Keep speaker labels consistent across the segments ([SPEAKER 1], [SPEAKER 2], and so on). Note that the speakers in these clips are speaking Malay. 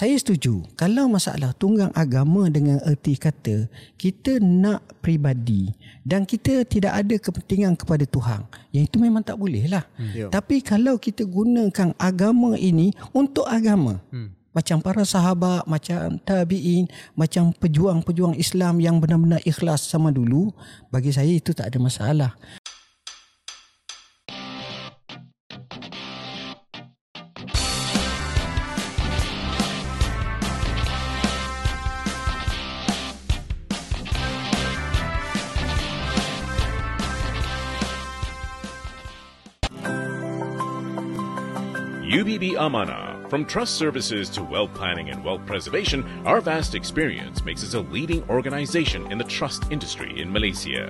[SPEAKER 1] saya setuju. Kalau masalah tunggang agama dengan erti kata kita nak pribadi dan kita tidak ada kepentingan kepada Tuhan. Yang itu memang tak boleh lah. Hmm. tapi kalau kita gunakan agama ini untuk agama hmm. macam para sahabat macam tabi'in macam pejuang-pejuang Islam yang benar-benar ikhlas sama dulu bagi saya itu tak ada masalah
[SPEAKER 2] UBB Amana. From trust services to wealth planning and wealth preservation, our vast experience makes us a leading organization in the trust industry in Malaysia.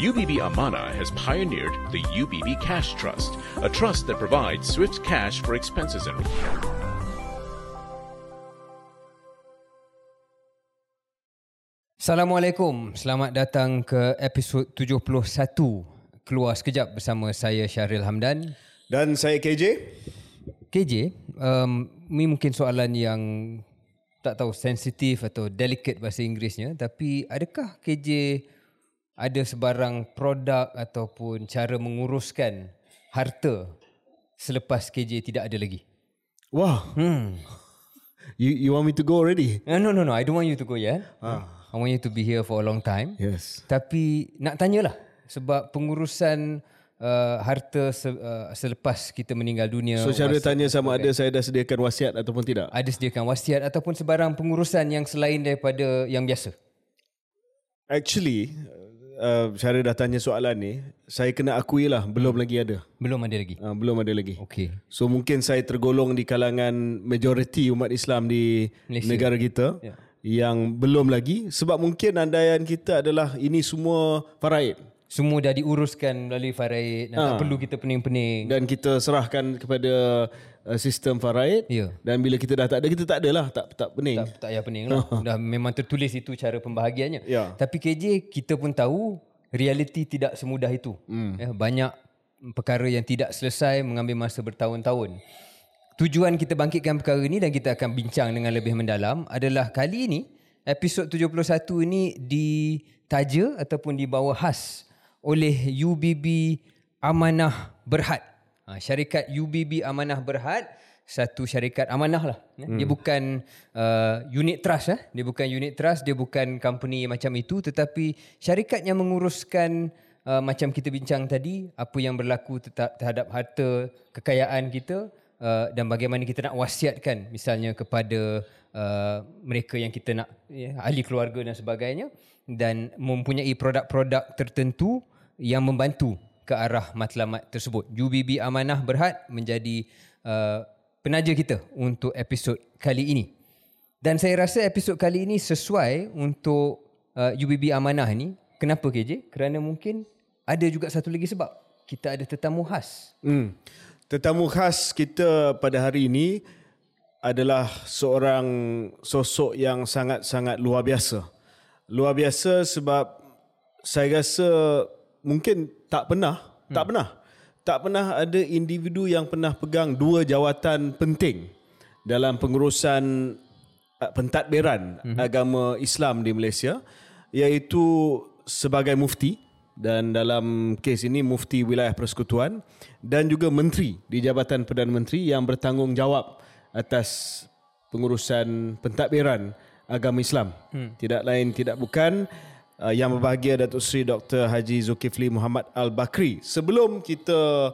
[SPEAKER 2] UBB Amana has pioneered the UBB Cash Trust, a trust that provides swift cash for expenses and
[SPEAKER 3] Assalamualaikum. Selamat datang ke episod 71 Keluar Sekejap bersama saya Syahril Hamdan
[SPEAKER 4] dan saya KJ.
[SPEAKER 3] KJ, um, ini mungkin soalan yang tak tahu sensitif atau delicate bahasa Inggerisnya. Tapi adakah KJ ada sebarang produk ataupun cara menguruskan harta selepas KJ tidak ada lagi?
[SPEAKER 4] Wah. Hmm. You you want me to go already?
[SPEAKER 3] No, no, no, no. I don't want you to go yet. Ah. I want you to be here for a long time.
[SPEAKER 4] Yes.
[SPEAKER 3] Tapi nak tanyalah sebab pengurusan uh, harta se- uh, selepas kita meninggal dunia.
[SPEAKER 4] So cara tanya sama ada saya dah sediakan wasiat ataupun tidak?
[SPEAKER 3] Ada sediakan wasiat ataupun sebarang pengurusan yang selain daripada yang biasa?
[SPEAKER 4] Actually, uh, cara dah tanya soalan ni, saya kena akui lah belum hmm. lagi ada.
[SPEAKER 3] Belum ada lagi?
[SPEAKER 4] Uh, belum ada lagi.
[SPEAKER 3] Okay.
[SPEAKER 4] So mungkin saya tergolong di kalangan majoriti umat Islam di Malaysia. negara kita. Yeah. Yang belum lagi sebab mungkin andaian kita adalah ini semua faraid
[SPEAKER 3] semua dah diuruskan melalui faraid dan ha. tak perlu kita pening-pening
[SPEAKER 4] dan kita serahkan kepada uh, sistem faraid
[SPEAKER 3] ya.
[SPEAKER 4] dan bila kita dah tak ada kita tak adalah tak tak pening
[SPEAKER 3] tak tak payah pening lah dah memang tertulis itu cara pembahagiannya ya. tapi KJ kita pun tahu realiti tidak semudah itu hmm. ya, banyak perkara yang tidak selesai mengambil masa bertahun-tahun tujuan kita bangkitkan perkara ini dan kita akan bincang dengan lebih mendalam adalah kali ini episod 71 ini ditaja ataupun dibawa khas oleh UBB Amanah Berhad. Ha, syarikat UBB Amanah Berhad satu syarikat amanah lah. Hmm. Dia bukan uh, unit trust. Eh? Dia bukan unit trust. Dia bukan company macam itu. Tetapi syarikat yang menguruskan uh, macam kita bincang tadi. Apa yang berlaku terhadap harta kekayaan kita. Uh, dan bagaimana kita nak wasiatkan misalnya kepada uh, mereka yang kita nak ya, ahli keluarga dan sebagainya dan mempunyai produk-produk tertentu yang membantu ke arah matlamat tersebut. UBB Amanah Berhad menjadi uh, penaja kita untuk episod kali ini. Dan saya rasa episod kali ini sesuai untuk uh, UBB Amanah ini. Kenapa KJ? Kerana mungkin ada juga satu lagi sebab. Kita ada tetamu khas.
[SPEAKER 4] Hmm. Tetamu khas kita pada hari ini adalah seorang sosok yang sangat-sangat luar biasa. Luar biasa sebab saya rasa mungkin tak pernah, hmm. tak pernah. Tak pernah ada individu yang pernah pegang dua jawatan penting dalam pengurusan uh, pentadbiran hmm. agama Islam di Malaysia iaitu sebagai mufti dan dalam kes ini mufti wilayah persekutuan dan juga menteri di Jabatan Perdana Menteri yang bertanggungjawab atas pengurusan pentadbiran agama Islam. Hmm. Tidak lain tidak bukan uh, yang berbahagia Datuk Seri Dr. Haji Zulkifli Muhammad Al-Bakri. Sebelum kita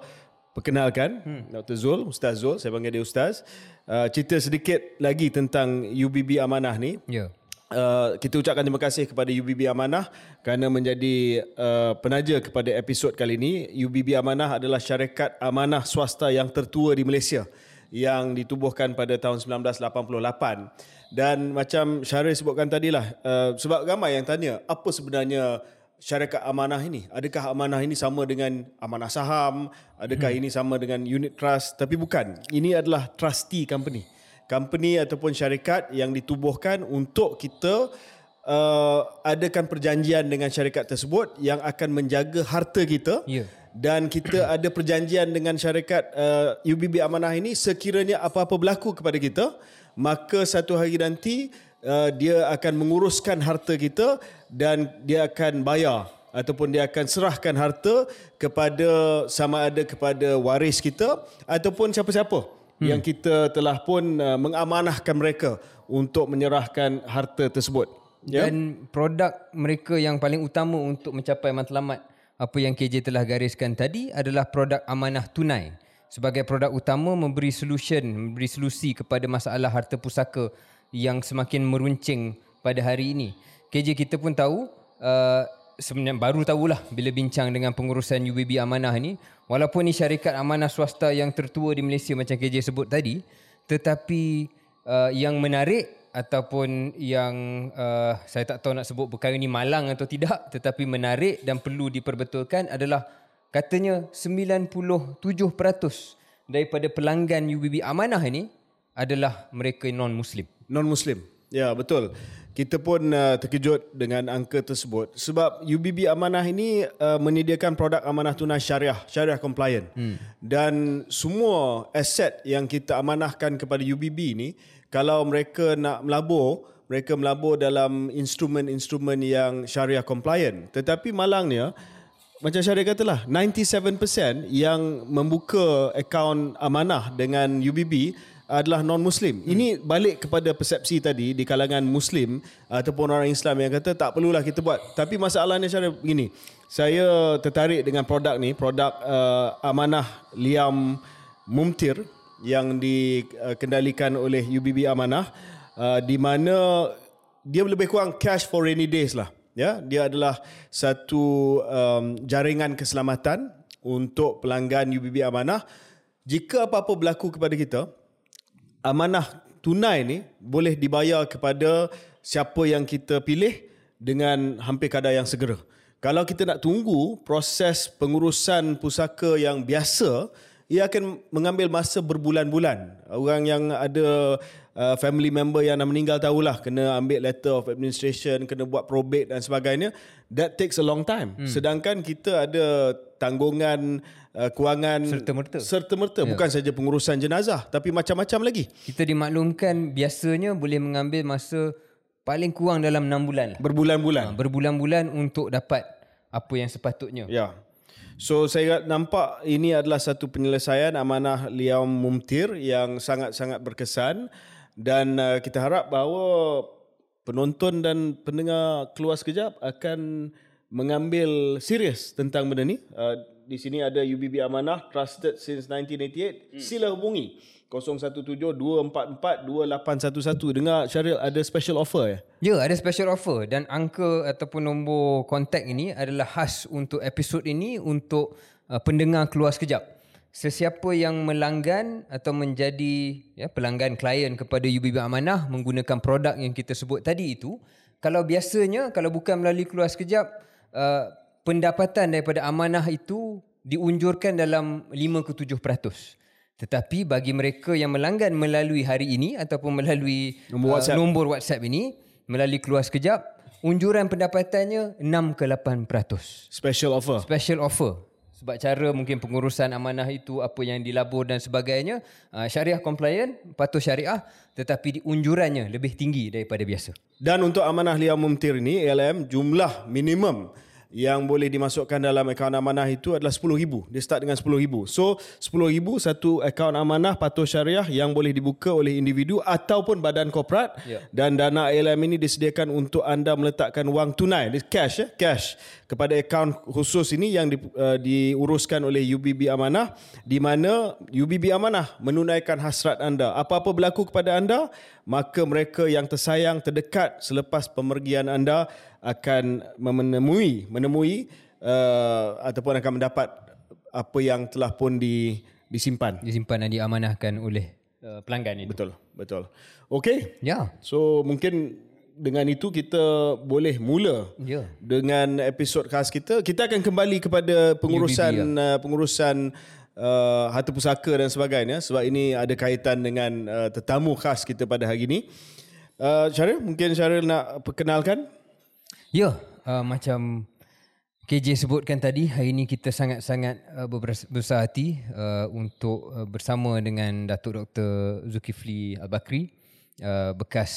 [SPEAKER 4] perkenalkan hmm. Dr. Zul, Ustaz Zul, saya panggil dia Ustaz. Uh, cerita sedikit lagi tentang UBB Amanah ni.
[SPEAKER 3] Ya. Yeah.
[SPEAKER 4] Uh, kita ucapkan terima kasih kepada UBB Amanah kerana menjadi uh, penaja kepada episod kali ini. UBB Amanah adalah syarikat amanah swasta yang tertua di Malaysia yang ditubuhkan pada tahun 1988. Dan macam Syarif sebutkan tadi lah, uh, sebab ramai yang tanya, apa sebenarnya syarikat amanah ini? Adakah amanah ini sama dengan amanah saham? Adakah hmm. ini sama dengan unit trust? Tapi bukan. Ini adalah trustee company. Company ataupun syarikat yang ditubuhkan untuk kita uh, adakan perjanjian dengan syarikat tersebut yang akan menjaga harta kita.
[SPEAKER 3] Yeah.
[SPEAKER 4] Dan kita ada perjanjian dengan syarikat uh, UBB Amanah ini sekiranya apa-apa berlaku kepada kita, maka satu hari nanti uh, dia akan menguruskan harta kita dan dia akan bayar ataupun dia akan serahkan harta kepada sama ada kepada waris kita ataupun siapa-siapa hmm. yang kita telah pun uh, mengamanahkan mereka untuk menyerahkan harta tersebut.
[SPEAKER 3] Ya? Dan produk mereka yang paling utama untuk mencapai matlamat apa yang KJ telah gariskan tadi adalah produk amanah tunai. Sebagai produk utama memberi solution, memberi solusi kepada masalah harta pusaka yang semakin meruncing pada hari ini. KJ kita pun tahu uh, sebenarnya baru tahulah bila bincang dengan pengurusan UBB Amanah ni walaupun ni syarikat amanah swasta yang tertua di Malaysia macam KJ sebut tadi tetapi uh, yang menarik ataupun yang uh, saya tak tahu nak sebut perkara ni malang atau tidak tetapi menarik dan perlu diperbetulkan adalah katanya 97% daripada pelanggan UBB Amanah ini adalah mereka non-Muslim.
[SPEAKER 4] Non-Muslim. Ya, betul. Kita pun uh, terkejut dengan angka tersebut sebab UBB Amanah ini uh, menyediakan produk amanah tunai syariah, syariah compliant. Hmm. Dan semua aset yang kita amanahkan kepada UBB ini kalau mereka nak melabur, mereka melabur dalam instrumen-instrumen yang syariah compliant. Tetapi malangnya, macam syariah katalah, 97% yang membuka akaun amanah dengan UBB adalah non-Muslim. Hmm. Ini balik kepada persepsi tadi di kalangan Muslim ataupun orang Islam yang kata tak perlulah kita buat. Tapi masalahnya syariah begini. Saya tertarik dengan produk ni, produk uh, amanah Liam Mumtir yang dikendalikan oleh UBB Amanah uh, di mana dia lebih kurang cash for rainy days lah ya dia adalah satu um, jaringan keselamatan untuk pelanggan UBB Amanah. Jika apa-apa berlaku kepada kita amanah tunai ni boleh dibayar kepada siapa yang kita pilih dengan hampir kadar yang segera. Kalau kita nak tunggu proses pengurusan pusaka yang biasa ia akan mengambil masa berbulan-bulan. Orang yang ada uh, family member yang dah meninggal tahulah kena ambil letter of administration, kena buat probate dan sebagainya. That takes a long time. Hmm. Sedangkan kita ada tanggungan uh, kewangan
[SPEAKER 3] serta-merta.
[SPEAKER 4] Serta-merta ya. bukan saja pengurusan jenazah tapi macam-macam lagi.
[SPEAKER 3] Kita dimaklumkan biasanya boleh mengambil masa paling kurang dalam 6 bulan.
[SPEAKER 4] Berbulan-bulan. Ha,
[SPEAKER 3] berbulan-bulan untuk dapat apa yang sepatutnya.
[SPEAKER 4] Ya. So saya nampak ini adalah satu penyelesaian amanah Liam Mumtir yang sangat-sangat berkesan dan uh, kita harap bahawa penonton dan pendengar keluar sekejap akan mengambil serius tentang benda ni. Uh, di sini ada UBB Amanah trusted since 1988. Hmm. Sila hubungi 0172442811 dengar Syaril ada special offer ya?
[SPEAKER 3] Ya ada special offer dan angka ataupun nombor kontak ini adalah khas untuk episod ini untuk uh, pendengar keluar sekejap. Sesiapa yang melanggan atau menjadi ya, pelanggan klien kepada UBB Amanah menggunakan produk yang kita sebut tadi itu, kalau biasanya kalau bukan melalui keluar sekejap, uh, pendapatan daripada amanah itu diunjurkan dalam 5 ke 7 peratus. Tetapi bagi mereka yang melanggan melalui hari ini ataupun melalui nombor uh, WhatsApp, uh, nombor WhatsApp ini melalui keluar sekejap, unjuran pendapatannya 6 ke 8%.
[SPEAKER 4] Special offer.
[SPEAKER 3] Special offer. Sebab cara mungkin pengurusan amanah itu apa yang dilabur dan sebagainya, uh, syariah compliant, patuh syariah tetapi unjurannya lebih tinggi daripada biasa.
[SPEAKER 4] Dan untuk amanah liam mumtir ini, ALM jumlah minimum yang boleh dimasukkan dalam akaun amanah itu adalah RM10,000. Dia start dengan RM10,000. So, RM10,000 satu akaun amanah patuh syariah yang boleh dibuka oleh individu ataupun badan korporat. Yeah. Dan dana ALM ini disediakan untuk anda meletakkan wang tunai, cash, eh? cash kepada akaun khusus ini yang di, uh, diuruskan oleh UBB Amanah di mana UBB Amanah menunaikan hasrat anda. Apa-apa berlaku kepada anda, maka mereka yang tersayang terdekat selepas pemergian anda akan menemui menemui uh, ataupun akan mendapat apa yang telah pun di, disimpan.
[SPEAKER 3] Disimpan dan diamanahkan oleh uh, pelanggan ini.
[SPEAKER 4] Betul betul. Okey?
[SPEAKER 3] Ya.
[SPEAKER 4] So mungkin dengan itu kita boleh mula
[SPEAKER 3] ya.
[SPEAKER 4] dengan episod khas kita. Kita akan kembali kepada pengurusan UBB, ya. uh, pengurusan uh, harta pusaka dan sebagainya. Sebab ini ada kaitan dengan uh, tetamu khas kita pada hari ini. Uh, Syaril mungkin Syaril nak perkenalkan
[SPEAKER 3] Ya, uh, macam KJ sebutkan tadi, hari ini kita sangat-sangat uh, berbesar hati uh, untuk uh, bersama dengan Datuk Dr. Zulkifli Al-Bakri uh, bekas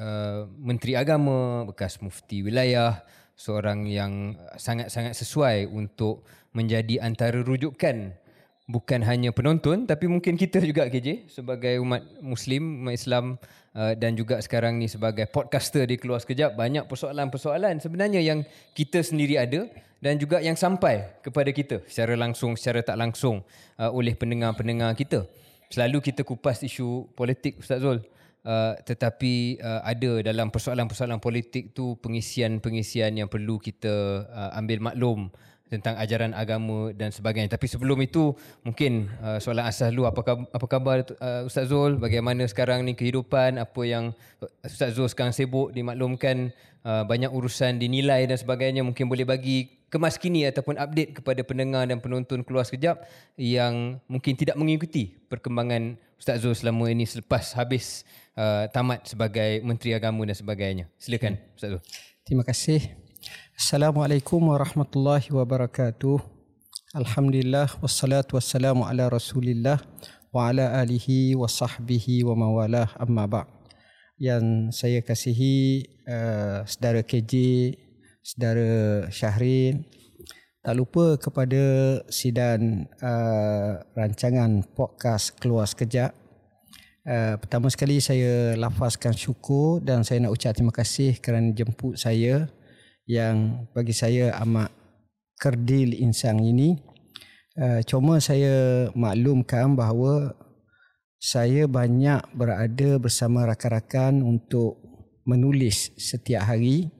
[SPEAKER 3] uh, menteri agama, bekas mufti wilayah, seorang yang sangat-sangat sesuai untuk menjadi antara rujukan bukan hanya penonton tapi mungkin kita juga KJ sebagai umat muslim umat Islam uh, dan juga sekarang ni sebagai podcaster di keluar sekejap banyak persoalan-persoalan sebenarnya yang kita sendiri ada dan juga yang sampai kepada kita secara langsung secara tak langsung uh, oleh pendengar-pendengar kita. Selalu kita kupas isu politik Ustaz Zul. Uh, tetapi uh, ada dalam persoalan-persoalan politik tu pengisian-pengisian yang perlu kita uh, ambil maklum tentang ajaran agama dan sebagainya. Tapi sebelum itu mungkin uh, soalan asas dulu apa khabar, apa khabar uh, Ustaz Zul bagaimana sekarang ni kehidupan apa yang Ustaz Zul sekarang sibuk dimaklumkan uh, banyak urusan dinilai dan sebagainya mungkin boleh bagi kemas kini ataupun update kepada pendengar dan penonton keluar sekejap yang mungkin tidak mengikuti perkembangan Ustaz Zul selama ini selepas habis uh, tamat sebagai menteri agama dan sebagainya. Silakan Ustaz Zul.
[SPEAKER 1] Terima kasih. Assalamualaikum warahmatullahi wabarakatuh. Alhamdulillah wassalatu wassalamu ala Rasulillah wa ala alihi wa sahbihi wa mawalah amma ba'. Yang saya kasihi uh, saudara KJ, saudara Syahrin, tak lupa kepada sidan uh, rancangan podcast keluar sekejap. Uh, pertama sekali saya lafazkan syukur dan saya nak ucap terima kasih kerana jemput saya yang bagi saya amat kerdil insan ini. Uh, cuma saya maklumkan bahawa saya banyak berada bersama rakan-rakan untuk menulis setiap hari.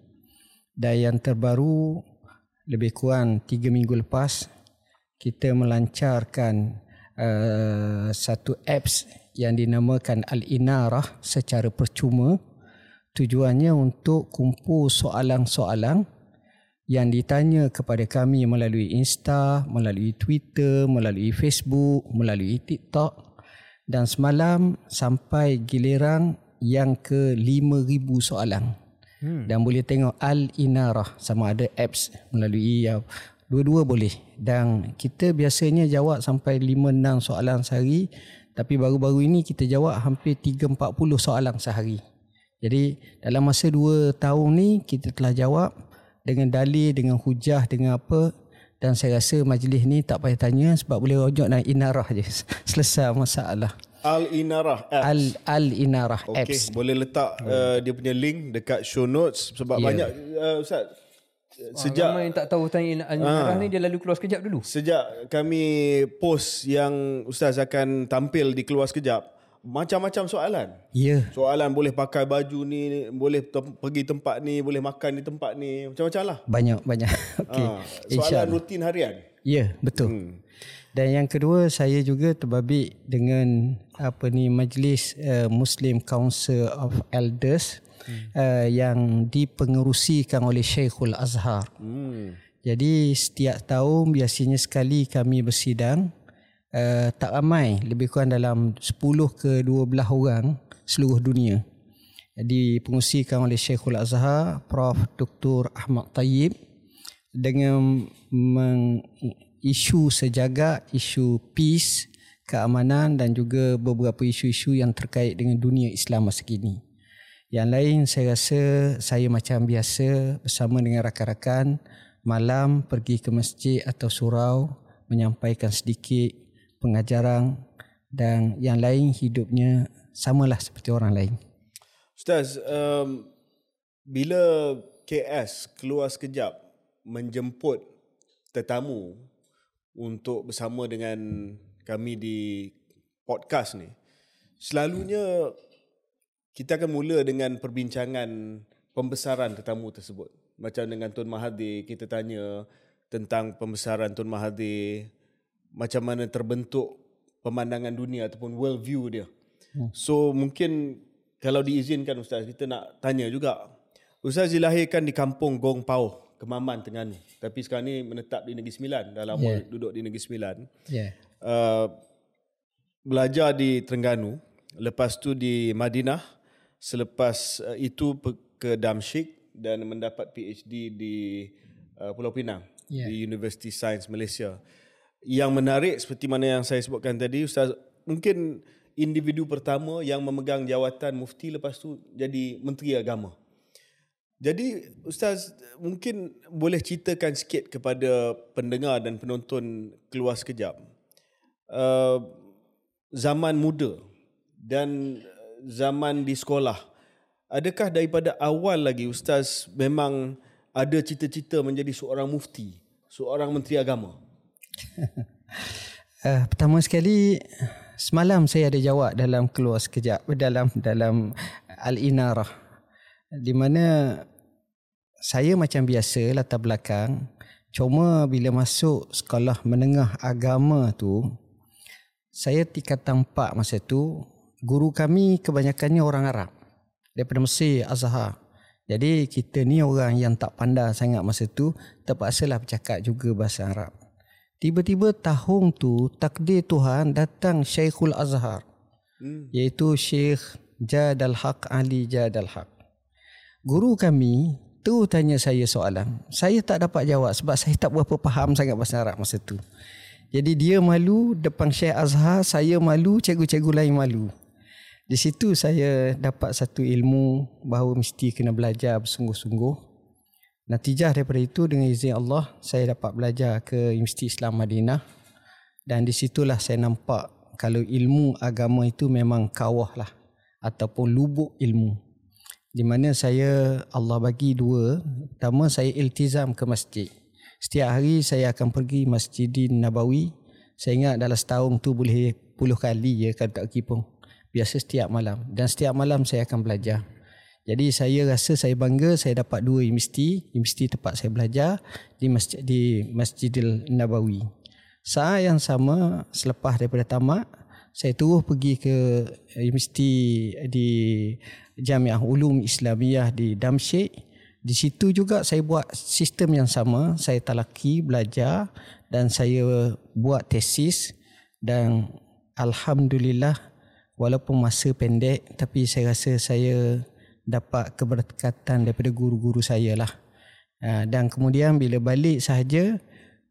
[SPEAKER 1] Dan yang terbaru lebih kurang tiga minggu lepas kita melancarkan uh, satu apps yang dinamakan Al-Inarah secara percuma tujuannya untuk kumpul soalan-soalan yang ditanya kepada kami melalui Insta, melalui Twitter, melalui Facebook, melalui TikTok dan semalam sampai giliran yang ke 5000 soalan. Hmm. Dan boleh tengok Al-Inarah sama ada apps melalui ya, dua-dua boleh. Dan kita biasanya jawab sampai 5-6 soalan sehari tapi baru-baru ini kita jawab hampir 3-40 soalan sehari. Jadi dalam masa dua tahun ni kita telah jawab dengan dalil, dengan hujah, dengan apa dan saya rasa majlis ni tak payah tanya sebab boleh rujuk dan inarah je selesai masalah.
[SPEAKER 4] Al Inarah apps.
[SPEAKER 1] Al Al Inarah
[SPEAKER 4] okay,
[SPEAKER 1] apps.
[SPEAKER 4] boleh letak uh, dia punya link dekat show notes sebab yeah. banyak uh, ustaz
[SPEAKER 3] sejak Ramai yang tak tahu tanya Al Inarah uh, ni dia lalu keluar sekejap dulu.
[SPEAKER 4] Sejak kami post yang ustaz akan tampil di keluar sekejap macam-macam soalan.
[SPEAKER 1] Ya. Yeah.
[SPEAKER 4] Soalan boleh pakai baju ni, boleh tem- pergi tempat ni, boleh makan di tempat ni, macam-macam lah.
[SPEAKER 1] Banyak, banyak. Okay. Ha,
[SPEAKER 4] soalan rutin harian.
[SPEAKER 1] Ya, yeah, betul. Hmm. Dan yang kedua, saya juga terbabit dengan apa ni majlis uh, Muslim Council of Elders hmm. uh, yang dipengerusikan oleh Syekhul Azhar. Hmm. Jadi setiap tahun biasanya sekali kami bersidang uh, tak ramai lebih kurang dalam 10 ke 12 orang seluruh dunia dipengusikan oleh Syekhul Azhar Prof Dr Ahmad Tayyib dengan isu sejagat isu peace keamanan dan juga beberapa isu-isu yang terkait dengan dunia Islam masa kini. Yang lain saya rasa saya macam biasa bersama dengan rakan-rakan malam pergi ke masjid atau surau menyampaikan sedikit pengajaran dan yang lain hidupnya samalah seperti orang lain.
[SPEAKER 4] Ustaz, um, bila KS keluar sekejap menjemput tetamu untuk bersama dengan kami di podcast ni, selalunya kita akan mula dengan perbincangan pembesaran tetamu tersebut. Macam dengan Tun Mahathir, kita tanya tentang pembesaran Tun Mahathir, macam mana terbentuk pemandangan dunia ataupun world view dia. Hmm. So mungkin kalau diizinkan Ustaz, kita nak tanya juga. Ustaz dilahirkan di kampung Gong Pau, Kemaman, Terengganu. Tapi sekarang ni menetap di Negeri Sembilan. Dah lama yeah. duduk di Negeri Sembilan.
[SPEAKER 1] Yeah.
[SPEAKER 4] Uh, belajar di Terengganu. Lepas tu di Madinah. Selepas uh, itu ke Damsyik dan mendapat PhD di uh, Pulau Pinang. Yeah. Di University Science Malaysia yang menarik seperti mana yang saya sebutkan tadi Ustaz mungkin individu pertama yang memegang jawatan mufti lepas tu jadi menteri agama. Jadi ustaz mungkin boleh ceritakan sikit kepada pendengar dan penonton keluar sekejap. Uh, zaman muda dan zaman di sekolah. Adakah daripada awal lagi ustaz memang ada cita-cita menjadi seorang mufti, seorang menteri agama?
[SPEAKER 1] Uh, pertama sekali semalam saya ada jawab dalam keluar sekejap dalam dalam al-inarah. Di mana saya macam biasa latar belakang cuma bila masuk sekolah menengah agama tu saya tingkatan 4 masa tu guru kami kebanyakannya orang Arab daripada Mesir Azhar. Jadi kita ni orang yang tak pandai sangat masa tu terpaksalah bercakap juga bahasa Arab tiba-tiba tahun tu takdir Tuhan datang Syekhul Azhar hmm. iaitu Syekh Jadal Haq Ali Jadal Haq guru kami tu tanya saya soalan. Saya tak dapat jawab sebab saya tak berapa faham sangat bahasa Arab masa tu. Jadi dia malu depan Syekh Azhar, saya malu, cikgu-cikgu lain malu. Di situ saya dapat satu ilmu bahawa mesti kena belajar bersungguh-sungguh. Natijah daripada itu dengan izin Allah, saya dapat belajar ke Universiti Islam Madinah. Dan di situlah saya nampak kalau ilmu agama itu memang kawah lah ataupun lubuk ilmu. Di mana saya Allah bagi dua. Pertama saya iltizam ke masjid. Setiap hari saya akan pergi Masjidin Nabawi. Saya ingat dalam setahun tu boleh puluh kali ya kalau tak kipung. Biasa setiap malam. Dan setiap malam saya akan belajar jadi saya rasa saya bangga saya dapat dua universiti universiti tempat saya belajar di masjid di Masjidil Nabawi saat yang sama selepas daripada tamat saya terus pergi ke universiti di Jamiah Ulum Islamiyah di Damsyik. Di situ juga saya buat sistem yang sama. Saya talaki, belajar dan saya buat tesis dan Alhamdulillah walaupun masa pendek tapi saya rasa saya dapat keberkatan daripada guru-guru saya lah. Ha, dan kemudian bila balik sahaja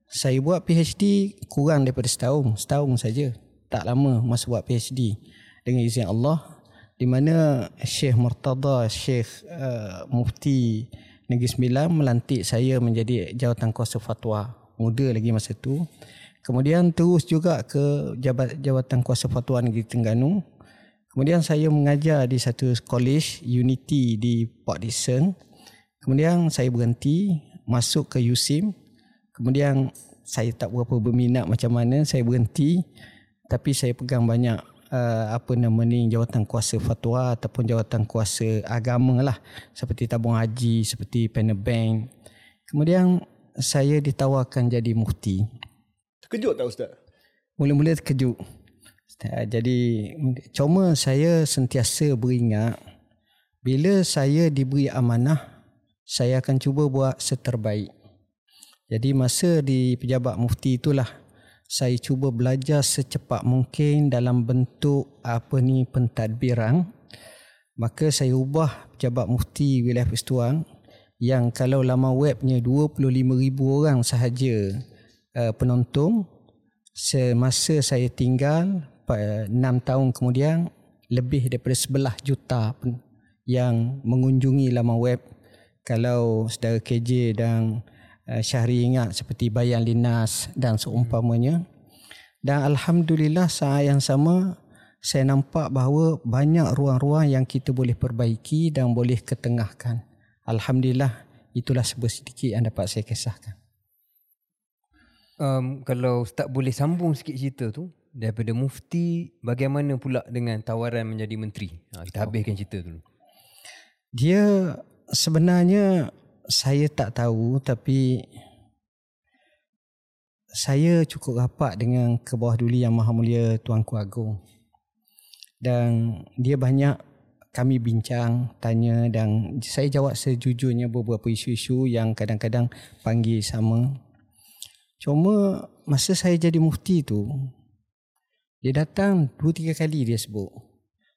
[SPEAKER 1] saya buat PhD kurang daripada setahun. Setahun saja. Tak lama masa buat PhD. Dengan izin Allah di mana Syekh Murtada Syekh uh, Mufti Negeri Sembilan melantik saya menjadi jawatan kuasa fatwa muda lagi masa tu kemudian terus juga ke jabat, jawatan kuasa fatwa Negeri Tengganu kemudian saya mengajar di satu college Unity di Port Dickson. Kemudian saya berhenti masuk ke USIM kemudian saya tak berapa berminat macam mana saya berhenti. Tapi saya pegang banyak uh, apa nama ni jawatan kuasa fatwa ataupun jawatan kuasa agama lah. Seperti tabung haji seperti panel bank. Kemudian saya ditawarkan jadi mufti.
[SPEAKER 4] Terkejut tak ustaz?
[SPEAKER 1] Mula-mula terkejut jadi cuma saya sentiasa beringat bila saya diberi amanah saya akan cuba buat seterbaik. Jadi masa di pejabat mufti itulah saya cuba belajar secepat mungkin dalam bentuk apa ni pentadbiran. Maka saya ubah pejabat mufti wilayah Persetuan yang kalau laman webnya 25,000 orang sahaja uh, penonton semasa saya tinggal 6 tahun kemudian lebih daripada 11 juta yang mengunjungi laman web kalau saudara KJ dan Eh, Syahri ingat seperti Bayan Linas dan seumpamanya. Dan Alhamdulillah saat yang sama saya nampak bahawa banyak ruang-ruang yang kita boleh perbaiki dan boleh ketengahkan. Alhamdulillah itulah sedikit yang dapat saya kisahkan.
[SPEAKER 3] Um, kalau tak boleh sambung sikit cerita tu daripada mufti bagaimana pula dengan tawaran menjadi menteri? Ha, kita habiskan cerita dulu.
[SPEAKER 1] Dia sebenarnya saya tak tahu tapi saya cukup rapat dengan ke bawah duli yang maha mulia Tuanku Agong. Dan dia banyak kami bincang, tanya dan saya jawab sejujurnya beberapa isu-isu yang kadang-kadang panggil sama. Cuma masa saya jadi mufti tu, dia datang dua tiga kali dia sebut.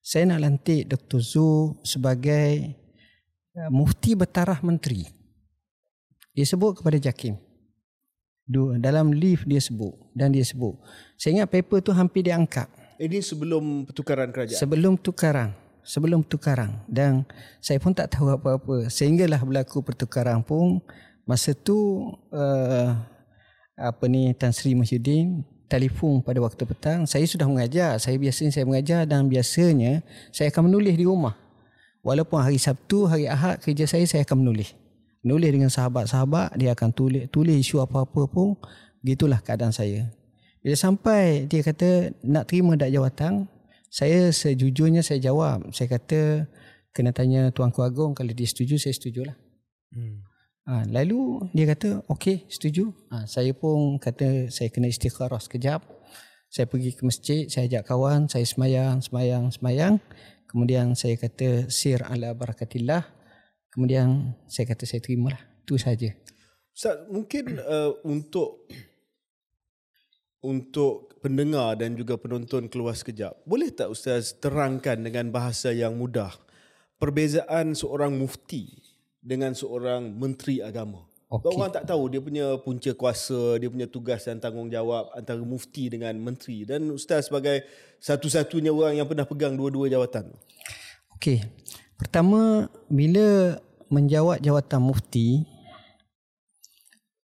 [SPEAKER 1] Saya nak lantik Dr. Zul sebagai uh, mufti bertarah menteri. Dia sebut kepada Jakim. Dalam lift dia sebut dan dia sebut. Saya ingat paper tu hampir dia angkat.
[SPEAKER 4] Ini sebelum pertukaran kerajaan.
[SPEAKER 1] Sebelum tukaran. Sebelum tukaran. Dan saya pun tak tahu apa-apa. Sehinggalah berlaku pertukaran pun. Masa tu uh, apa ni Tan Sri Mahyudin telefon pada waktu petang. Saya sudah mengajar. Saya biasanya saya mengajar dan biasanya saya akan menulis di rumah. Walaupun hari Sabtu, hari Ahad kerja saya saya akan menulis. Menulis dengan sahabat-sahabat, dia akan tulis tulis isu apa-apa pun. Gitulah keadaan saya. Bila sampai dia kata nak terima dak jawatan, saya sejujurnya saya jawab. Saya kata kena tanya Tuanku Agong kalau dia setuju saya setujulah. Hmm. Ha, lalu dia kata okey setuju. Ha, saya pun kata saya kena istikharah sekejap. Saya pergi ke masjid, saya ajak kawan, saya semayang, semayang, semayang. Kemudian saya kata sir ala barakatillah. Kemudian saya kata saya terimalah. Itu saja.
[SPEAKER 4] Ustaz, mungkin uh, untuk untuk pendengar dan juga penonton keluar sekejap. Boleh tak Ustaz terangkan dengan bahasa yang mudah perbezaan seorang mufti dengan seorang menteri agama. Okay. Orang tak tahu dia punya punca kuasa, dia punya tugas dan tanggungjawab antara mufti dengan menteri dan ustaz sebagai satu-satunya orang yang pernah pegang dua-dua jawatan.
[SPEAKER 1] Okey. Pertama, bila menjawat jawatan mufti,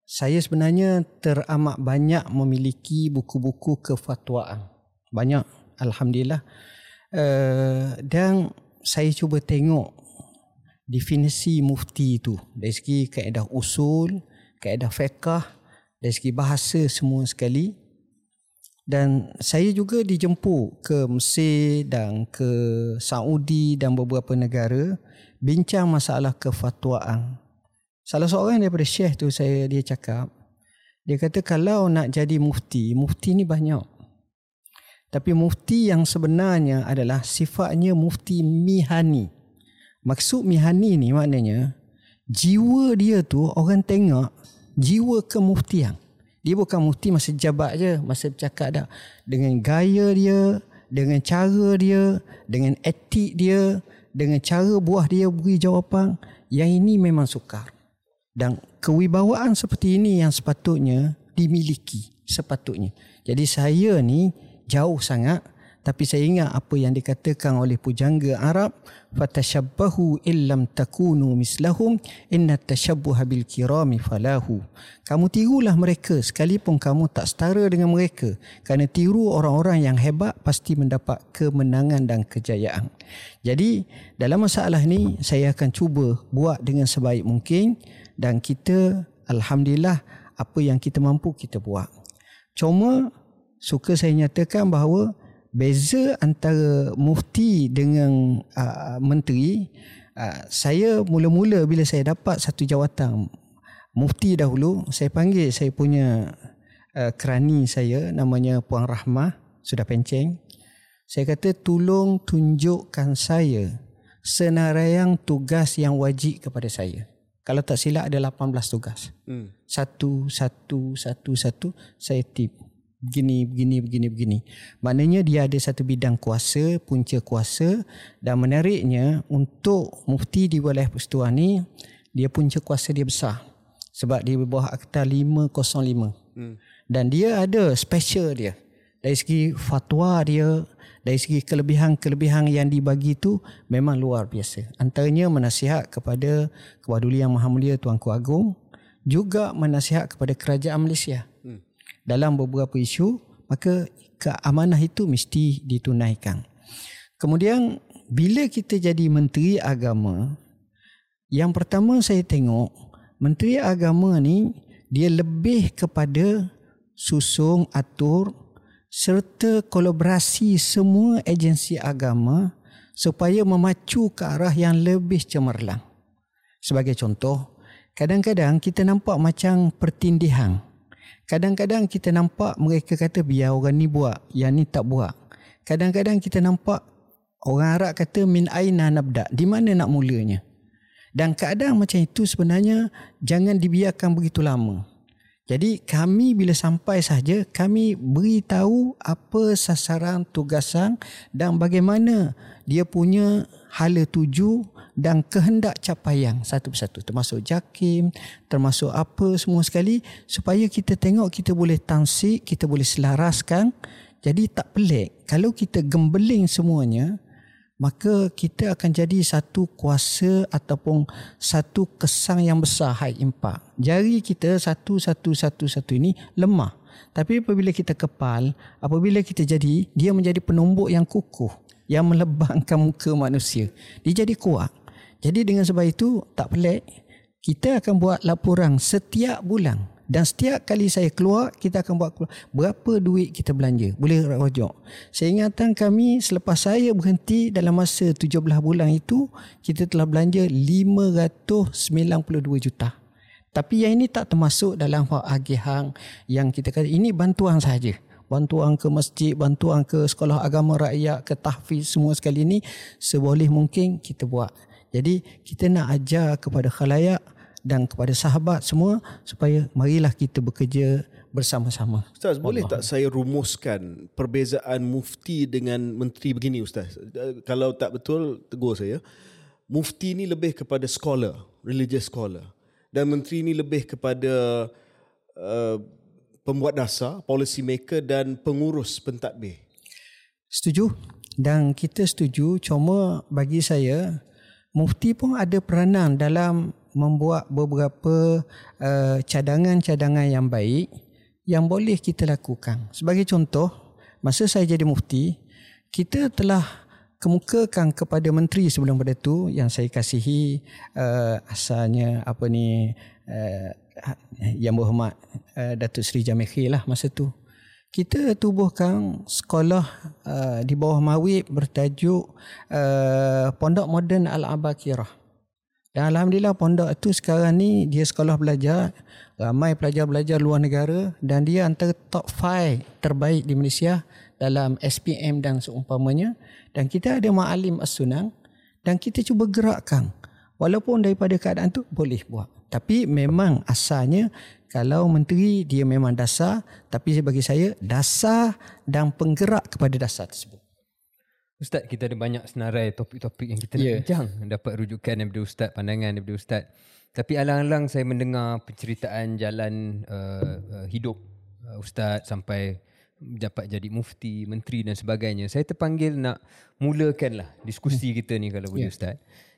[SPEAKER 1] saya sebenarnya teramat banyak memiliki buku-buku kefatwaan. Banyak, alhamdulillah. Uh, dan saya cuba tengok definisi mufti itu dari segi kaedah usul, kaedah fiqah, dari segi bahasa semua sekali. Dan saya juga dijemput ke Mesir dan ke Saudi dan beberapa negara bincang masalah kefatwaan. Salah seorang daripada syekh tu saya dia cakap, dia kata kalau nak jadi mufti, mufti ni banyak. Tapi mufti yang sebenarnya adalah sifatnya mufti mihani. Maksud mihani ni maknanya jiwa dia tu orang tengok jiwa kemuftian. Dia bukan mufti masa jabat je, masa bercakap dah. Dengan gaya dia, dengan cara dia, dengan etik dia, dengan cara buah dia beri jawapan, yang ini memang sukar. Dan kewibawaan seperti ini yang sepatutnya dimiliki sepatutnya. Jadi saya ni jauh sangat tapi saya ingat apa yang dikatakan oleh pujangga Arab fatashabbahu illam takunu mislahum inna tashabbuha bil kirami falahu. Kamu tirulah mereka sekalipun kamu tak setara dengan mereka. Kerana tiru orang-orang yang hebat pasti mendapat kemenangan dan kejayaan. Jadi dalam masalah ni saya akan cuba buat dengan sebaik mungkin dan kita alhamdulillah apa yang kita mampu kita buat. Cuma suka saya nyatakan bahawa beza antara mufti dengan uh, menteri uh, saya mula-mula bila saya dapat satu jawatan mufti dahulu saya panggil saya punya uh, kerani saya namanya puan rahmah sudah penceng. Saya kata tolong tunjukkan saya senaraian tugas yang wajib kepada saya. Kalau tak silap ada 18 tugas. Hmm. satu satu satu satu saya tip begini begini begini begini. Maknanya dia ada satu bidang kuasa punca kuasa dan menariknya untuk mufti di wilayah persatuan ni dia punca kuasa dia besar. Sebab dia bawah akta 505 hmm. dan dia ada special dia. Dari segi fatwa dia dari segi kelebihan-kelebihan yang dibagi tu memang luar biasa. Antaranya menasihat kepada Kewaduli Yang Maha Mulia Tuanku Agong juga menasihat kepada kerajaan Malaysia dalam beberapa isu maka keamanah itu mesti ditunaikan. Kemudian bila kita jadi menteri agama yang pertama saya tengok menteri agama ni dia lebih kepada susung atur serta kolaborasi semua agensi agama supaya memacu ke arah yang lebih cemerlang. Sebagai contoh, kadang-kadang kita nampak macam pertindihan Kadang-kadang kita nampak mereka kata biar orang ni buat, yang ni tak buat. Kadang-kadang kita nampak orang Arab kata min aina nabda, di mana nak mulanya. Dan keadaan macam itu sebenarnya jangan dibiarkan begitu lama. Jadi kami bila sampai saja kami beritahu apa sasaran tugasan dan bagaimana dia punya hala tuju dan kehendak capaian satu persatu termasuk jakim termasuk apa semua sekali supaya kita tengok kita boleh tansik kita boleh selaraskan Jadi tak pelik kalau kita gembeling semuanya maka kita akan jadi satu kuasa ataupun satu kesang yang besar high impact. Jari kita satu satu satu satu ini lemah. Tapi apabila kita kepal, apabila kita jadi, dia menjadi penumbuk yang kukuh yang melebangkan muka manusia. Dia jadi kuat. Jadi dengan sebab itu tak pelik kita akan buat laporan setiap bulan. Dan setiap kali saya keluar kita akan buat keluar. berapa duit kita belanja? Boleh rujuk saya ingatan kami selepas saya berhenti dalam masa 17 bulan itu kita telah belanja 592 juta. Tapi yang ini tak termasuk dalam hak agihan yang kita kata ini bantuan saja bantuan ke masjid, bantuan ke sekolah agama rakyat, ke tahfiz semua sekali ini seboleh mungkin kita buat. Jadi kita nak ajar kepada khalayak dan kepada sahabat semua supaya marilah kita bekerja bersama-sama.
[SPEAKER 4] Ustaz, Allah. boleh tak saya rumuskan perbezaan mufti dengan menteri begini Ustaz? Kalau tak betul, tegur saya. Mufti ni lebih kepada scholar, religious scholar. Dan menteri ni lebih kepada uh, pembuat dasar, policy maker dan pengurus pentadbir.
[SPEAKER 1] Setuju. Dan kita setuju cuma bagi saya mufti pun ada peranan dalam membuat beberapa uh, cadangan-cadangan yang baik yang boleh kita lakukan. Sebagai contoh, masa saya jadi mufti, kita telah kemukakan kepada menteri sebelum pada itu yang saya kasihi uh, asalnya apa ni uh, yang berhormat uh, Datuk Seri Jamil Khil lah masa tu. Kita tubuhkan sekolah uh, di bawah Mawib bertajuk uh, Pondok Moden Al-Abakirah. Dan Alhamdulillah pondok itu sekarang ni dia sekolah belajar. Ramai pelajar-pelajar luar negara dan dia antara top 5 terbaik di Malaysia dalam SPM dan seumpamanya. Dan kita ada ma'alim as-sunang dan kita cuba gerakkan. Walaupun daripada keadaan tu boleh buat. Tapi memang asalnya kalau menteri dia memang dasar. Tapi bagi saya dasar dan penggerak kepada dasar tersebut.
[SPEAKER 3] Ustaz, kita ada banyak senarai topik-topik yang kita nak yeah. bincang. Dapat rujukan daripada Ustaz, pandangan daripada Ustaz. Tapi alang-alang saya mendengar penceritaan jalan uh, uh, hidup uh, Ustaz sampai dapat jadi mufti, menteri dan sebagainya. Saya terpanggil nak mulakanlah diskusi hmm. kita ni kalau boleh yeah. Ustaz.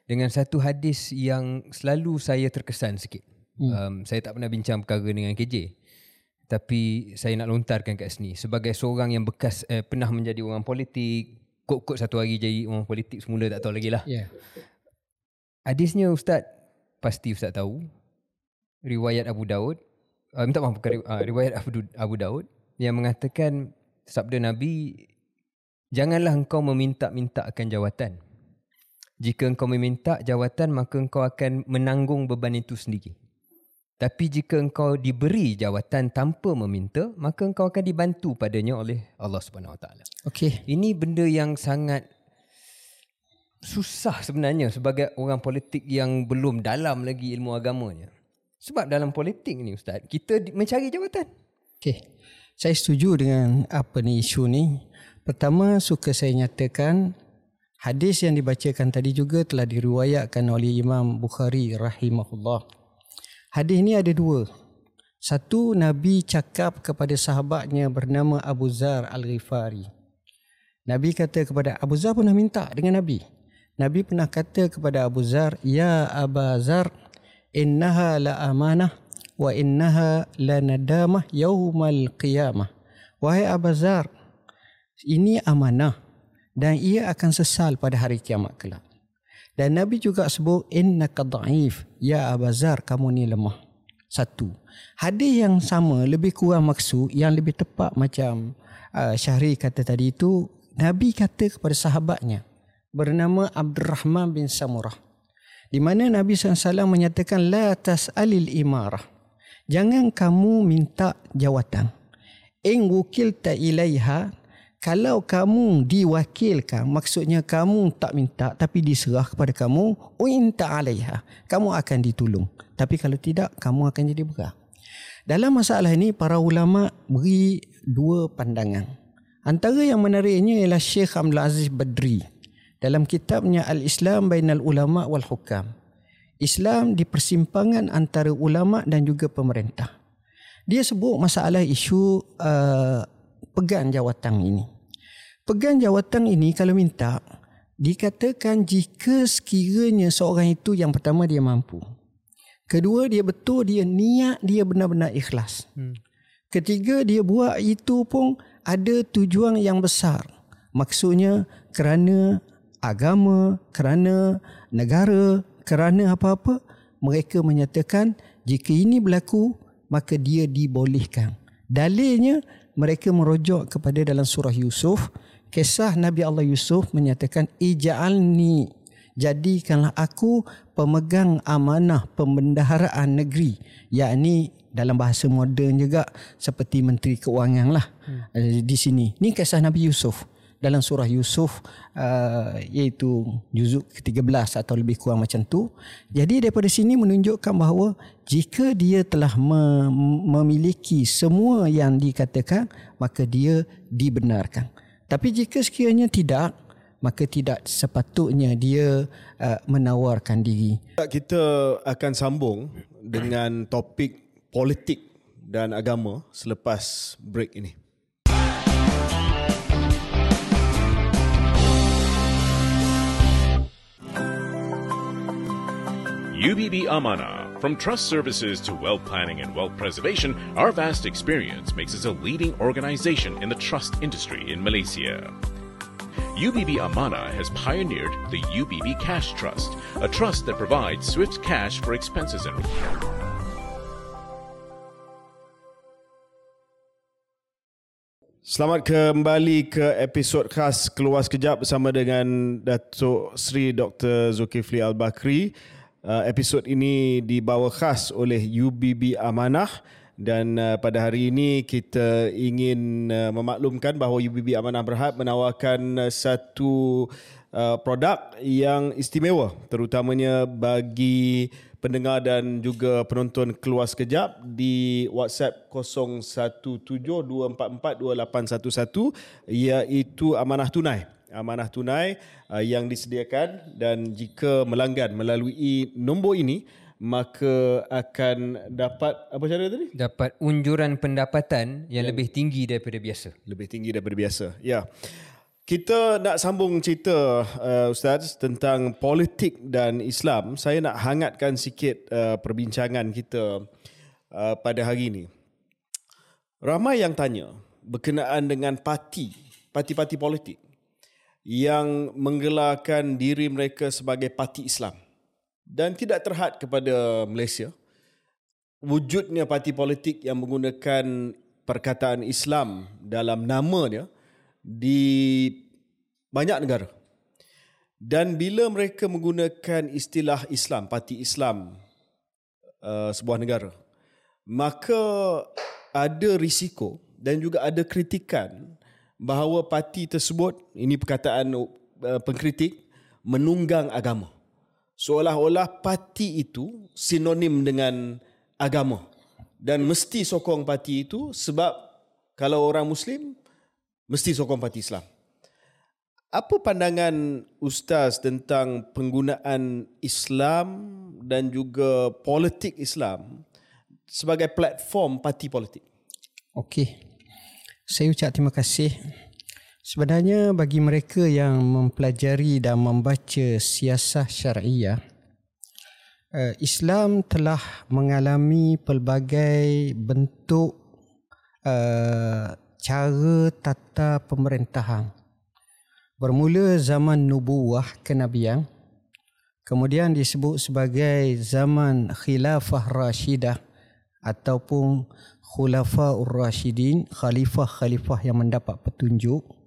[SPEAKER 3] Dengan satu hadis yang selalu saya terkesan sikit. Hmm. Um, saya tak pernah bincang perkara dengan KJ. Tapi saya nak lontarkan kat sini. Sebagai seorang yang bekas eh, pernah menjadi orang politik, kok-kok satu hari jadi orang politik semula tak tahu lagi lah. Yeah. Hadisnya Ustaz, pasti Ustaz tahu. Riwayat Abu Daud. Uh, minta maaf, bukan uh, riwayat Abu, Abu Daud. Yang mengatakan sabda Nabi, Janganlah engkau meminta-minta akan jawatan. Jika engkau meminta jawatan, maka engkau akan menanggung beban itu sendiri. Tapi jika engkau diberi jawatan tanpa meminta, maka engkau akan dibantu padanya oleh Allah Subhanahu Wa Taala.
[SPEAKER 1] Okey.
[SPEAKER 3] Ini benda yang sangat susah sebenarnya sebagai orang politik yang belum dalam lagi ilmu agamanya. Sebab dalam politik ni ustaz, kita mencari jawatan.
[SPEAKER 1] Okey. Saya setuju dengan apa ni isu ni. Pertama suka saya nyatakan hadis yang dibacakan tadi juga telah diriwayatkan oleh Imam Bukhari rahimahullah. Hadis ini ada dua. Satu Nabi cakap kepada sahabatnya bernama Abu Zar Al-Ghifari. Nabi kata kepada Abu Zar pernah minta dengan Nabi. Nabi pernah kata kepada Abu Zar, "Ya Abu Zar, innaha la amanah wa innaha la nadamah yaumal qiyamah." Wahai Abu Zar, ini amanah dan ia akan sesal pada hari kiamat kelak. Dan Nabi juga sebut innaka dhaif ya Abazar kamu ni lemah. Satu. Hadis yang sama lebih kurang maksud yang lebih tepat macam uh, Syahri kata tadi itu Nabi kata kepada sahabatnya bernama Abdurrahman bin Samurah. Di mana Nabi SAW menyatakan la tas'alil imarah. Jangan kamu minta jawatan. In wukilta ilaiha kalau kamu diwakilkan maksudnya kamu tak minta tapi diserah kepada kamu uinta alaiha kamu akan ditolong tapi kalau tidak kamu akan jadi berat dalam masalah ini para ulama beri dua pandangan. Antara yang menariknya ialah Syekh Abdul Aziz Badri. Dalam kitabnya Al-Islam Bainal Ulama wal Hukam. Islam di persimpangan antara ulama dan juga pemerintah. Dia sebut masalah isu uh, pegang jawatan ini. Pegang jawatan ini kalau minta dikatakan jika sekiranya seorang itu yang pertama dia mampu. Kedua dia betul dia niat dia benar-benar ikhlas. Hmm. Ketiga dia buat itu pun ada tujuan yang besar. Maksudnya kerana agama, kerana negara, kerana apa-apa mereka menyatakan jika ini berlaku maka dia dibolehkan. Dalilnya mereka merujuk kepada dalam surah Yusuf kisah Nabi Allah Yusuf menyatakan ija'alni jadikanlah aku pemegang amanah pembendaharaan negeri. Yakni dalam bahasa moden juga seperti menteri keuangan lah hmm. di sini. Ni kisah Nabi Yusuf dalam surah Yusuf uh, iaitu juzuk ke-13 atau lebih kurang macam tu. Jadi daripada sini menunjukkan bahawa jika dia telah me- memiliki semua yang dikatakan maka dia dibenarkan. Tapi jika sekiranya tidak maka tidak sepatutnya dia uh, menawarkan diri.
[SPEAKER 4] Kita akan sambung dengan topik politik dan agama selepas break ini.
[SPEAKER 2] UBB Amana. From trust services to wealth planning and wealth preservation, our vast experience makes us a leading organization in the trust industry in Malaysia. UBB Amana has pioneered the UBB Cash Trust, a trust that provides swift cash for expenses and
[SPEAKER 4] Selamat kembali ke episod khas Keluar Sekejap bersama dengan Datuk Sri Dr. Zulkifli Al-Bakri. Uh, episod ini dibawa khas oleh UBB Amanah. Dan uh, pada hari ini kita ingin uh, memaklumkan bahawa UBB Amanah Berhad menawarkan uh, satu uh, produk yang istimewa terutamanya bagi pendengar dan juga penonton keluar sekejap di WhatsApp 0172442811 iaitu amanah tunai amanah tunai uh, yang disediakan dan jika melanggan melalui nombor ini maka akan dapat apa cara tadi?
[SPEAKER 3] Dapat unjuran pendapatan yang, yang lebih tinggi daripada biasa.
[SPEAKER 4] Lebih tinggi daripada biasa. Ya. Kita nak sambung cerita uh, ustaz tentang politik dan Islam. Saya nak hangatkan sikit uh, perbincangan kita uh, pada hari ini. Ramai yang tanya berkenaan dengan parti, parti-parti politik yang menggelarkan diri mereka sebagai parti Islam. Dan tidak terhad kepada Malaysia wujudnya parti politik yang menggunakan perkataan Islam dalam namanya di banyak negara. Dan bila mereka menggunakan istilah Islam parti Islam uh, sebuah negara maka ada risiko dan juga ada kritikan bahawa parti tersebut ini perkataan uh, pengkritik menunggang agama seolah-olah parti itu sinonim dengan agama dan mesti sokong parti itu sebab kalau orang muslim mesti sokong parti Islam. Apa pandangan ustaz tentang penggunaan Islam dan juga politik Islam sebagai platform parti politik?
[SPEAKER 1] Okey. Saya ucap terima kasih Sebenarnya bagi mereka yang mempelajari dan membaca siasah syariah, eh, Islam telah mengalami pelbagai bentuk eh, cara tata pemerintahan. Bermula zaman nubuwah kenabian, kemudian disebut sebagai zaman khilafah rasyidah ataupun khulafa ur-rasyidin, khalifah-khalifah yang mendapat petunjuk.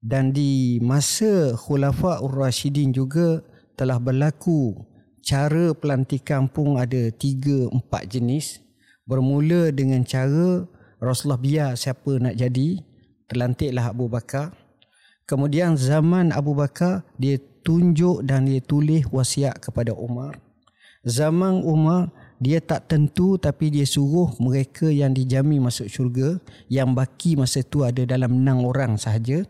[SPEAKER 1] Dan di masa Khulafa Ur-Rashidin juga telah berlaku cara pelantikan pun ada tiga empat jenis. Bermula dengan cara Rasulullah biar siapa nak jadi terlantiklah Abu Bakar. Kemudian zaman Abu Bakar dia tunjuk dan dia tulis wasiat kepada Umar. Zaman Umar dia tak tentu tapi dia suruh mereka yang dijamin masuk syurga yang baki masa tu ada dalam enam orang sahaja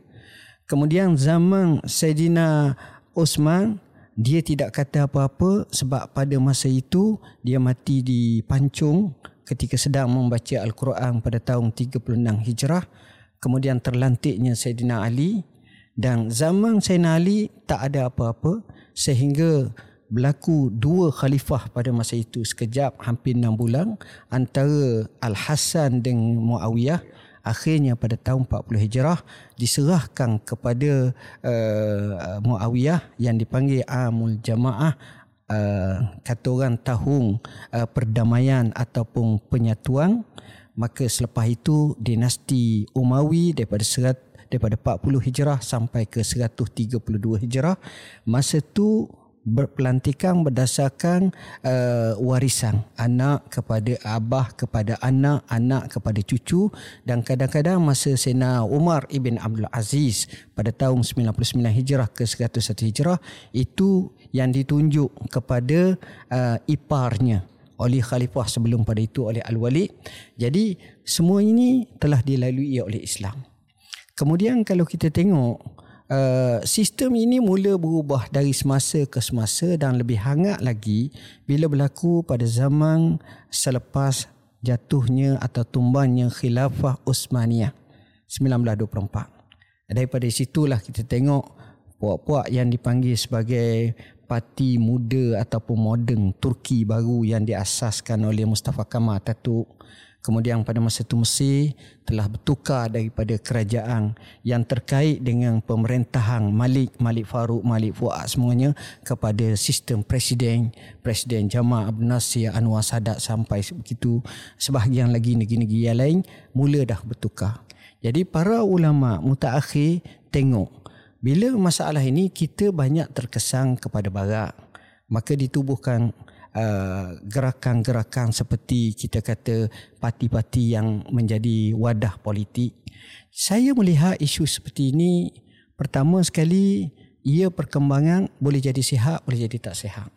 [SPEAKER 1] Kemudian zaman Sayyidina Osman dia tidak kata apa-apa sebab pada masa itu dia mati di Pancung ketika sedang membaca Al-Quran pada tahun 36 Hijrah. kemudian terlantiknya Sayyidina Ali dan zaman Sayyidina Ali tak ada apa-apa sehingga berlaku dua khalifah pada masa itu sekejap hampir enam bulan antara Al-Hasan dengan Muawiyah akhirnya pada tahun 40 Hijrah diserahkan kepada uh, Muawiyah yang dipanggil Amul Jamaah uh, kata orang tahun uh, perdamaian ataupun penyatuan. Maka selepas itu dinasti Umawi daripada serat daripada 40 Hijrah sampai ke 132 Hijrah. Masa tu berpelantikan berdasarkan uh, warisan anak kepada abah kepada anak anak kepada cucu dan kadang-kadang masa Sena Umar ibn Abdul Aziz pada tahun 99 Hijrah ke 101 Hijrah itu yang ditunjuk kepada uh, iparnya oleh khalifah sebelum pada itu oleh Al-Walid. Jadi semua ini telah dilalui oleh Islam. Kemudian kalau kita tengok Uh, sistem ini mula berubah dari semasa ke semasa dan lebih hangat lagi bila berlaku pada zaman selepas jatuhnya atau tumbangnya khilafah Uthmaniyah 1924. Daripada situlah kita tengok puak-puak yang dipanggil sebagai parti muda ataupun moden Turki baru yang diasaskan oleh Mustafa Kemal Ataturk Kemudian pada masa itu Mesir telah bertukar daripada kerajaan yang terkait dengan pemerintahan Malik, Malik Farouk, Malik Fuad semuanya kepada sistem presiden, Presiden Jamal Abdul Nasir, Anwar Sadat sampai begitu. Sebahagian lagi negeri-negeri yang lain mula dah bertukar. Jadi para ulama mutaakhir tengok bila masalah ini kita banyak terkesan kepada barat maka ditubuhkan Uh, gerakan-gerakan seperti kita kata parti-parti yang menjadi wadah politik. Saya melihat isu seperti ini pertama sekali ia perkembangan boleh jadi sihat boleh jadi tak sihat.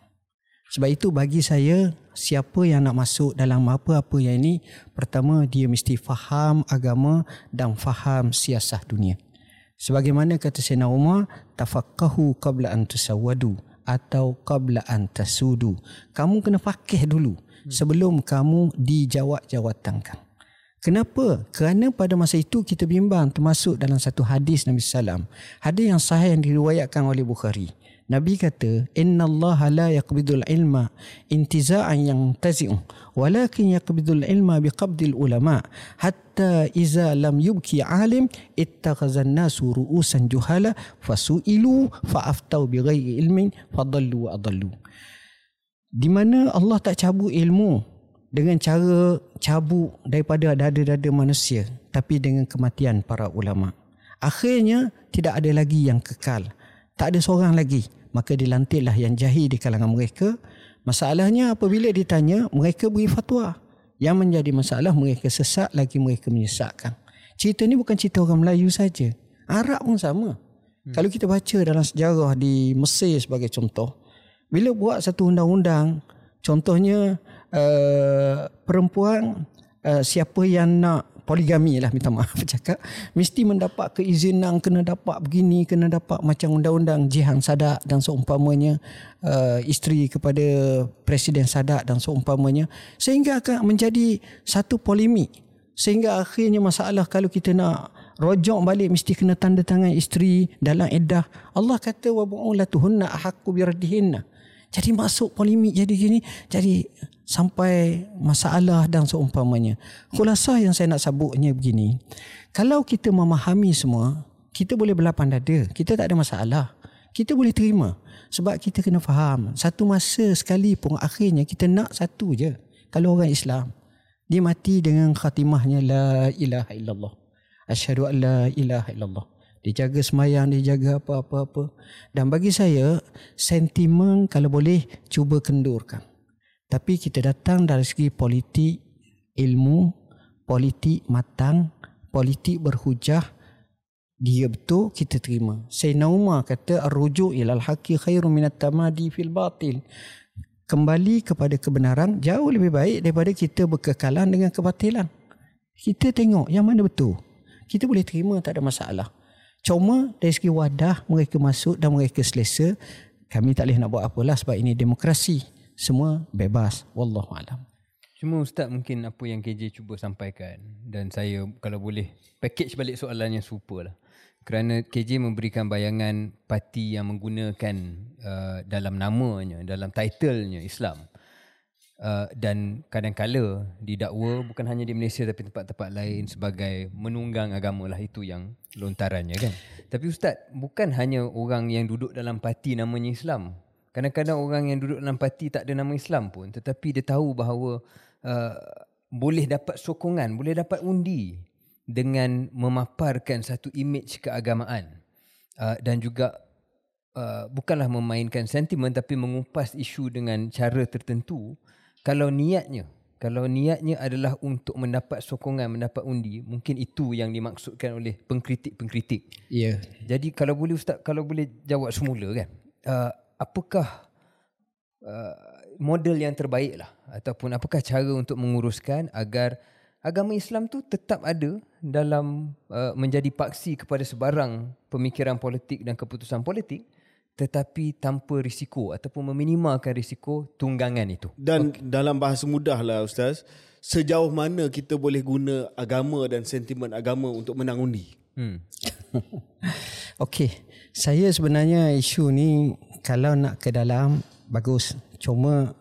[SPEAKER 1] Sebab itu bagi saya siapa yang nak masuk dalam apa-apa yang ini pertama dia mesti faham agama dan faham siasah dunia. Sebagaimana kata Sayyidina Umar tafaqahu qabla an tusawwadu atau qabla an tasudu. Kamu kena fakih dulu sebelum kamu dijawat-jawatankan. Kenapa? Kerana pada masa itu kita bimbang termasuk dalam satu hadis Nabi sallam. Hadis yang sahih yang diriwayatkan oleh Bukhari. Nabi kata, "Inna Allah la yaqbidul ilma intiza'an yang tazi'u, walakin yaqbidul ilma biqabdil ulama, hatta iza lam yubki alim ittakhazan nasu ru'usan juhala fasu'ilu fa'aftau bighairi ilmin fadallu wa adallu." Di mana Allah tak cabut ilmu dengan cara cabut daripada dada-dada manusia, tapi dengan kematian para ulama. Akhirnya tidak ada lagi yang kekal tak ada seorang lagi. Maka dilantiklah yang jahil di kalangan mereka. Masalahnya apabila ditanya mereka beri fatwa. Yang menjadi masalah mereka sesat lagi mereka menyesatkan. Cerita ni bukan cerita orang Melayu saja. Arab pun sama. Hmm. kalau kita baca dalam sejarah di Mesir sebagai contoh bila buat satu undang-undang contohnya uh, perempuan uh, siapa yang nak poligami lah minta maaf cakap mesti mendapat keizinan kena dapat begini kena dapat macam undang-undang jihan sadak dan seumpamanya uh, isteri kepada presiden sadak dan seumpamanya sehingga akan menjadi satu polemik. Sehingga akhirnya masalah kalau kita nak rojok balik mesti kena tanda tangan isteri dalam iddah Allah kata wa bu'ulatuhunna ahqqu biradihinna jadi masuk polemik jadi gini jadi sampai masalah dan seumpamanya. Khulasah yang saya nak sabuknya begini. Kalau kita memahami semua, kita boleh berlapan dada. Kita tak ada masalah. Kita boleh terima. Sebab kita kena faham. Satu masa sekali pun akhirnya kita nak satu je. Kalau orang Islam. Dia mati dengan khatimahnya La ilaha illallah. Asyhadu an la ilaha illallah. Dia jaga semayang, dia jaga apa-apa-apa. Dan bagi saya, sentimen kalau boleh cuba kendurkan. Tapi kita datang dari segi politik ilmu, politik matang, politik berhujah, dia betul kita terima. Sayyidina Umar kata ar-ruju' ilal haqqi khairu minat tamadi fil batil. Kembali kepada kebenaran jauh lebih baik daripada kita berkekalan dengan kebatilan. Kita tengok yang mana betul. Kita boleh terima tak ada masalah. Cuma dari segi wadah mereka masuk dan mereka selesa. Kami tak boleh nak buat apalah sebab ini demokrasi semua bebas wallahu alam
[SPEAKER 3] Cuma Ustaz mungkin apa yang KJ cuba sampaikan dan saya kalau boleh package balik soalannya serupa lah. Kerana KJ memberikan bayangan parti yang menggunakan uh, dalam namanya, dalam titlenya Islam. Uh, dan kadang-kala didakwa bukan hanya di Malaysia tapi tempat-tempat lain sebagai menunggang agama lah itu yang lontarannya kan. Tapi Ustaz, bukan hanya orang yang duduk dalam parti namanya Islam. Kadang-kadang orang yang duduk dalam parti tak ada nama Islam pun tetapi dia tahu bahawa uh, boleh dapat sokongan, boleh dapat undi dengan memaparkan satu image keagamaan uh, dan juga uh, bukanlah memainkan sentimen tapi mengupas isu dengan cara tertentu kalau niatnya kalau niatnya adalah untuk mendapat sokongan mendapat undi mungkin itu yang dimaksudkan oleh pengkritik-pengkritik
[SPEAKER 1] ya yeah.
[SPEAKER 3] jadi kalau boleh ustaz kalau boleh jawab semula kan uh, apakah uh, model yang terbaik lah ataupun apakah cara untuk menguruskan agar agama Islam tu tetap ada dalam uh, menjadi paksi kepada sebarang pemikiran politik dan keputusan politik tetapi tanpa risiko ataupun meminimalkan risiko tunggangan itu.
[SPEAKER 4] Dan okay. dalam bahasa mudah lah Ustaz, sejauh mana kita boleh guna agama dan sentimen agama untuk menang undi? Hmm.
[SPEAKER 1] Okey, saya sebenarnya isu ni kalau nak ke dalam bagus. Cuma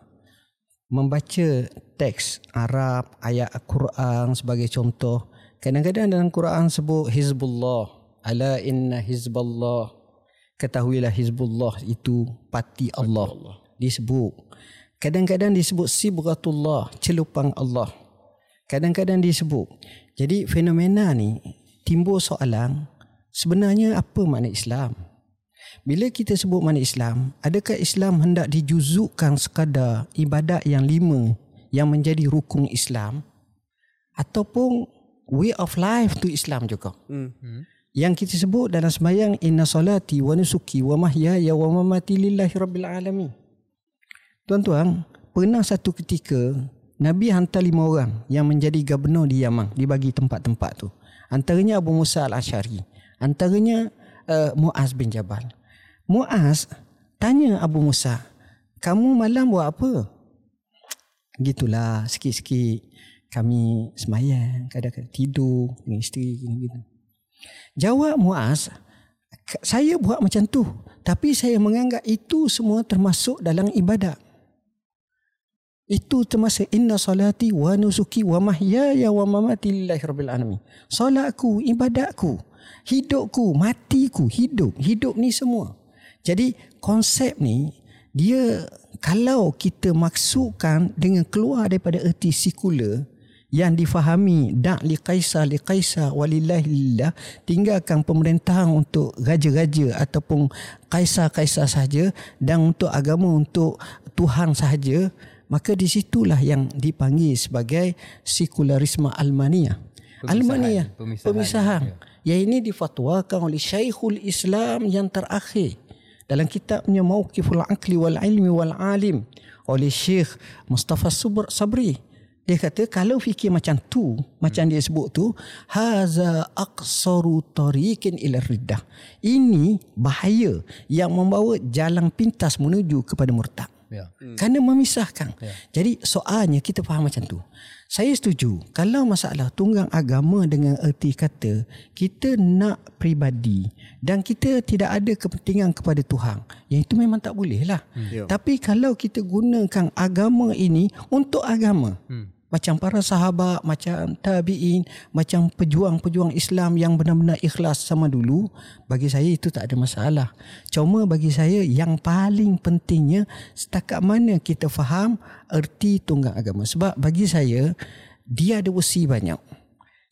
[SPEAKER 1] membaca teks Arab, ayat Al-Quran sebagai contoh. Kadang-kadang dalam Quran sebut Hizbullah. Ala inna Hizbullah ketahuilah Hizbullah itu parti Allah. Allah. Disebut. Kadang-kadang disebut Sibratullah, celupang Allah. Kadang-kadang disebut. Jadi fenomena ni timbul soalan sebenarnya apa makna Islam? Bila kita sebut makna Islam, adakah Islam hendak dijuzukkan sekadar ibadat yang lima yang menjadi rukun Islam ataupun way of life to Islam juga? Hmm. Yang kita sebut dalam sembahyang inna salati wa nusuki wa mahyaya wa mamati lillahi rabbil alamin. Tuan-tuan, pernah satu ketika Nabi hantar lima orang yang menjadi gubernur di Yaman, dibagi tempat-tempat tu. Antaranya Abu Musa al-Ashari, antaranya uh, Muaz bin Jabal. Muaz tanya Abu Musa, "Kamu malam buat apa?" Gitulah sikit-sikit kami semayang, kadang-kadang tidur dengan isteri gini-gini. Jawab Muaz, saya buat macam tu. Tapi saya menganggap itu semua termasuk dalam ibadat. Itu termasuk inna salati wa nusuki wa mahyaya wa mamati lillahi rabbil alamin. Salatku, ibadatku, hidupku, matiku, hidup. Hidup ni semua. Jadi konsep ni dia kalau kita maksudkan dengan keluar daripada erti sekular yang difahami dak li kaisar li kaisar walillahi lillah tinggalkan pemerintahan untuk raja-raja ataupun kaisar-kaisar saja dan untuk agama untuk Tuhan sahaja maka di situlah yang dipanggil sebagai sekularisme Almania Almania pemisahan, pemisahan. Ya. yang ini difatwakan oleh Syekhul Islam yang terakhir dalam kitabnya Mauqiful Aqli wal Ilmi wal Alim oleh Syekh Mustafa Sabri dia kata kalau fikir macam tu, hmm. macam dia sebut tu, haza aqsaru tariqin ila riddah. Ini bahaya yang membawa jalan pintas menuju kepada murtad. Ya. Hmm. Kerana memisahkan. Ya. Jadi soalnya kita faham macam tu. Saya setuju kalau masalah tunggang agama dengan erti kata kita nak pribadi dan kita tidak ada kepentingan kepada Tuhan. Yang itu memang tak boleh lah. Hmm. Tapi kalau kita gunakan agama ini untuk agama. Hmm macam para sahabat, macam tabi'in, macam pejuang-pejuang Islam yang benar-benar ikhlas sama dulu, bagi saya itu tak ada masalah. Cuma bagi saya yang paling pentingnya setakat mana kita faham erti tunggang agama. Sebab bagi saya, dia ada wasi banyak.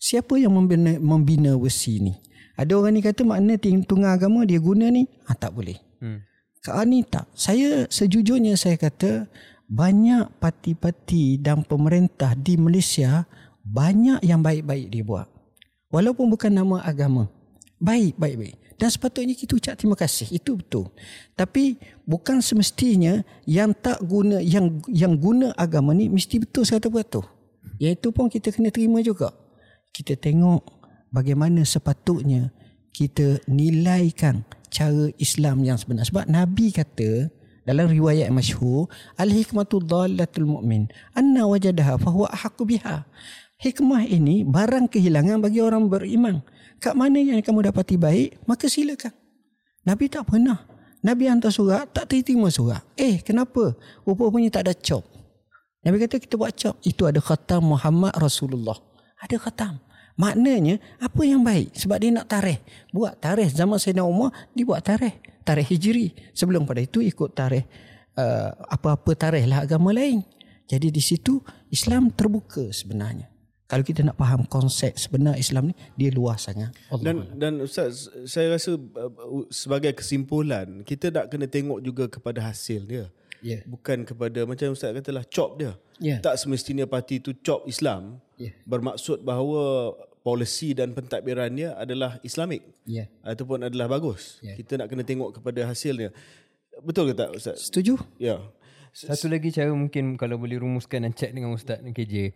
[SPEAKER 1] Siapa yang membina, membina wasi ni? Ada orang ni kata makna tunggang agama dia guna ni? Ah, tak boleh. Hmm. Kau ni tak. Saya sejujurnya saya kata banyak parti-parti dan pemerintah di Malaysia banyak yang baik-baik dia buat. Walaupun bukan nama agama. Baik, baik, baik. Dan sepatutnya kita ucap terima kasih. Itu betul. Tapi bukan semestinya yang tak guna yang yang guna agama ni mesti betul satu persatu. Iaitu pun kita kena terima juga. Kita tengok bagaimana sepatutnya kita nilaikan cara Islam yang sebenar. Sebab Nabi kata dalam riwayat masyhur al-hikmatu dhallatul mu'min anna wajadaha fahuwa ahaqqu biha. Hikmah ini barang kehilangan bagi orang beriman. Kat mana yang kamu dapati baik maka silakan. Nabi tak pernah. Nabi hantar surat tak terima surat. Eh kenapa? Rupanya tak ada cop nabi kata kita buat cop itu ada khatam Muhammad Rasulullah. Ada khatam. Maknanya apa yang baik? Sebab dia nak tarikh. Buat tarikh zaman Sayyidina Umar dibuat tarikh, tarikh Hijri. Sebelum pada itu ikut tarikh uh, apa-apa tarikh lah agama lain. Jadi di situ Islam terbuka sebenarnya. Kalau kita nak faham konsep sebenar Islam ni dia luas sangat.
[SPEAKER 4] Allah dan Allah. dan ustaz saya rasa uh, sebagai kesimpulan kita nak kena tengok juga kepada hasil dia. Yeah. Bukan kepada macam ustaz katalah cop dia. Yeah. Tak semestinya parti itu cop Islam. Yeah. Bermaksud bahawa polisi dan pentadbirannya adalah Islamik yeah. ataupun adalah bagus. Yeah. Kita nak kena tengok kepada hasilnya. Betul ke tak Ustaz?
[SPEAKER 1] Setuju.
[SPEAKER 4] Ya.
[SPEAKER 3] Satu lagi cara mungkin kalau boleh rumuskan dan cek dengan Ustaz dan KJ.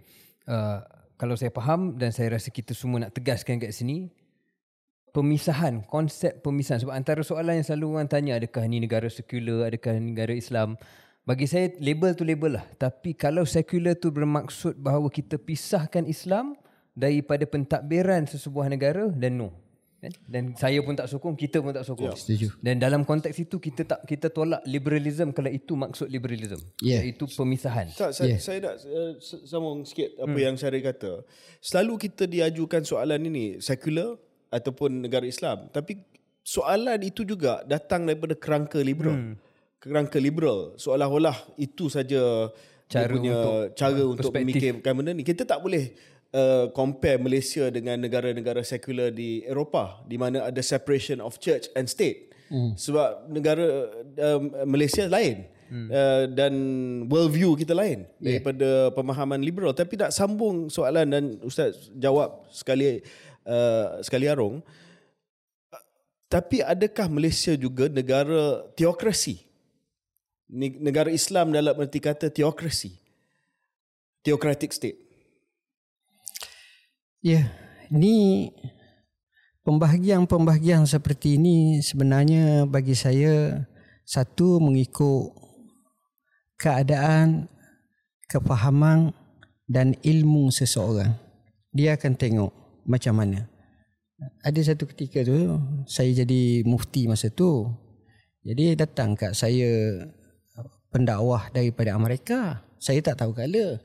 [SPEAKER 3] Uh, kalau saya faham dan saya rasa kita semua nak tegaskan kat sini, pemisahan, konsep pemisahan. Sebab antara soalan yang selalu orang tanya, adakah ini negara sekular, adakah ini negara Islam. Bagi saya, label tu label lah. Tapi kalau sekular tu bermaksud bahawa kita pisahkan Islam, daripada pentadbiran sesebuah negara dan no dan saya pun tak sokong kita pun tak sokong
[SPEAKER 1] ya. setuju
[SPEAKER 3] dan dalam konteks itu kita tak kita tolak liberalism kalau itu maksud liberalism yeah. iaitu pemisahan
[SPEAKER 4] tak, saya, yeah. saya nak uh, sambung sikit apa hmm. yang saya kata selalu kita diajukan soalan ini sekular ataupun negara Islam tapi soalan itu juga datang daripada kerangka liberal hmm. kerangka liberal seolah-olah itu saja cara punya untuk, cara untuk memikirkan benda ni kita tak boleh uh, compare Malaysia dengan negara-negara sekular di Eropah di mana ada separation of church and state. Hmm. Sebab negara uh, Malaysia lain. Hmm. Uh, dan worldview kita lain yeah. daripada pemahaman liberal tapi nak sambung soalan dan ustaz jawab sekali uh, sekali arung tapi adakah Malaysia juga negara teokrasi negara Islam dalam erti kata teokrasi theocratic state
[SPEAKER 1] Ya, ni pembahagian-pembahagian seperti ini sebenarnya bagi saya satu mengikut keadaan, kefahaman dan ilmu seseorang. Dia akan tengok macam mana. Ada satu ketika tu saya jadi mufti masa tu. Jadi datang kat saya pendakwah daripada Amerika. Saya tak tahu kala.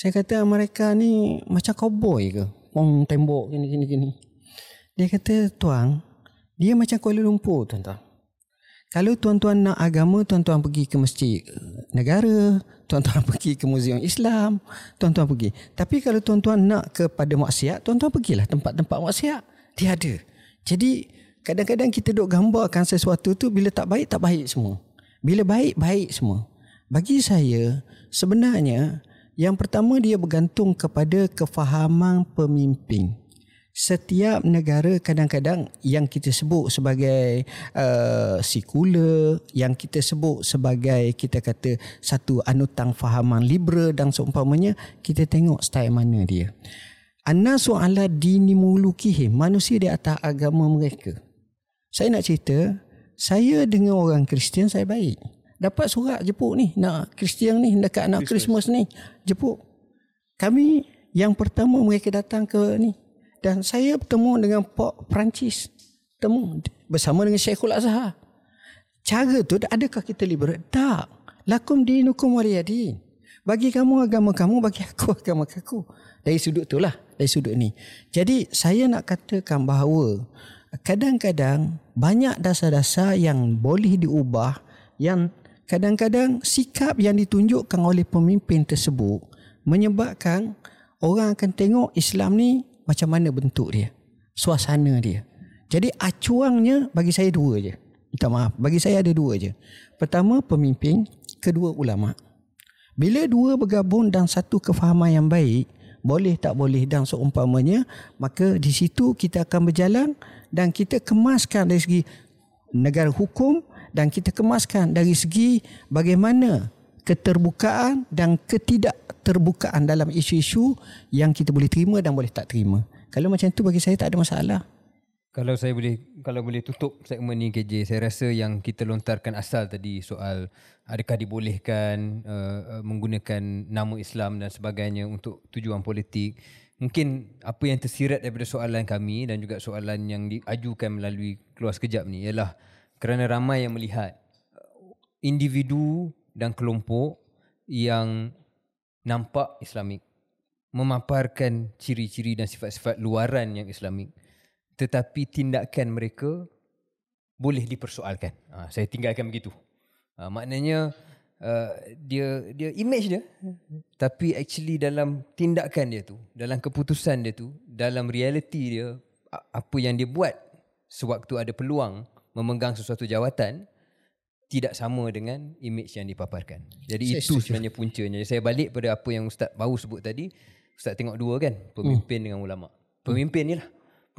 [SPEAKER 1] Saya kata mereka ni macam cowboy ke? Pong tembok gini gini gini. Dia kata tuan, dia macam Kuala Lumpur tuan-tuan. Kalau tuan-tuan nak agama, tuan-tuan pergi ke masjid negara, tuan-tuan pergi ke muzium Islam, tuan-tuan pergi. Tapi kalau tuan-tuan nak kepada maksiat, tuan-tuan pergilah tempat-tempat maksiat. Dia ada. Jadi kadang-kadang kita duk gambarkan sesuatu tu bila tak baik, tak baik semua. Bila baik, baik semua. Bagi saya, sebenarnya yang pertama dia bergantung kepada kefahaman pemimpin. Setiap negara kadang-kadang yang kita sebut sebagai uh, sekular, yang kita sebut sebagai kita kata satu anutang fahaman liberal dan seumpamanya, kita tengok style mana dia. Anasu ala dini mulukihim, manusia di atas agama mereka. Saya nak cerita, saya dengan orang Kristian saya baik dapat surat jepuk ni nak Kristian ni dekat nak Christmas. Ni jepuk. Kami yang pertama mereka datang ke ni. Dan saya bertemu dengan Pok Perancis temu bersama dengan Syekhul Azhar. Cara tu adakah kita liberal tak. Lakum dinukum waliyadin bagi kamu agama kamu bagi aku agama aku. Dari sudut tu lah dari sudut ni. Jadi saya nak katakan bahawa kadang-kadang banyak dasar-dasar yang boleh diubah yang kadang-kadang sikap yang ditunjukkan oleh pemimpin tersebut menyebabkan orang akan tengok Islam ni macam mana bentuk dia, suasana dia. Jadi acuangnya bagi saya dua je. Minta maaf, bagi saya ada dua je. Pertama pemimpin, kedua ulama. Bila dua bergabung dan satu kefahaman yang baik, boleh tak boleh dan seumpamanya, maka di situ kita akan berjalan dan kita kemaskan dari segi negara hukum dan kita kemaskan dari segi bagaimana keterbukaan dan ketidakterbukaan dalam isu-isu yang kita boleh terima dan boleh tak terima. Kalau macam itu bagi saya tak ada masalah.
[SPEAKER 3] Kalau saya boleh kalau boleh tutup segmen ni KJ, saya rasa yang kita lontarkan asal tadi soal adakah dibolehkan uh, menggunakan nama Islam dan sebagainya untuk tujuan politik. Mungkin apa yang tersirat daripada soalan kami dan juga soalan yang diajukan melalui keluar sekejap ni ialah kerana ramai yang melihat individu dan kelompok yang nampak Islamik memaparkan ciri-ciri dan sifat-sifat luaran yang Islamik tetapi tindakan mereka boleh dipersoalkan. Ha, saya tinggalkan begitu. Ha, maknanya uh, dia dia image dia tapi actually dalam tindakan dia tu, dalam keputusan dia tu, dalam reality dia apa yang dia buat sewaktu ada peluang memegang sesuatu jawatan tidak sama dengan image yang dipaparkan. Jadi saya itu setuju. sebenarnya puncanya. Saya balik pada apa yang Ustaz baru sebut tadi. Ustaz tengok dua kan, pemimpin hmm. dengan ulama. Pemimpin ni lah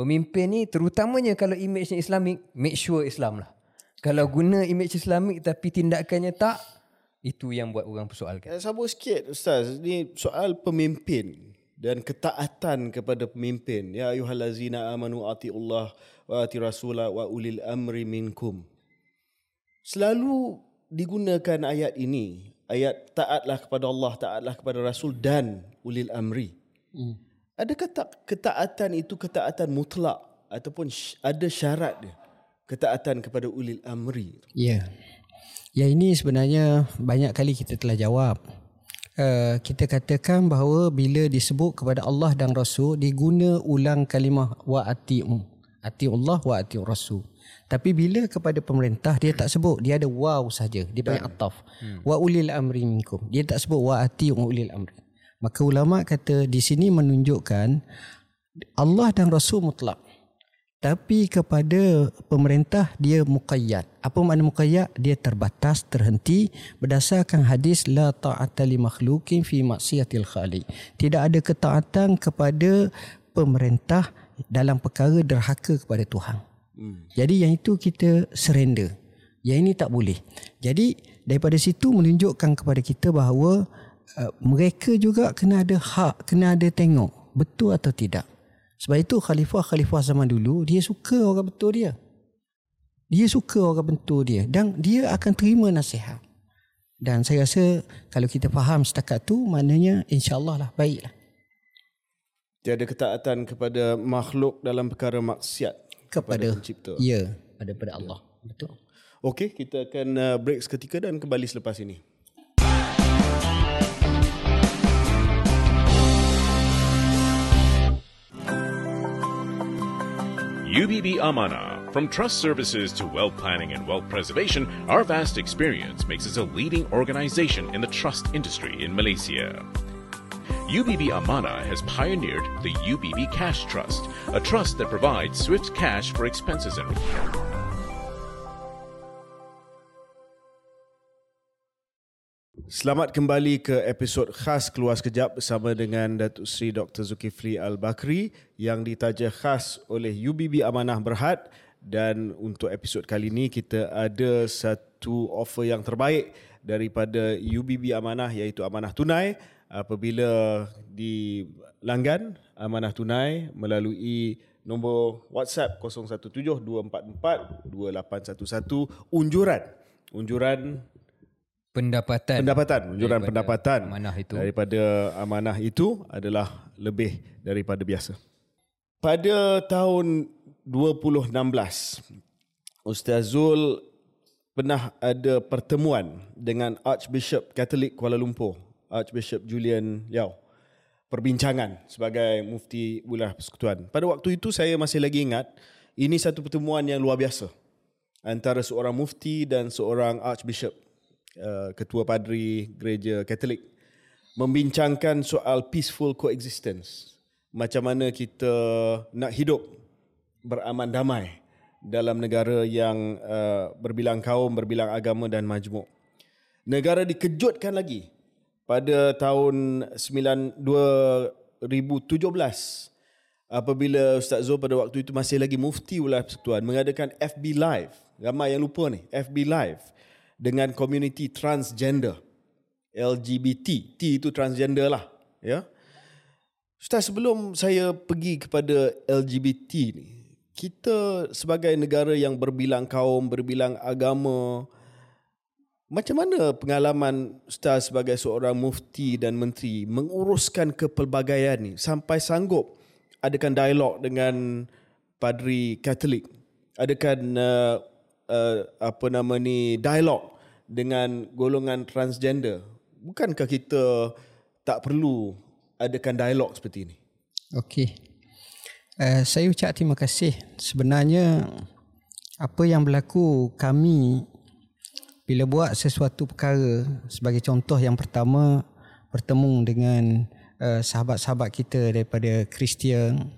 [SPEAKER 3] pemimpin ni terutamanya kalau image Islamik, make sure Islam lah. Kalau guna image Islamik tapi tindakannya tak, itu yang buat orang persoalkan.
[SPEAKER 4] Eh, sambung sikit Ustaz, ni soal pemimpin dan ketaatan kepada pemimpin. Ya ayuhallazina amanu atiullah wa ati rasulah wa ulil amri minkum. Selalu digunakan ayat ini, ayat taatlah kepada Allah, taatlah kepada Rasul dan ulil amri. Hmm. Adakah tak ketaatan itu ketaatan mutlak ataupun ada syarat dia? Ketaatan kepada ulil amri.
[SPEAKER 1] Ya. Ya ini sebenarnya banyak kali kita telah jawab. Uh, kita katakan bahawa bila disebut kepada Allah dan Rasul diguna ulang kalimah wa ati'u. Allah wa ati'u Rasul. Tapi bila kepada pemerintah dia tak sebut, dia ada waw saja. Dia panggil ataf. Hmm. Wa ulil amri minkum. Dia tak sebut wa ati'u ulil amri. Maka ulama kata di sini menunjukkan Allah dan Rasul mutlak. Tapi kepada pemerintah dia muqayyad. Apa makna muqayyad? Dia terbatas, terhenti berdasarkan hadis la ta'ata li makhluqin fi maksiatil khaliq. Tidak ada ketaatan kepada pemerintah dalam perkara derhaka kepada Tuhan. Hmm. Jadi yang itu kita surrender. Yang ini tak boleh. Jadi daripada situ menunjukkan kepada kita bahawa uh, mereka juga kena ada hak, kena ada tengok betul atau tidak. Sebab itu khalifah-khalifah zaman dulu dia suka orang betul dia. Dia suka orang betul dia dan dia akan terima nasihat. Dan saya rasa kalau kita faham setakat tu maknanya insya-Allah lah baiklah.
[SPEAKER 4] Tiada ketaatan kepada makhluk dalam perkara maksiat kepada, kepada pencipta.
[SPEAKER 1] Ya, pada pada Allah. Betul.
[SPEAKER 4] Okey, kita akan uh, break seketika dan kembali selepas ini.
[SPEAKER 2] UBB Amana. From trust services to wealth planning and wealth preservation, our vast experience makes us a leading organization in the trust industry in Malaysia. UBB Amana has pioneered the UBB Cash Trust, a trust that provides swift cash for expenses and
[SPEAKER 4] Selamat kembali ke episod khas Keluar Sekejap bersama dengan Datuk Seri Dr. Zulkifli Al-Bakri yang ditaja khas oleh UBB Amanah Berhad dan untuk episod kali ini kita ada satu offer yang terbaik daripada UBB Amanah iaitu Amanah Tunai apabila di langgan Amanah Tunai melalui nombor WhatsApp 0172442811 unjuran. Unjuran
[SPEAKER 3] pendapatan.
[SPEAKER 4] pendapatan unjuran pendapatan amanah itu. daripada amanah itu adalah lebih daripada biasa. Pada tahun 2016 Ustaz Zul pernah ada pertemuan dengan Archbishop Katolik Kuala Lumpur, Archbishop Julian Yao. Perbincangan sebagai mufti wilayah persekutuan. Pada waktu itu saya masih lagi ingat ini satu pertemuan yang luar biasa antara seorang mufti dan seorang archbishop Uh, ketua padri gereja Katolik membincangkan soal peaceful coexistence. Macam mana kita nak hidup beraman damai dalam negara yang uh, berbilang kaum, berbilang agama dan majmuk. Negara dikejutkan lagi pada tahun 9, 2017 apabila Ustaz Zul pada waktu itu masih lagi mufti wilayah persekutuan mengadakan FB Live. Ramai yang lupa ni, FB Live dengan community transgender LGBT T itu transgender lah ya Ustaz sebelum saya pergi kepada LGBT ni kita sebagai negara yang berbilang kaum, berbilang agama, macam mana pengalaman Ustaz sebagai seorang mufti dan menteri menguruskan kepelbagaian ni sampai sanggup adakan dialog dengan padri Katolik? Adakan uh, uh, apa nama ni dialog dengan golongan transgender? Bukankah kita tak perlu adakan dialog seperti ini?
[SPEAKER 1] Okey. Uh, saya ucap terima kasih. Sebenarnya apa yang berlaku kami bila buat sesuatu perkara sebagai contoh yang pertama bertemu dengan uh, sahabat-sahabat kita daripada Kristian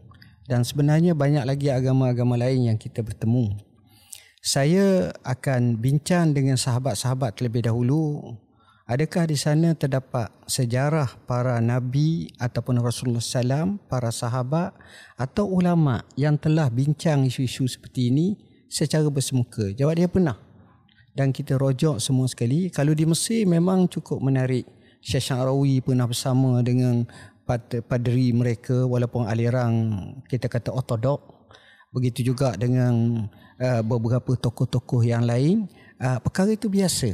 [SPEAKER 1] dan sebenarnya banyak lagi agama-agama lain yang kita bertemu. Saya akan bincang dengan sahabat-sahabat terlebih dahulu adakah di sana terdapat sejarah para nabi ataupun Rasulullah SAW, para sahabat atau ulama yang telah bincang isu-isu seperti ini secara bersemuka. Jawab dia pernah dan kita rojok semua sekali. Kalau di Mesir memang cukup menarik. Syekh Syarawi pernah bersama dengan padri mereka walaupun aliran kita kata ortodok. Begitu juga dengan uh, beberapa tokoh-tokoh yang lain. Uh, perkara itu biasa.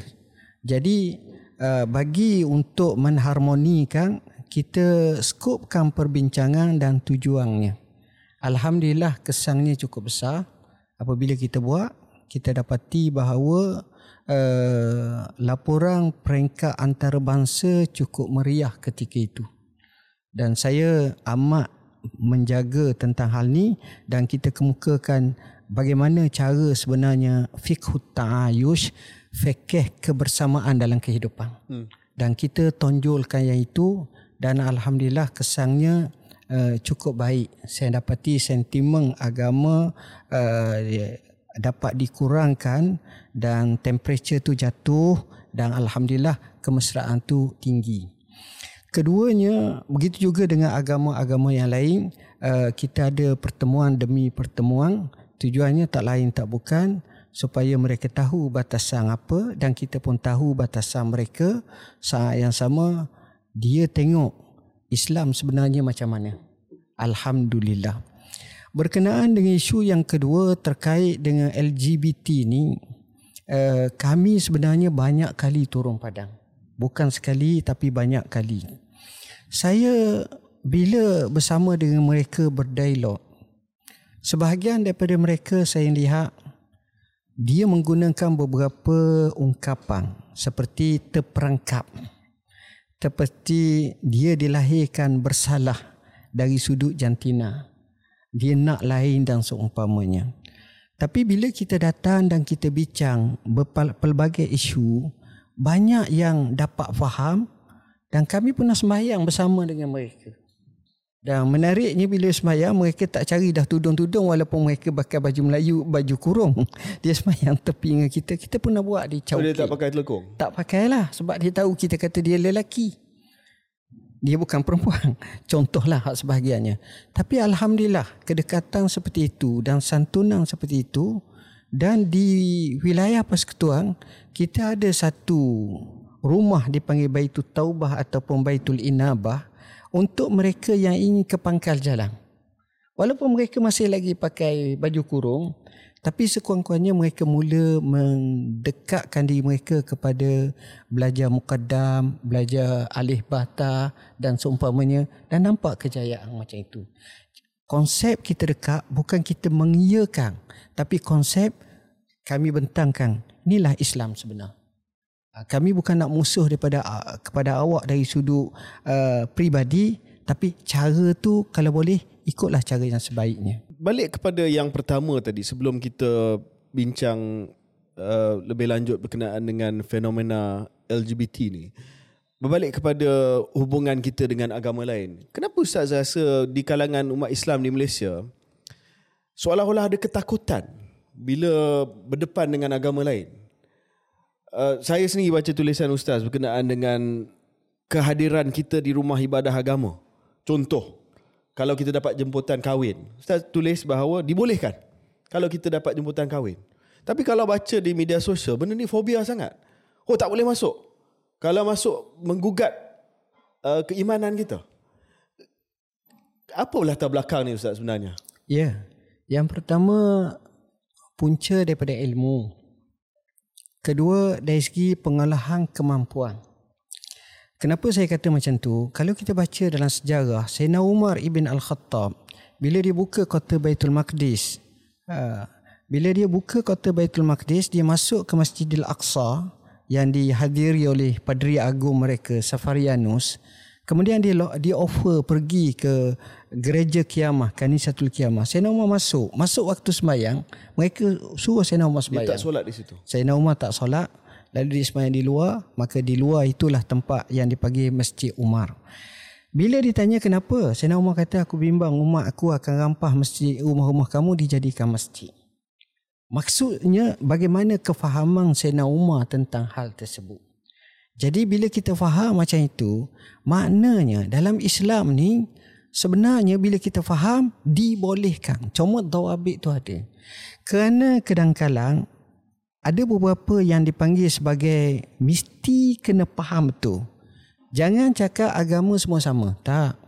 [SPEAKER 1] Jadi uh, bagi untuk menharmonikan kita skopkan perbincangan dan tujuannya. Alhamdulillah kesannya cukup besar apabila kita buat kita dapati bahawa uh, laporan peringkat antarabangsa cukup meriah ketika itu. Dan saya amat menjaga tentang hal ni dan kita kemukakan bagaimana cara sebenarnya fiqh ta'ayush fikih kebersamaan dalam kehidupan. Hmm. Dan kita tonjolkan yang itu dan alhamdulillah kesannya uh, cukup baik. Saya dapati sentimen agama uh, dapat dikurangkan dan temperature tu jatuh dan alhamdulillah kemesraan tu tinggi. Keduanya begitu juga dengan agama-agama yang lain uh, kita ada pertemuan demi pertemuan tujuannya tak lain tak bukan supaya mereka tahu batasan apa dan kita pun tahu batasan mereka saat yang sama dia tengok Islam sebenarnya macam mana. Alhamdulillah. Berkenaan dengan isu yang kedua terkait dengan LGBT ni, uh, kami sebenarnya banyak kali turun padang. Bukan sekali tapi banyak kali. Saya bila bersama dengan mereka berdialog, sebahagian daripada mereka saya lihat dia menggunakan beberapa ungkapan seperti terperangkap. Seperti dia dilahirkan bersalah dari sudut jantina dia nak lain dan seumpamanya. Tapi bila kita datang dan kita bincang pelbagai isu, banyak yang dapat faham dan kami pernah sembahyang bersama dengan mereka. Dan menariknya bila sembahyang, mereka tak cari dah tudung-tudung walaupun mereka pakai baju Melayu, baju kurung. Dia sembahyang tepi dengan kita. Kita pernah buat di cawki.
[SPEAKER 4] Oh, dia tak pakai telekung?
[SPEAKER 1] Tak pakailah sebab dia tahu kita kata dia lelaki dia bukan perempuan. Contohlah hak sebahagiannya. Tapi Alhamdulillah kedekatan seperti itu dan santunan seperti itu dan di wilayah Persekutuan kita ada satu rumah dipanggil Baitul Taubah ataupun Baitul Inabah untuk mereka yang ingin ke pangkal jalan. Walaupun mereka masih lagi pakai baju kurung, tapi sekurang-kurangnya mereka mula mendekatkan diri mereka kepada belajar mukaddam, belajar alih bata dan seumpamanya dan nampak kejayaan macam itu. Konsep kita dekat bukan kita mengiyakan tapi konsep kami bentangkan inilah Islam sebenar. Ah, kami bukan nak musuh daripada ah, kepada awak dari sudut uh, peribadi tapi cara tu kalau boleh ikutlah cara yang sebaiknya
[SPEAKER 4] balik kepada yang pertama tadi sebelum kita bincang uh, lebih lanjut berkenaan dengan fenomena LGBT ni. Berbalik kepada hubungan kita dengan agama lain. Kenapa Ustaz rasa di kalangan umat Islam di Malaysia seolah-olah ada ketakutan bila berdepan dengan agama lain? Uh, saya sendiri baca tulisan Ustaz berkenaan dengan kehadiran kita di rumah ibadah agama. Contoh, kalau kita dapat jemputan kahwin. Ustaz tulis bahawa dibolehkan kalau kita dapat jemputan kahwin. Tapi kalau baca di media sosial, benda ni fobia sangat. Oh tak boleh masuk. Kalau masuk menggugat uh, keimanan kita. Apa latar belakang ni Ustaz sebenarnya?
[SPEAKER 1] Ya, yeah. Yang pertama punca daripada ilmu. Kedua dari segi pengolahan kemampuan. Kenapa saya kata macam tu? Kalau kita baca dalam sejarah, Sayyidina Umar ibn Al-Khattab bila dia buka kota Baitul Maqdis, uh, bila dia buka kota Baitul Maqdis, dia masuk ke Masjidil Aqsa yang dihadiri oleh Padri Agung mereka, Safarianus. Kemudian dia dia offer pergi ke gereja kiamah, kanisatul kiamah. Sayyidina Umar masuk. Masuk waktu sembahyang, mereka suruh Sayyidina Umar sembahyang.
[SPEAKER 4] Dia tak solat di situ.
[SPEAKER 1] Sayyidina Umar tak solat, lalu dia sembahyang di luar, maka di luar itulah tempat yang dipanggil Masjid Umar. Bila ditanya kenapa, Sayyidina Umar kata aku bimbang umat aku akan rampah masjid rumah-rumah kamu dijadikan masjid. Maksudnya bagaimana kefahaman Sayyidina Umar tentang hal tersebut. Jadi bila kita faham macam itu, maknanya dalam Islam ni sebenarnya bila kita faham dibolehkan. Cuma dawabit tu ada. Kerana kadang-kadang ada beberapa yang dipanggil sebagai mesti kena faham tu. Jangan cakap agama semua sama. Tak.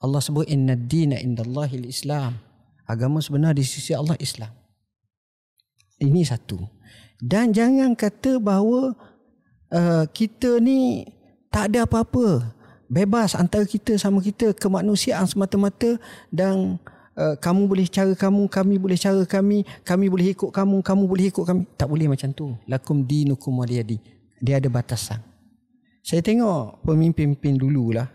[SPEAKER 1] Allah sebut inna dina indallahi islam Agama sebenar di sisi Allah Islam. Ini satu. Dan jangan kata bahawa uh, kita ni tak ada apa-apa bebas antara kita sama kita kemanusiaan semata-mata dan uh, kamu boleh cara kamu kami boleh cara kami kami boleh ikut kamu kamu boleh ikut kami. Tak boleh macam tu. Lakum dinukum waliyadi dia ada batasan. Saya tengok pemimpin-pemimpin dululah.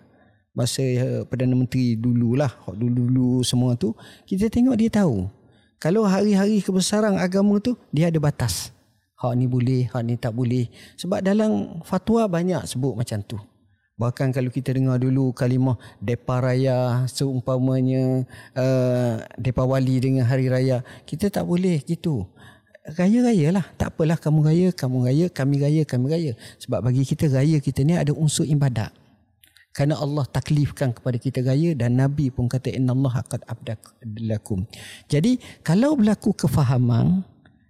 [SPEAKER 1] Masa uh, Perdana Menteri dululah dulu-dulu semua tu kita tengok dia tahu. Kalau hari-hari kebesaran agama tu dia ada batas. Hak ni boleh, hak ni tak boleh. Sebab dalam fatwa banyak sebut macam tu. Bahkan kalau kita dengar dulu kalimah depa raya seumpamanya uh, depa wali dengan hari raya, kita tak boleh gitu. Raya-raya lah. Tak apalah kamu raya, kamu raya, kami raya, kami raya. Sebab bagi kita raya kita ni ada unsur ibadat. Kerana Allah taklifkan kepada kita raya dan Nabi pun kata inna Allah qad abdakum. Jadi kalau berlaku kefahaman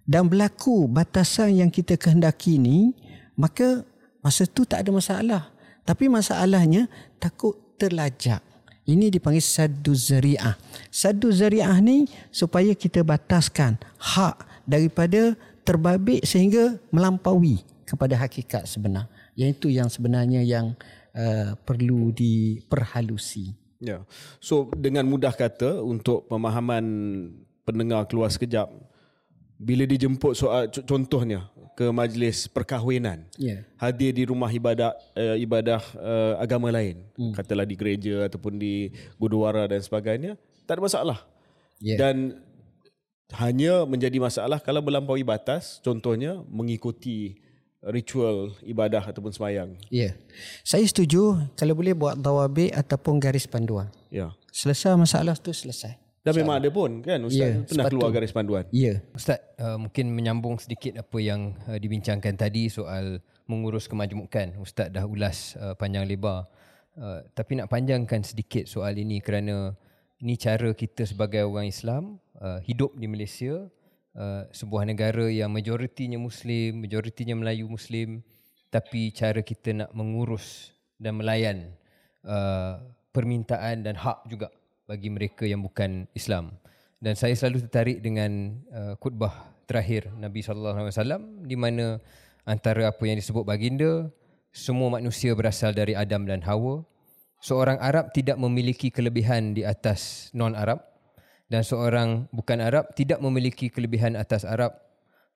[SPEAKER 1] dan berlaku batasan yang kita kehendaki ni maka masa tu tak ada masalah tapi masalahnya takut terlajak ini dipanggil sadu zari'ah. Sadu zari'ah ni supaya kita bataskan hak daripada terbabit sehingga melampaui kepada hakikat sebenar. Yang itu yang sebenarnya yang uh, perlu diperhalusi.
[SPEAKER 4] Ya. So dengan mudah kata untuk pemahaman pendengar keluar sekejap bila dijemput soal contohnya ke majlis perkahwinan yeah. hadir di rumah ibadah uh, ibadah uh, agama lain mm. katalah di gereja ataupun di gurdwara dan sebagainya tak ada masalah yeah. dan hanya menjadi masalah kalau melampaui batas contohnya mengikuti ritual ibadah ataupun semayang
[SPEAKER 1] ya yeah. saya setuju kalau boleh buat dawabik ataupun garis panduan ya yeah. selesai masalah tu selesai
[SPEAKER 4] dan memang ada pun kan Ustaz yeah, pernah keluar garis panduan.
[SPEAKER 3] Ya. Yeah. Ustaz uh, mungkin menyambung sedikit apa yang uh, dibincangkan tadi soal mengurus kemajmukan. Ustaz dah ulas uh, panjang lebar. Uh, tapi nak panjangkan sedikit soal ini kerana ini cara kita sebagai orang Islam uh, hidup di Malaysia uh, sebuah negara yang majoritinya Muslim, majoritinya Melayu Muslim tapi cara kita nak mengurus dan melayan uh, permintaan dan hak juga bagi mereka yang bukan Islam. Dan saya selalu tertarik dengan uh, khutbah terakhir Nabi sallallahu alaihi wasallam di mana antara apa yang disebut baginda semua manusia berasal dari Adam dan Hawa. Seorang Arab tidak memiliki kelebihan di atas non-Arab dan seorang bukan Arab tidak memiliki kelebihan atas Arab.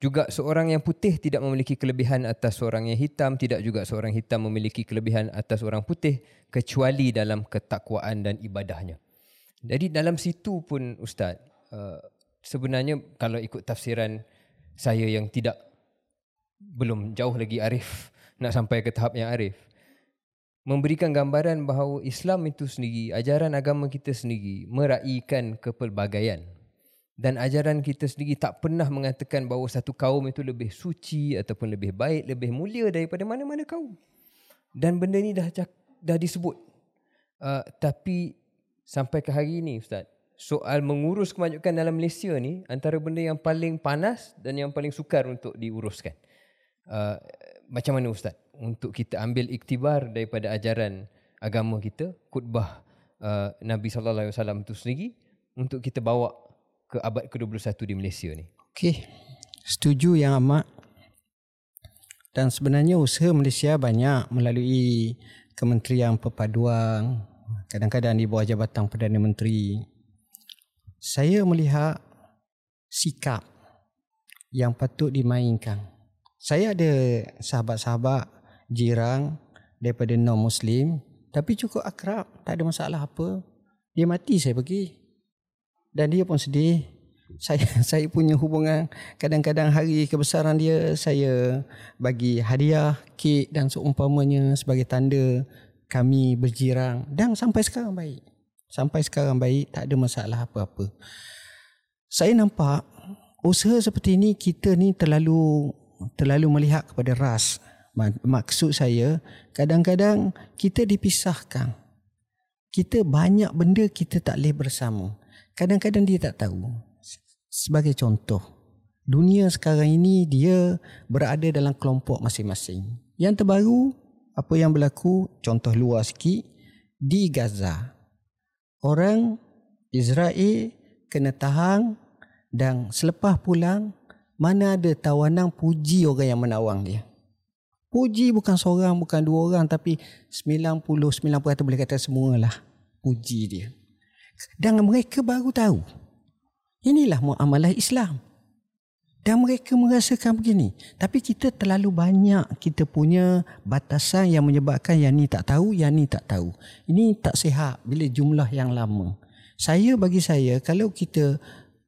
[SPEAKER 3] Juga seorang yang putih tidak memiliki kelebihan atas seorang yang hitam, tidak juga seorang hitam memiliki kelebihan atas orang putih kecuali dalam ketakwaan dan ibadahnya. Jadi dalam situ pun Ustaz, uh, sebenarnya kalau ikut tafsiran saya yang tidak belum jauh lagi arif nak sampai ke tahap yang arif memberikan gambaran bahawa Islam itu sendiri ajaran agama kita sendiri meraihkan kepelbagaian. Dan ajaran kita sendiri tak pernah mengatakan bahawa satu kaum itu lebih suci ataupun lebih baik lebih mulia daripada mana-mana kaum. Dan benda ni dah dah disebut. Uh, tapi sampai ke hari ini Ustaz soal mengurus kemajukan dalam Malaysia ni antara benda yang paling panas dan yang paling sukar untuk diuruskan uh, macam mana Ustaz untuk kita ambil iktibar daripada ajaran agama kita khutbah uh, Nabi wasallam itu sendiri untuk kita bawa ke abad ke-21 di Malaysia ni.
[SPEAKER 1] Okey. Setuju yang amat. Dan sebenarnya usaha Malaysia banyak melalui Kementerian Perpaduan, kadang-kadang di bawah Jabatan Perdana Menteri. Saya melihat sikap yang patut dimainkan. Saya ada sahabat-sahabat jiran daripada non-Muslim tapi cukup akrab, tak ada masalah apa. Dia mati saya pergi. Dan dia pun sedih. Saya saya punya hubungan kadang-kadang hari kebesaran dia saya bagi hadiah, kek dan seumpamanya sebagai tanda kami berjirang dan sampai sekarang baik. Sampai sekarang baik, tak ada masalah apa-apa. Saya nampak usaha seperti ini kita ni terlalu terlalu melihat kepada ras. Maksud saya kadang-kadang kita dipisahkan. Kita banyak benda kita tak boleh bersama. Kadang-kadang dia tak tahu. Sebagai contoh dunia sekarang ini dia berada dalam kelompok masing-masing. Yang terbaru apa yang berlaku contoh luar sikit di Gaza orang Israel kena tahan dan selepas pulang mana ada tawanan puji orang yang menawang dia Puji bukan seorang, bukan dua orang tapi 99% boleh kata semualah puji dia. Dan mereka baru tahu. Inilah muamalah Islam. Dan mereka merasakan begini. Tapi kita terlalu banyak kita punya batasan yang menyebabkan yang ni tak tahu, yang ni tak tahu. Ini tak sihat bila jumlah yang lama. Saya bagi saya kalau kita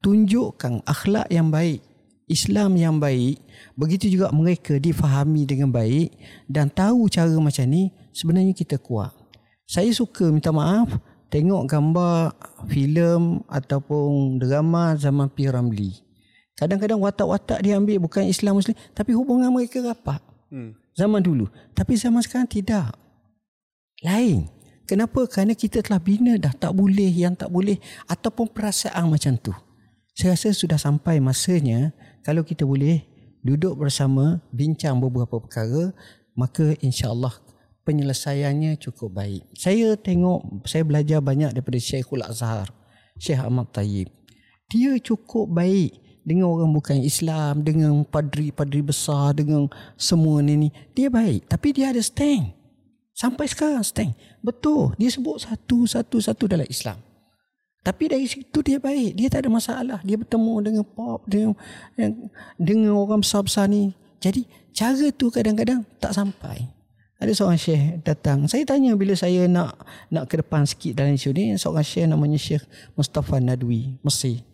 [SPEAKER 1] tunjukkan akhlak yang baik Islam yang baik, begitu juga mereka difahami dengan baik dan tahu cara macam ni, sebenarnya kita kuat. Saya suka minta maaf tengok gambar filem ataupun drama zaman P. Ramli. Kadang-kadang watak-watak dia ambil bukan Islam Muslim tapi hubungan mereka rapat. Hmm. Zaman dulu. Tapi zaman sekarang tidak. Lain. Kenapa? Kerana kita telah bina dah tak boleh yang tak boleh ataupun perasaan macam tu. Saya rasa sudah sampai masanya kalau kita boleh duduk bersama bincang beberapa perkara maka insya-Allah penyelesaiannya cukup baik. Saya tengok saya belajar banyak daripada Syekhul Azhar, Syekh Ahmad Tayyib. Dia cukup baik dengan orang bukan Islam, dengan padri-padri besar, dengan semua ni ni. Dia baik tapi dia ada stand. Sampai sekarang stand. Betul, dia sebut satu-satu-satu dalam Islam. Tapi dari situ dia baik. Dia tak ada masalah. Dia bertemu dengan pop. Dengan, dengan orang besar-besar ni. Jadi cara tu kadang-kadang tak sampai. Ada seorang syekh datang. Saya tanya bila saya nak nak ke depan sikit dalam isu ni. Seorang syekh namanya Syekh Mustafa Nadwi. Mesir.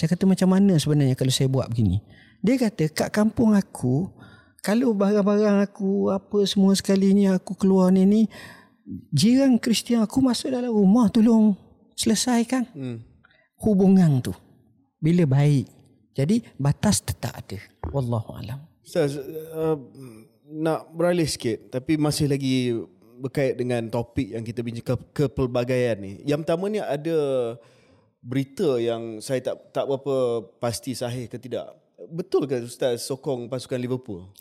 [SPEAKER 1] Saya kata macam mana sebenarnya kalau saya buat begini. Dia kata kat kampung aku. Kalau barang-barang aku apa semua sekali ni aku keluar ni ni. Jiran Kristian aku masuk dalam rumah tolong selesaikan hmm. hubungan tu bila baik jadi batas tetap ada wallahu alam
[SPEAKER 4] Ustaz uh, nak beralih sikit tapi masih lagi berkait dengan topik yang kita bincang ke, kepelbagaian ni yang pertama ni ada berita yang saya tak tak berapa pasti sahih ke tidak betul ke ustaz sokong pasukan Liverpool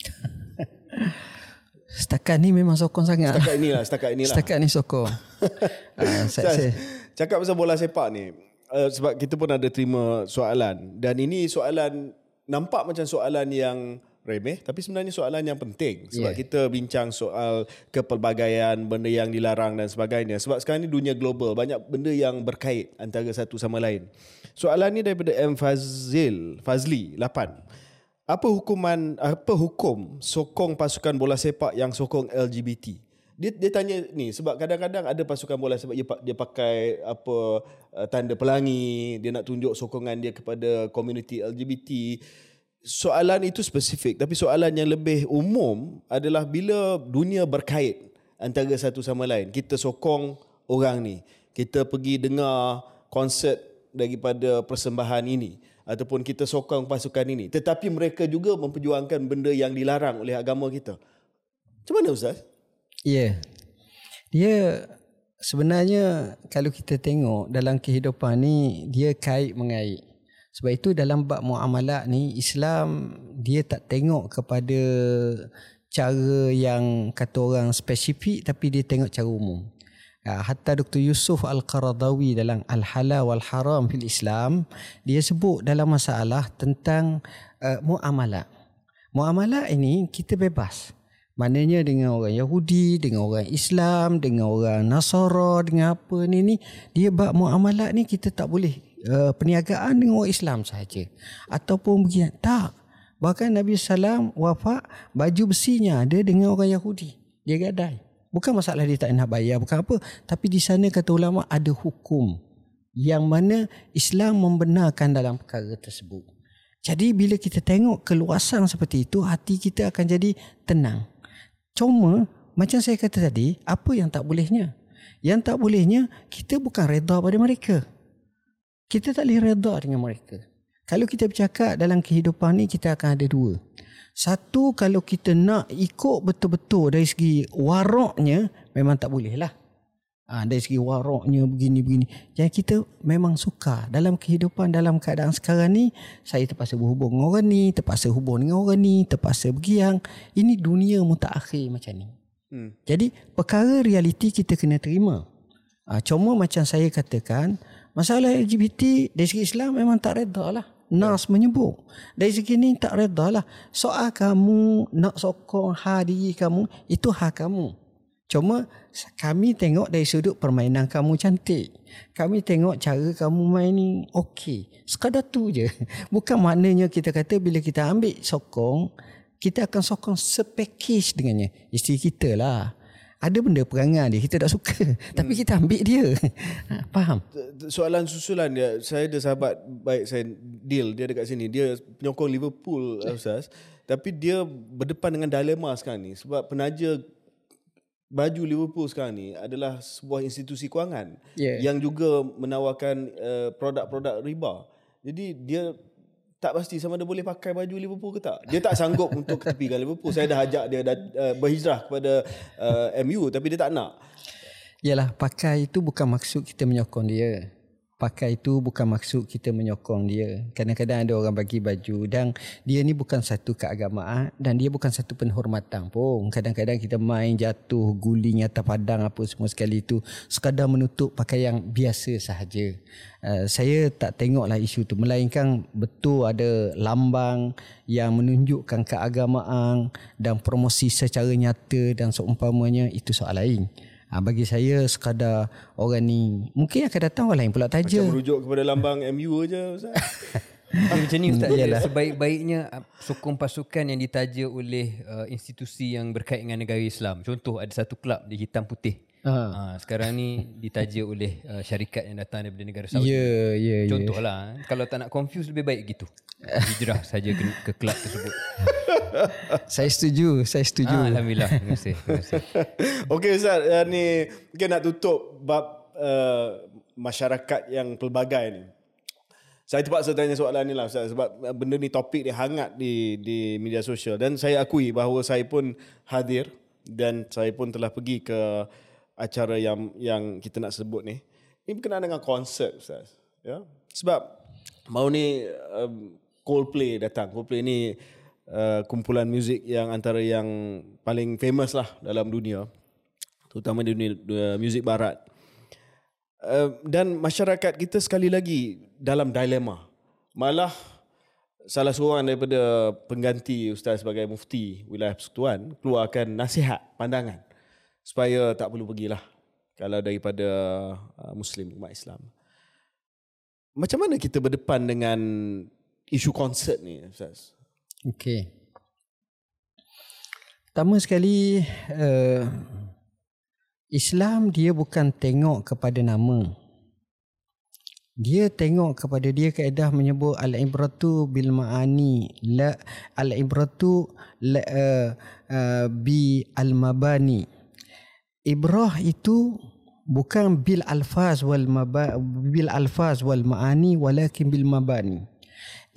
[SPEAKER 1] Setakat ni memang sokong sangat.
[SPEAKER 4] Setakat inilah, setakat inilah.
[SPEAKER 1] Setakat ni sokong. uh,
[SPEAKER 4] saya, saya, Cakap pasal bola sepak ni uh, sebab kita pun ada terima soalan dan ini soalan nampak macam soalan yang remeh tapi sebenarnya soalan yang penting sebab yeah. kita bincang soal kepelbagaian benda yang dilarang dan sebagainya sebab sekarang ni dunia global banyak benda yang berkait antara satu sama lain. Soalan ni daripada M Fazil Fazli 8. Apa hukuman apa hukum sokong pasukan bola sepak yang sokong LGBT? dia dia tanya ni sebab kadang-kadang ada pasukan bola sebab dia dia pakai apa uh, tanda pelangi dia nak tunjuk sokongan dia kepada komuniti LGBT soalan itu spesifik tapi soalan yang lebih umum adalah bila dunia berkait antara satu sama lain kita sokong orang ni kita pergi dengar konsert daripada persembahan ini ataupun kita sokong pasukan ini tetapi mereka juga memperjuangkan benda yang dilarang oleh agama kita macam mana ustaz
[SPEAKER 1] Ya. Yeah. Dia sebenarnya kalau kita tengok dalam kehidupan ni dia kait mengait. Sebab itu dalam bab muamalat ni Islam dia tak tengok kepada cara yang kata orang spesifik tapi dia tengok cara umum. Uh, hatta Dr. Yusuf Al-Qaradawi dalam Al-Halal wal-Haram fil Islam, dia sebut dalam masalah tentang uh, muamalah. Muamalah ini kita bebas. Maknanya dengan orang Yahudi, dengan orang Islam, dengan orang Nasara, dengan apa ni ni, dia bab muamalat ni kita tak boleh uh, perniagaan dengan orang Islam saja. Ataupun begini, tak. Bahkan Nabi SAW wafat, baju besinya ada dengan orang Yahudi. Dia gadai. Bukan masalah dia tak nak bayar, bukan apa. Tapi di sana kata ulama ada hukum yang mana Islam membenarkan dalam perkara tersebut. Jadi bila kita tengok keluasan seperti itu, hati kita akan jadi tenang. Cuma macam saya kata tadi, apa yang tak bolehnya? Yang tak bolehnya kita bukan reda pada mereka. Kita tak boleh reda dengan mereka. Kalau kita bercakap dalam kehidupan ni kita akan ada dua. Satu kalau kita nak ikut betul-betul dari segi waraknya memang tak boleh lah. Ha, dari segi waraknya begini-begini. Jadi kita memang suka dalam kehidupan dalam keadaan sekarang ni saya terpaksa berhubung dengan orang ni, terpaksa hubung dengan orang ni, terpaksa bergiang. Ini dunia mutakhir macam ni. Hmm. Jadi perkara realiti kita kena terima. Ha, cuma macam saya katakan masalah LGBT dari segi Islam memang tak reda lah. Nas menyebut. Dari segi ni tak reda lah. Soal kamu nak sokong ha diri kamu itu hak kamu. Cuma kami tengok dari sudut permainan kamu cantik. Kami tengok cara kamu main ni okey. Sekadar tu je. Bukan maknanya kita kata bila kita ambil sokong kita akan sokong sepackage dengannya. Isteri kita lah ada benda perangai dia kita tak suka. Hmm. tapi kita ambil dia. Ha, faham?
[SPEAKER 4] Soalan susulan dia saya ada sahabat baik saya deal dia dekat sini. Dia penyokong Liverpool ustaz. Tapi dia berdepan dengan dilema sekarang ni. Sebab penaja baju Liverpool sekarang ni adalah sebuah institusi kewangan yeah. yang juga menawarkan uh, produk-produk riba. Jadi dia tak pasti sama ada boleh pakai baju Liverpool ke tak. Dia tak sanggup untuk ketepikan Liverpool. Saya dah ajak dia dah, uh, berhijrah kepada uh, MU tapi dia tak nak.
[SPEAKER 1] Yalah, pakai itu bukan maksud kita menyokong dia pakai itu bukan maksud kita menyokong dia. Kadang-kadang ada orang bagi baju dan dia ni bukan satu keagamaan dan dia bukan satu penghormatan pun. Kadang-kadang kita main jatuh, guling atas padang apa semua sekali itu sekadar menutup pakaian biasa sahaja. Uh, saya tak tengoklah isu tu melainkan betul ada lambang yang menunjukkan keagamaan dan promosi secara nyata dan seumpamanya itu soal lain. Ha, bagi saya sekadar orang ni mungkin akan datang orang lain pula taja.
[SPEAKER 4] Macam merujuk kepada lambang MU aja ustaz.
[SPEAKER 3] macam ni ustaz. Yalah. Sebaik-baiknya ah, sokong pasukan yang ditaja oleh uh, institusi yang berkait dengan negara Islam. Contoh ada satu kelab di hitam putih. Ha. Ha, sekarang ni ditaja oleh uh, syarikat yang datang daripada negara Saudi.
[SPEAKER 1] Ya, yeah, ya, yeah,
[SPEAKER 3] Contohlah, yeah. kalau tak nak confuse lebih baik gitu. Hijrah saja ke, ke kelab tersebut.
[SPEAKER 1] saya setuju, saya setuju.
[SPEAKER 3] Ah, Alhamdulillah. Terima kasih. kasih.
[SPEAKER 4] Okey Ustaz, uh, ni mungkin nak tutup bab uh, masyarakat yang pelbagai ni. Saya terpaksa tanya soalan ni lah Ustaz sebab benda ni topik dia hangat di di media sosial dan saya akui bahawa saya pun hadir dan saya pun telah pergi ke acara yang yang kita nak sebut ni ini berkenaan dengan konsert Ustaz. Ya? Sebab mau ni um, Coldplay datang. Coldplay ni uh, kumpulan muzik yang antara yang paling famous lah dalam dunia terutama di dunia, dunia muzik barat. Uh, dan masyarakat kita sekali lagi dalam dilema. Malah salah seorang daripada pengganti ustaz sebagai mufti wilayah persekutuan keluarkan nasihat pandangan supaya tak perlu pergilah kalau daripada uh, muslim umat Islam. Macam mana kita berdepan dengan isu konsert ni Ustaz?
[SPEAKER 1] Okey. Pertama sekali uh, Islam dia bukan tengok kepada nama. Dia tengok kepada dia kaedah menyebut al-ibratu bil ma'ani la al-ibratu la, uh, uh, bi al-mabani. Ibrah itu bukan bil alfaz wal bil alfaz wal maani walakin bil mabani.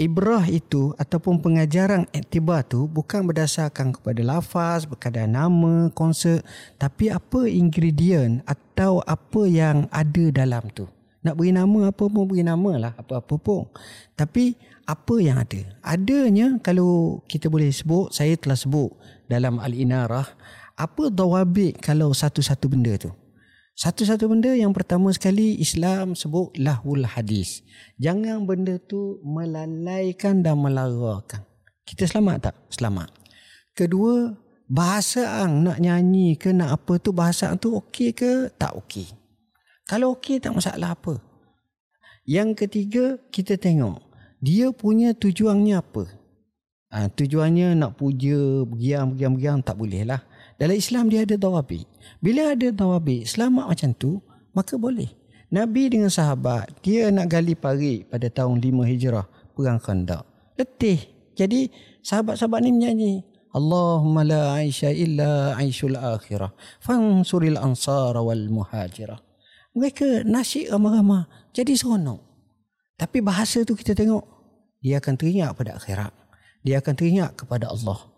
[SPEAKER 1] Ibrah itu ataupun pengajaran iktibar tu bukan berdasarkan kepada lafaz, kepada nama, konsep, tapi apa ingredient atau apa yang ada dalam tu. Nak beri nama apa pun beri nama lah apa-apa pun. Tapi apa yang ada? Adanya kalau kita boleh sebut, saya telah sebut dalam Al-Inarah, apa dawabik kalau satu-satu benda tu? Satu-satu benda yang pertama sekali Islam sebut lahul hadis. Jangan benda tu melalaikan dan melarakan. Kita selamat tak? Selamat. Kedua, bahasa ang nak nyanyi ke nak apa tu bahasa ang tu okey ke tak okey. Kalau okey tak masalah apa. Yang ketiga, kita tengok dia punya tujuannya apa. Ha, tujuannya nak puja, bergiang tak boleh lah. Dalam Islam dia ada tawabi. Bila ada tawabi, selamat macam tu, maka boleh. Nabi dengan sahabat, dia nak gali parit pada tahun 5 Hijrah, perang khandak. Letih. Jadi sahabat-sahabat ni menyanyi. Allahumma la aisha illa aishul akhirah. Fansuril ansar wal muhajirah. Mereka nasyik ramah-ramah. Jadi seronok. Tapi bahasa tu kita tengok. Dia akan teringat pada akhirat. Dia akan teringat kepada Allah.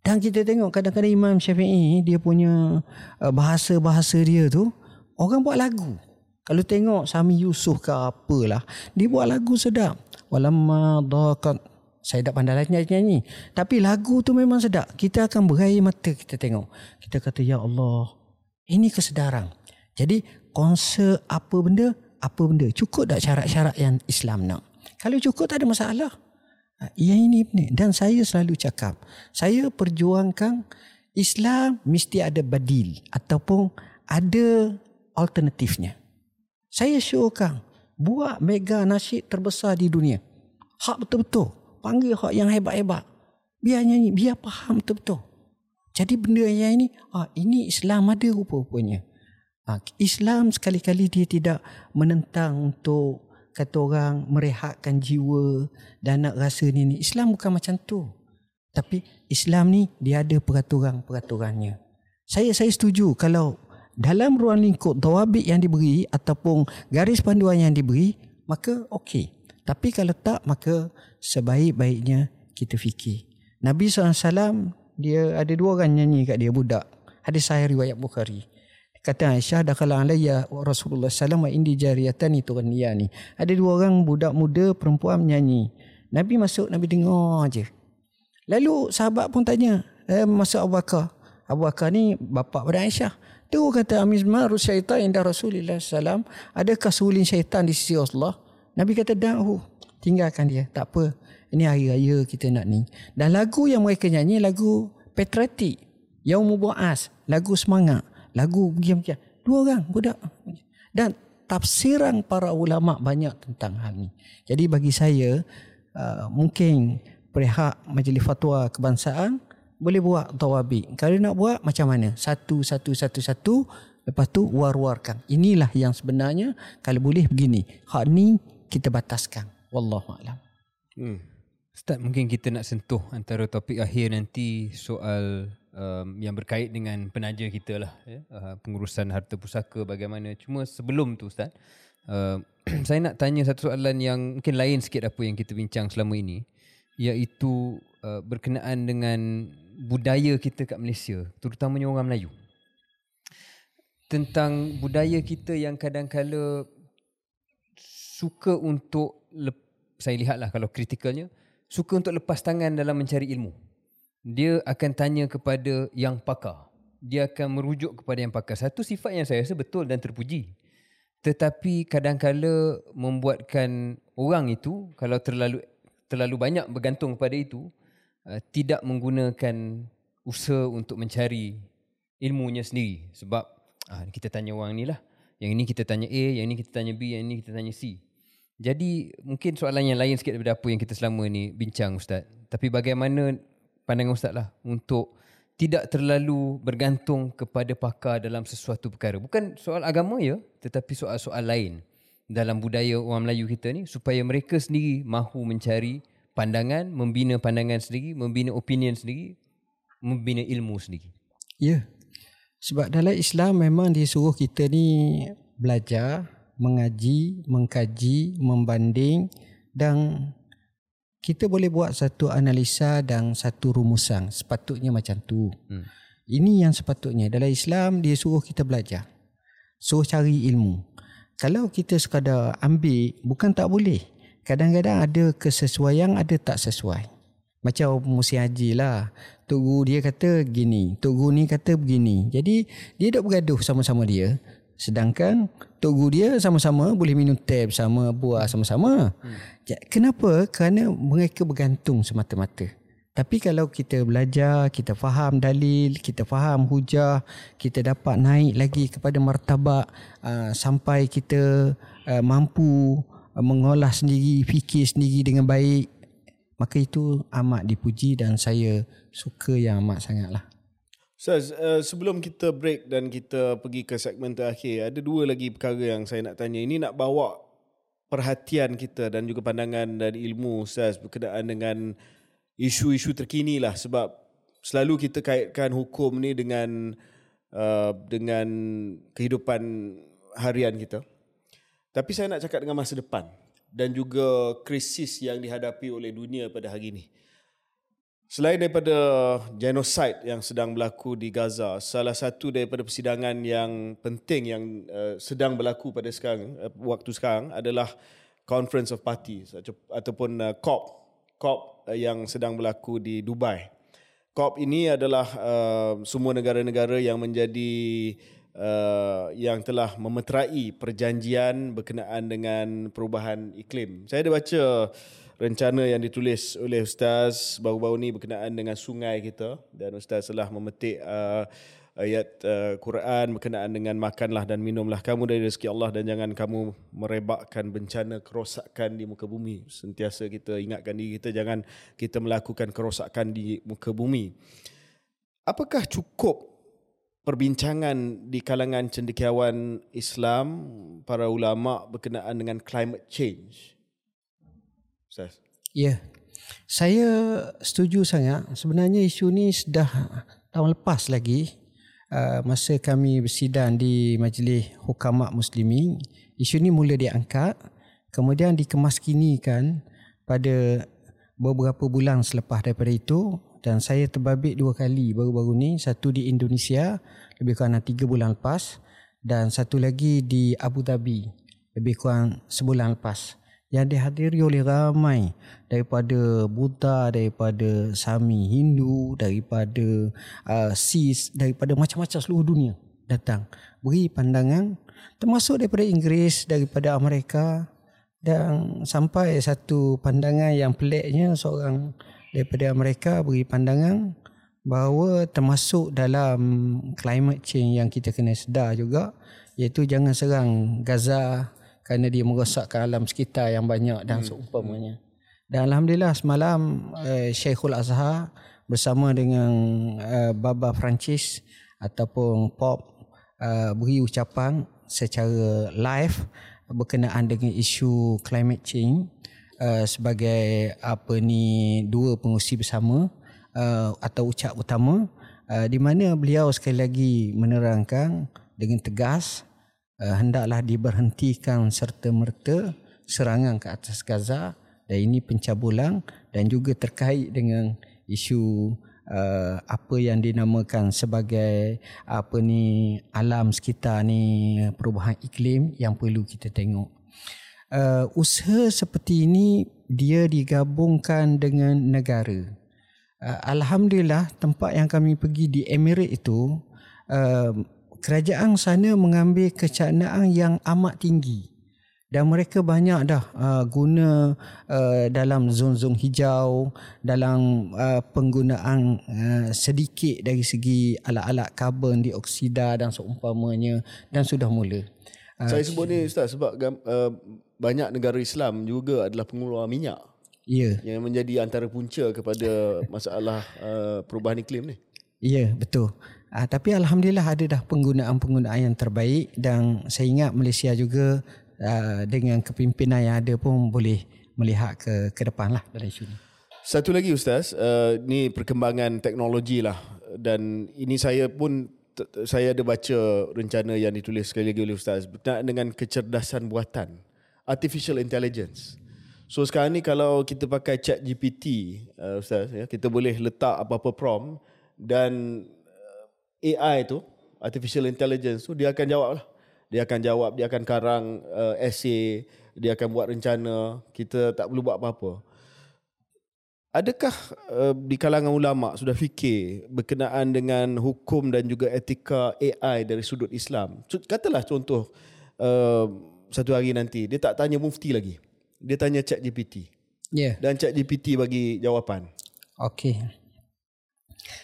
[SPEAKER 1] Dan kita tengok kadang-kadang Imam Syafi'i dia punya uh, bahasa-bahasa dia tu orang buat lagu. Kalau tengok Sami Yusuf ke apalah, dia buat lagu sedap. Walamma daqat saya tak pandai nyanyi, nyanyi. Tapi lagu tu memang sedap. Kita akan berair mata kita tengok. Kita kata ya Allah, ini kesedaran. Jadi konsert apa benda, apa benda. Cukup tak syarat-syarat yang Islam nak? Kalau cukup tak ada masalah. Yang ini benar. Dan saya selalu cakap, saya perjuangkan Islam mesti ada badil ataupun ada alternatifnya. Saya syorkan buat mega nasyid terbesar di dunia. Hak betul-betul. Panggil hak yang hebat-hebat. Biar nyanyi, biar faham betul-betul. Jadi benda yang ini, ah, ini Islam ada rupa-rupanya. Ah, Islam sekali-kali dia tidak menentang untuk kata orang merehatkan jiwa dan nak rasa ni ni. Islam bukan macam tu. Tapi Islam ni dia ada peraturan-peraturannya. Saya saya setuju kalau dalam ruang lingkup tawabik yang diberi ataupun garis panduan yang diberi maka okey. Tapi kalau tak maka sebaik-baiknya kita fikir. Nabi SAW dia ada dua orang nyanyi kat dia budak. Hadis sahih riwayat Bukhari. Kata Aisyah dakhala alayya Rasulullah sallallahu alaihi indi jariyatan itu ni. Ada dua orang budak muda perempuan menyanyi. Nabi masuk Nabi dengar aje. Lalu sahabat pun tanya, eh, masuk Abu Bakar. Abu Bakar ni bapa pada Aisyah. Tu kata Amizma syaitan indah Rasulullah sallam. Adakah sulin syaitan di sisi Allah? Nabi kata dahu. Tinggalkan dia. Tak apa. Ini hari raya kita nak ni. Dan lagu yang mereka nyanyi lagu patriotik. Yaumul Bu'as. Lagu semangat lagu macam dua orang budak. Dan tafsiran para ulama banyak tentang hal ini jadi bagi saya uh, mungkin perihak majlis fatwa kebangsaan boleh buat tawabi kalau nak buat macam mana? Satu satu satu satu lepas tu war-warkan. Inilah yang sebenarnya kalau boleh begini. Hak ni kita bataskan. Wallahu alam. Hmm.
[SPEAKER 3] Ustaz mungkin kita nak sentuh antara topik akhir nanti soal um, yang berkait dengan penaja kita lah ya? uh, pengurusan harta pusaka bagaimana. Cuma sebelum tu Ustaz uh, saya nak tanya satu soalan yang mungkin lain sikit apa yang kita bincang selama ini iaitu uh, berkenaan dengan budaya kita kat Malaysia terutamanya orang Melayu. Tentang budaya kita yang kadang-kala suka untuk saya lihatlah kalau kritikalnya suka untuk lepas tangan dalam mencari ilmu dia akan tanya kepada yang pakar. Dia akan merujuk kepada yang pakar. Satu sifat yang saya rasa betul dan terpuji. Tetapi kadang-kala membuatkan orang itu kalau terlalu terlalu banyak bergantung kepada itu uh, tidak menggunakan usaha untuk mencari ilmunya sendiri sebab uh, kita tanya orang ni lah yang ini kita tanya A yang ini kita tanya B yang ini kita tanya C jadi mungkin soalan yang lain sikit daripada apa yang kita selama ni bincang Ustaz tapi bagaimana pandangan Ustaz lah untuk tidak terlalu bergantung kepada pakar dalam sesuatu perkara. Bukan soal agama ya, tetapi soal-soal lain dalam budaya orang Melayu kita ni supaya mereka sendiri mahu mencari pandangan, membina pandangan sendiri, membina opinion sendiri, membina ilmu sendiri.
[SPEAKER 1] Ya. Sebab dalam Islam memang disuruh kita ni belajar, mengaji, mengkaji, membanding dan kita boleh buat satu analisa dan satu rumusan. Sepatutnya macam tu. Hmm. ini yang sepatutnya. Dalam Islam dia suruh kita belajar. Suruh cari ilmu. Kalau kita sekadar ambil bukan tak boleh. Kadang-kadang ada kesesuaian ada tak sesuai. Macam musim haji lah. Tok Guru dia kata gini Tok Guru ni kata begini. Jadi dia dok bergaduh sama-sama dia Sedangkan Tok Guru dia sama-sama boleh minum teh bersama, buah sama-sama. Hmm. Kenapa? Kerana mereka bergantung semata-mata. Tapi kalau kita belajar, kita faham dalil, kita faham hujah, kita dapat naik lagi kepada martabat uh, sampai kita uh, mampu uh, mengolah sendiri, fikir sendiri dengan baik, maka itu amat dipuji dan saya suka yang amat sangatlah.
[SPEAKER 4] Ustaz, uh, sebelum kita break dan kita pergi ke segmen terakhir, ada dua lagi perkara yang saya nak tanya. Ini nak bawa perhatian kita dan juga pandangan dan ilmu Ustaz berkenaan dengan isu-isu terkini lah sebab selalu kita kaitkan hukum ni dengan uh, dengan kehidupan harian kita. Tapi saya nak cakap dengan masa depan dan juga krisis yang dihadapi oleh dunia pada hari ini. Selain daripada genosid yang sedang berlaku di Gaza, salah satu daripada persidangan yang penting yang uh, sedang berlaku pada sekarang uh, waktu sekarang adalah Conference of Parties ataupun uh, COP COP uh, yang sedang berlaku di Dubai. COP ini adalah uh, semua negara-negara yang menjadi uh, yang telah memeterai perjanjian berkenaan dengan perubahan iklim. Saya ada baca rencana yang ditulis oleh ustaz baru-baru ni berkenaan dengan sungai kita. Dan ustaz telah memetik uh, ayat uh, Quran berkenaan dengan makanlah dan minumlah kamu dari rezeki Allah dan jangan kamu merebakkan bencana kerosakan di muka bumi. Sentiasa kita ingatkan diri kita jangan kita melakukan kerosakan di muka bumi. Apakah cukup perbincangan di kalangan cendekiawan Islam para ulama berkenaan dengan climate change
[SPEAKER 1] Ustaz. Ya. Saya setuju sangat. Sebenarnya isu ni sudah tahun lepas lagi uh, masa kami bersidang di Majlis Hukama Muslimin, isu ni mula diangkat, kemudian dikemaskinikan pada beberapa bulan selepas daripada itu dan saya terbabit dua kali baru-baru ni, satu di Indonesia lebih kurang tiga bulan lepas dan satu lagi di Abu Dhabi lebih kurang sebulan lepas yang dihadiri oleh ramai. Daripada Buddha, daripada Sami Hindu, daripada uh, Sis, daripada macam-macam seluruh dunia datang. Beri pandangan termasuk daripada Inggeris, daripada Amerika dan sampai satu pandangan yang peliknya seorang daripada Amerika beri pandangan bahawa termasuk dalam climate change yang kita kena sedar juga iaitu jangan serang Gaza, kerana dia merosakkan alam sekitar yang banyak dan hmm. seumpamanya. Dan alhamdulillah semalam uh, Syekhul Azhar bersama dengan uh, Baba Francis ataupun Pop uh, beri ucapan secara live berkenaan dengan isu climate change uh, sebagai apa ni dua pengusi bersama uh, atau ucap utama uh, di mana beliau sekali lagi menerangkan dengan tegas hendaklah diberhentikan serta merta serangan ke atas Gaza dan ini pencabulan dan juga terkait dengan isu uh, apa yang dinamakan sebagai apa ni alam sekitar ni perubahan iklim yang perlu kita tengok. Uh, usaha seperti ini dia digabungkan dengan negara. Uh, Alhamdulillah tempat yang kami pergi di Emirat itu uh, kerajaan sana mengambil kecanaan yang amat tinggi dan mereka banyak dah uh, guna uh, dalam zon-zon hijau dalam uh, penggunaan uh, sedikit dari segi alat-alat karbon dioksida dan seumpamanya dan sudah mula.
[SPEAKER 4] Uh, Saya sebut ni ustaz sebab uh, banyak negara Islam juga adalah pengeluar minyak.
[SPEAKER 1] Ya.
[SPEAKER 4] Yang menjadi antara punca kepada masalah uh, perubahan iklim ni.
[SPEAKER 1] Ya, betul. Uh, tapi alhamdulillah ada dah penggunaan-penggunaan yang terbaik dan saya ingat Malaysia juga uh, dengan kepimpinan yang ada pun boleh melihat ke ke depan lah dalam isu ni.
[SPEAKER 4] Satu lagi Ustaz, uh, ni perkembangan teknologi lah dan ini saya pun saya ada baca rencana yang ditulis sekali lagi oleh Ustaz berkenaan dengan kecerdasan buatan, artificial intelligence. So sekarang ni kalau kita pakai chat GPT, uh, Ustaz, ya, kita boleh letak apa-apa prompt dan AI tu artificial intelligence tu dia akan jawab lah dia akan jawab dia akan karang uh, essay dia akan buat rencana kita tak perlu buat apa-apa adakah uh, di kalangan ulama sudah fikir berkenaan dengan hukum dan juga etika AI dari sudut Islam? Katalah contoh uh, satu hari nanti dia tak tanya mufti lagi. Dia tanya Chat GPT.
[SPEAKER 1] Ya. Yeah.
[SPEAKER 4] Dan Chat GPT bagi jawapan.
[SPEAKER 1] Okey.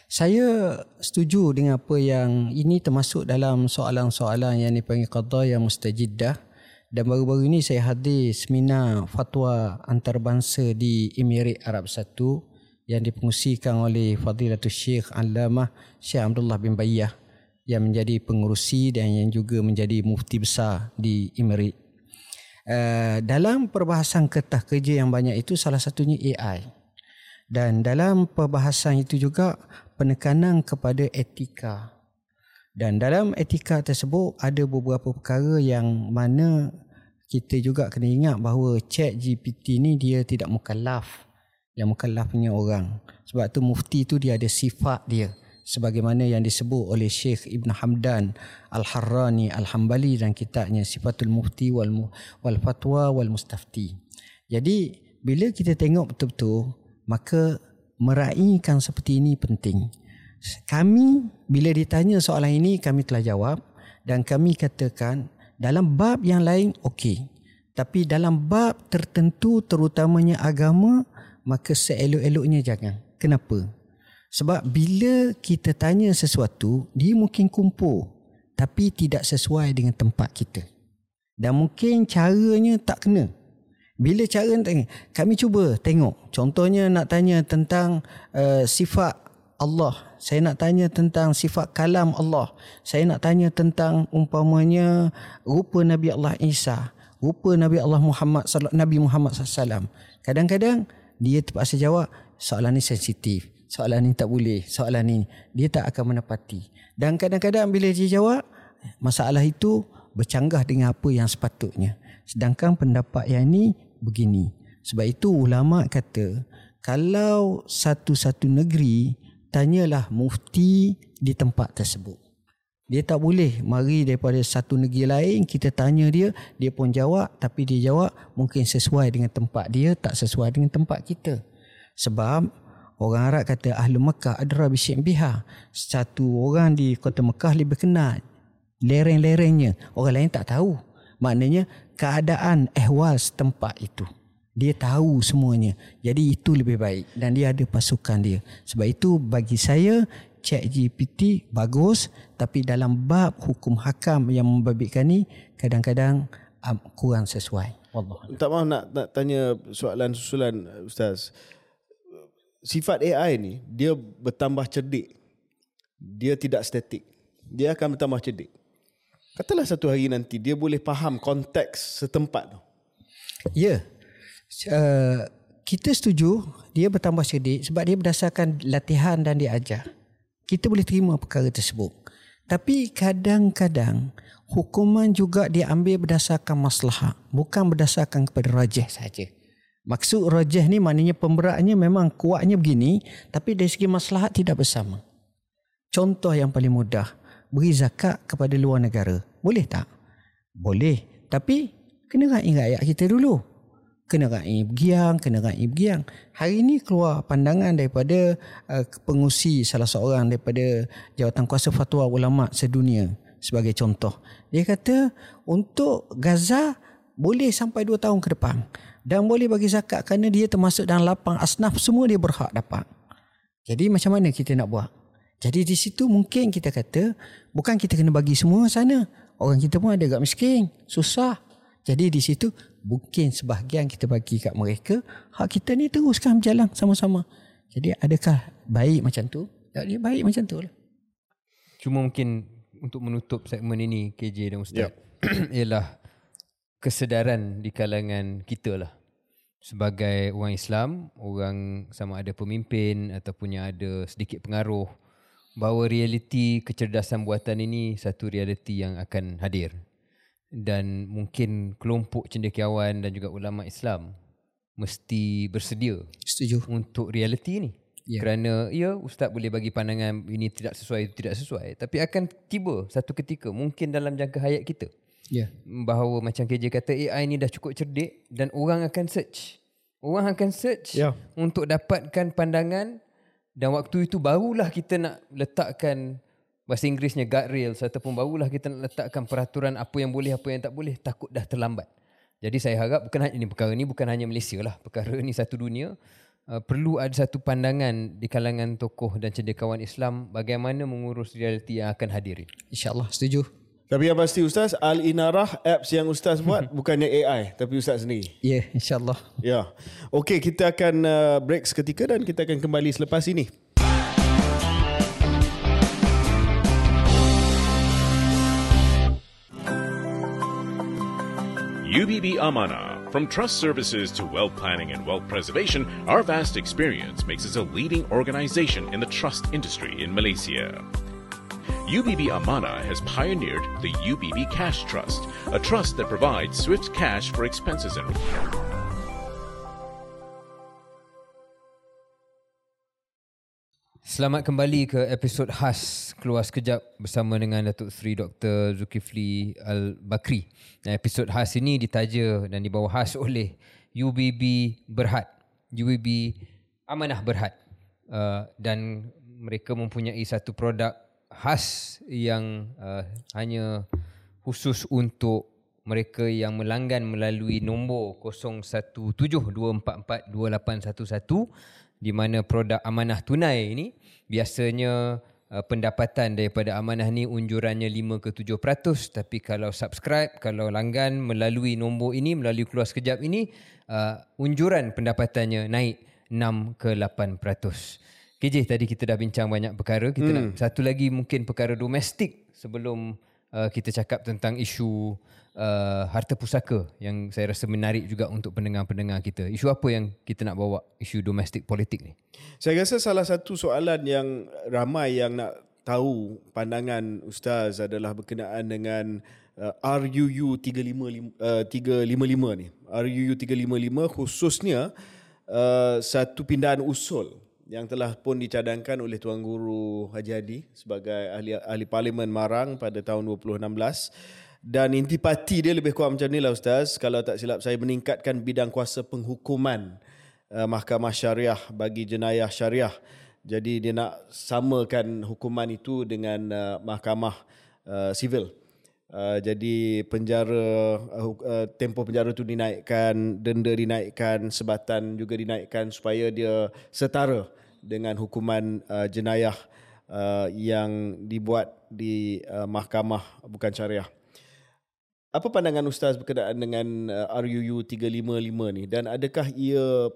[SPEAKER 1] Saya setuju dengan apa yang ini termasuk dalam soalan-soalan yang dipanggil qadha yang mustajiddah dan baru-baru ini saya hadir seminar fatwa antarabangsa di Emirat Arab Satu yang dipengusikan oleh Fadilatul Syekh Alamah Syekh Abdullah bin Bayyah yang menjadi pengurusi dan yang juga menjadi mufti besar di Emirat. Uh, dalam perbahasan kertas kerja yang banyak itu salah satunya AI. Dan dalam perbahasan itu juga penekanan kepada etika dan dalam etika tersebut ada beberapa perkara yang mana kita juga kena ingat bahawa chat GPT ni dia tidak mukallaf. Yang mukallaf punya orang. Sebab tu mufti tu dia ada sifat dia. Sebagaimana yang disebut oleh Syekh Ibn Hamdan Al-Harrani Al-Hambali dan kitabnya Sifatul Mufti wal, wal Fatwa wal Mustafti. Jadi bila kita tengok betul-betul maka meraihkan seperti ini penting. Kami bila ditanya soalan ini kami telah jawab dan kami katakan dalam bab yang lain okey. Tapi dalam bab tertentu terutamanya agama maka seelok-eloknya jangan. Kenapa? Sebab bila kita tanya sesuatu dia mungkin kumpul tapi tidak sesuai dengan tempat kita. Dan mungkin caranya tak kena. Bila cara kami cuba tengok. Contohnya nak tanya tentang uh, sifat Allah. Saya nak tanya tentang sifat kalam Allah. Saya nak tanya tentang umpamanya rupa Nabi Allah Isa, rupa Nabi Allah Muhammad Nabi Muhammad sallallahu Kadang-kadang dia terpaksa jawab soalan ni sensitif. Soalan ni tak boleh. Soalan ni dia tak akan menepati. Dan kadang-kadang bila dia jawab masalah itu bercanggah dengan apa yang sepatutnya. Sedangkan pendapat yang ni begini. Sebab itu ulama kata kalau satu-satu negeri tanyalah mufti di tempat tersebut. Dia tak boleh mari daripada satu negeri lain kita tanya dia, dia pun jawab tapi dia jawab mungkin sesuai dengan tempat dia, tak sesuai dengan tempat kita. Sebab orang Arab kata ahli Mekah adra bisyik biha. Satu orang di kota Mekah lebih kenal lereng-lerengnya. Orang lain tak tahu. Maknanya keadaan ehwal setempat itu dia tahu semuanya. Jadi itu lebih baik dan dia ada pasukan dia. Sebab itu bagi saya ChatGPT bagus tapi dalam bab hukum hakam yang membabitkan ni kadang-kadang um, kurang sesuai.
[SPEAKER 4] Wallah. Tak mahu nak, nak tanya soalan susulan ustaz. Sifat AI ni dia bertambah cerdik. Dia tidak statik. Dia akan bertambah cerdik. Katalah satu hari nanti dia boleh faham konteks setempat tu.
[SPEAKER 1] Ya. Yeah uh, kita setuju dia bertambah cerdik sebab dia berdasarkan latihan dan dia ajar. Kita boleh terima perkara tersebut. Tapi kadang-kadang hukuman juga diambil berdasarkan masalah, bukan berdasarkan kepada rajah saja. Maksud rajah ni maknanya pemberatnya memang kuatnya begini, tapi dari segi masalah tidak bersama. Contoh yang paling mudah, beri zakat kepada luar negara. Boleh tak? Boleh. Tapi kena raih rakyat kita dulu kena raih bergiang, kena raih bergiang. Hari ini keluar pandangan daripada uh, pengusi salah seorang daripada jawatan kuasa fatwa ulama sedunia sebagai contoh. Dia kata untuk Gaza boleh sampai 2 tahun ke depan dan boleh bagi zakat kerana dia termasuk dalam lapang asnaf semua dia berhak dapat. Jadi macam mana kita nak buat? Jadi di situ mungkin kita kata bukan kita kena bagi semua sana. Orang kita pun ada agak miskin, susah. Jadi di situ mungkin sebahagian kita bagi kat mereka, hak kita ni teruskan berjalan sama-sama. Jadi adakah baik macam tu? Ya, dia baik macam tu lah.
[SPEAKER 3] Cuma mungkin untuk menutup segmen ini KJ dan Ustaz yep. ialah kesedaran di kalangan kita lah. Sebagai orang Islam, orang sama ada pemimpin ataupun yang ada sedikit pengaruh bahawa realiti kecerdasan buatan ini satu realiti yang akan hadir dan mungkin kelompok cendekiawan dan juga ulama Islam mesti bersedia
[SPEAKER 1] setuju
[SPEAKER 3] untuk realiti ini yeah. kerana ya ustaz boleh bagi pandangan ini tidak sesuai itu tidak sesuai tapi akan tiba satu ketika mungkin dalam jangka hayat kita
[SPEAKER 1] yeah.
[SPEAKER 3] bahawa macam KJ kata AI ni dah cukup cerdik dan orang akan search Orang akan search
[SPEAKER 4] Ya.
[SPEAKER 3] untuk dapatkan pandangan dan waktu itu barulah kita nak letakkan bahasa Inggerisnya guardrails ataupun barulah kita nak letakkan peraturan apa yang boleh apa yang tak boleh takut dah terlambat. Jadi saya harap bukan hanya ini perkara ni bukan hanya Malaysia lah perkara ni satu dunia uh, perlu ada satu pandangan di kalangan tokoh dan cendekiawan Islam bagaimana mengurus realiti yang akan hadir.
[SPEAKER 1] InsyaAllah setuju.
[SPEAKER 4] Tapi yang pasti Ustaz, Al-Inarah apps yang Ustaz buat bukannya AI tapi Ustaz sendiri.
[SPEAKER 1] Ya, yeah, insyaAllah.
[SPEAKER 4] Ya. Okey, kita akan uh, break seketika dan kita akan kembali selepas ini.
[SPEAKER 2] UBB Amana. From trust services to wealth planning and wealth preservation, our vast experience makes us a leading organization in the trust industry in Malaysia. UBB Amana has pioneered the UBB Cash Trust, a trust that provides swift cash for expenses and
[SPEAKER 3] Selamat kembali ke episod khas Keluar Sekejap bersama dengan Datuk Seri Dr. Zulkifli Al-Bakri. Episod khas ini ditaja dan dibawa khas oleh UBB Berhad. UBB Amanah Berhad. Uh, dan mereka mempunyai satu produk khas yang uh, hanya khusus untuk mereka yang melanggan melalui nombor 0172442811 di mana produk amanah tunai ini biasanya uh, pendapatan daripada amanah ni unjurannya 5 ke 7% tapi kalau subscribe kalau langgan melalui nombor ini melalui keluar sekejap ini uh, unjuran pendapatannya naik 6 ke 8%. KJ tadi kita dah bincang banyak perkara kita hmm. nak satu lagi mungkin perkara domestik sebelum uh, kita cakap tentang isu uh, harta pusaka yang saya rasa menarik juga untuk pendengar-pendengar kita. Isu apa yang kita nak bawa? Isu domestik politik ni.
[SPEAKER 4] Saya rasa salah satu soalan yang ramai yang nak tahu pandangan ustaz adalah berkenaan dengan uh, RUU 355 uh, 355 ni. RUU 355 khususnya uh, satu pindahan usul yang telah pun dicadangkan oleh Tuan Guru Haji Hadi sebagai ahli ahli parlimen Marang pada tahun 2016 dan intipati dia lebih kurang macam ni lah Ustaz. Kalau tak silap saya meningkatkan bidang kuasa penghukuman uh, mahkamah syariah bagi jenayah syariah. Jadi dia nak samakan hukuman itu dengan uh, mahkamah uh, sivil Uh, jadi penjara uh, uh, tempoh penjara tu dinaikkan, denda dinaikkan, sebatan juga dinaikkan supaya dia setara dengan hukuman uh, jenayah uh, yang dibuat di uh, mahkamah bukan syariah. Apa pandangan ustaz berkenaan dengan uh, RUU 355 ni dan adakah ia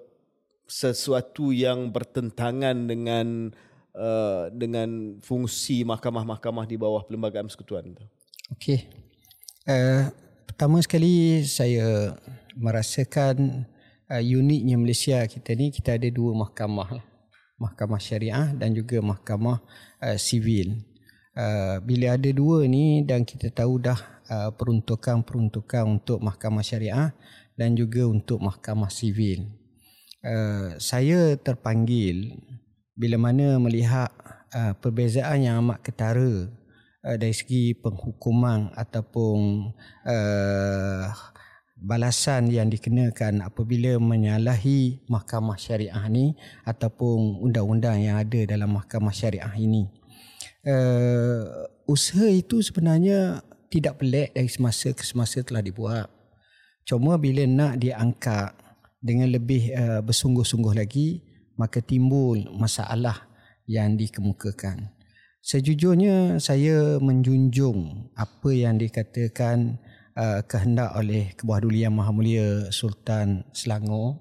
[SPEAKER 4] sesuatu yang bertentangan dengan uh, dengan fungsi mahkamah-mahkamah di bawah Perlembagaan Persekutuan tu?
[SPEAKER 1] Okey. Uh, pertama sekali saya merasakan uh, uniknya Malaysia kita ni kita ada dua mahkamah lah. Mahkamah Syariah dan juga mahkamah uh, sivil. Uh, bila ada dua ni dan kita tahu dah uh, peruntukan-peruntukan untuk mahkamah syariah dan juga untuk mahkamah sivil. Uh, saya terpanggil bila mana melihat uh, perbezaan yang amat ketara uh, dari segi penghukuman ataupun uh, balasan yang dikenakan apabila menyalahi mahkamah syariah ni ataupun undang-undang yang ada dalam mahkamah syariah ini. Uh, usaha itu sebenarnya tidak pelik dari semasa ke semasa telah dibuat. Cuma bila nak diangkat dengan lebih uh, bersungguh-sungguh lagi, maka timbul masalah yang dikemukakan. Sejujurnya saya menjunjung apa yang dikatakan uh, kehendak oleh Kebuah Duli Yang Maha Mulia Sultan Selangor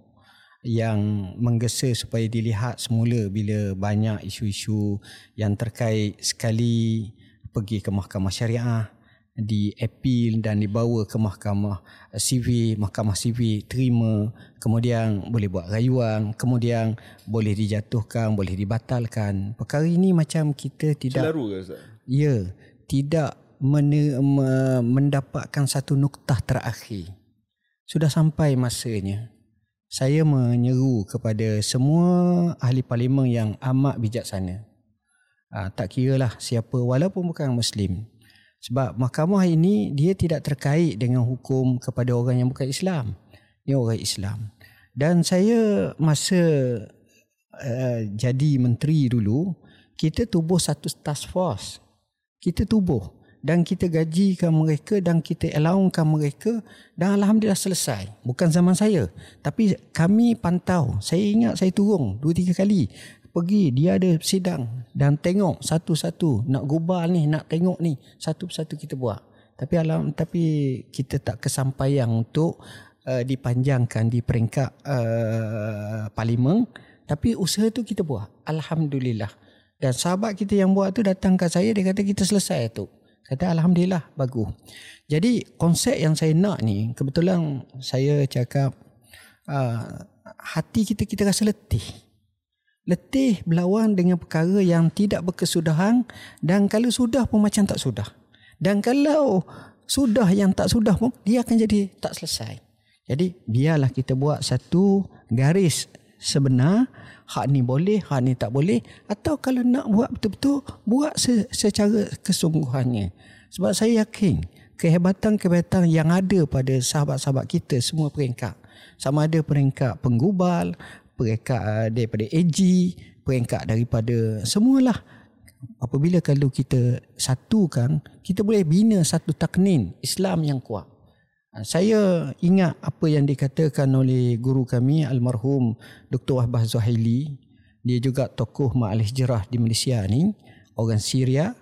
[SPEAKER 1] yang menggesa supaya dilihat semula bila banyak isu-isu yang terkait sekali pergi ke mahkamah syariah diapil dan dibawa ke mahkamah sivil, mahkamah sivil terima, kemudian boleh buat rayuan, kemudian boleh dijatuhkan, boleh dibatalkan. Perkara ini macam kita tidak
[SPEAKER 4] Celaru ke Ustaz?
[SPEAKER 1] Ya, tidak men- me- mendapatkan satu noktah terakhir. Sudah sampai masanya. Saya menyeru kepada semua ahli parlimen yang amat bijaksana. Ha, tak kiralah siapa walaupun bukan muslim. Sebab mahkamah ini dia tidak terkait dengan hukum kepada orang yang bukan Islam. Dia orang Islam. Dan saya masa uh, jadi menteri dulu, kita tubuh satu task force. Kita tubuh dan kita gajikan mereka dan kita allowkan mereka dan Alhamdulillah selesai. Bukan zaman saya. Tapi kami pantau. Saya ingat saya turun dua tiga kali. Pergi dia ada sidang dan tengok satu-satu. Nak gubal ni, nak tengok ni. Satu-satu kita buat. Tapi alam tapi kita tak kesampaian untuk uh, dipanjangkan di peringkat uh, parlimen. Tapi usaha tu kita buat. Alhamdulillah. Dan sahabat kita yang buat tu datang ke saya dia kata kita selesai tu. Kata Alhamdulillah bagus. Jadi konsep yang saya nak ni kebetulan saya cakap uh, hati kita kita rasa letih. Letih berlawan dengan perkara yang tidak berkesudahan dan kalau sudah pun macam tak sudah. Dan kalau sudah yang tak sudah pun dia akan jadi tak selesai. Jadi biarlah kita buat satu garis sebenar hak ni boleh, hak ni tak boleh atau kalau nak buat betul-betul buat secara kesungguhannya. Sebab saya yakin kehebatan-kehebatan yang ada pada sahabat-sahabat kita semua peringkat. Sama ada peringkat penggubal, peringkat uh, daripada AG, peringkat daripada semualah. Apabila kalau kita satukan, kita boleh bina satu taknin Islam yang kuat. Ah, saya ingat apa yang dikatakan oleh guru kami almarhum Dr. Wahbah Zuhaili. Dia juga tokoh Ma'al Hijrah di Malaysia ni, orang Syria.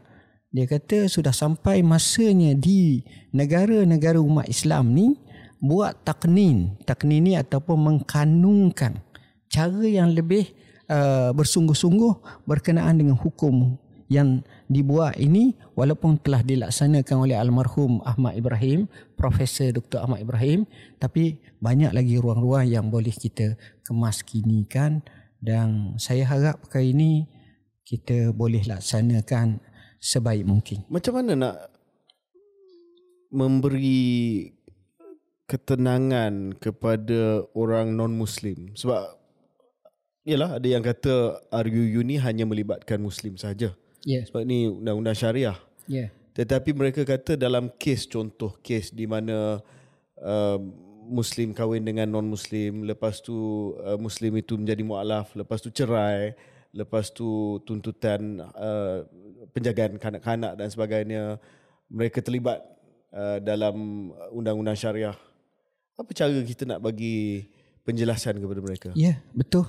[SPEAKER 1] Dia kata sudah sampai masanya di negara-negara umat Islam ni buat taknin. Taknin ni ataupun mengkanungkan cara yang lebih uh, bersungguh-sungguh berkenaan dengan hukum yang dibuat ini walaupun telah dilaksanakan oleh almarhum Ahmad Ibrahim, Profesor Dr. Ahmad Ibrahim, tapi banyak lagi ruang-ruang yang boleh kita kemas kinikan dan saya harap perkara ini kita boleh laksanakan sebaik mungkin.
[SPEAKER 4] Macam mana nak memberi ketenangan kepada orang non-muslim sebab Yalah ada yang kata RUU ni hanya melibatkan muslim saja.
[SPEAKER 1] Yeah.
[SPEAKER 4] Sebab ni undang-undang syariah.
[SPEAKER 1] Yeah.
[SPEAKER 4] Tetapi mereka kata dalam kes contoh kes di mana uh, muslim kahwin dengan non-muslim, lepas tu uh, muslim itu menjadi mualaf, lepas tu cerai, lepas tu tuntutan uh, penjagaan kanak-kanak dan sebagainya, mereka terlibat uh, dalam undang-undang syariah. Apa cara kita nak bagi penjelasan kepada mereka?
[SPEAKER 1] Ya, yeah, betul.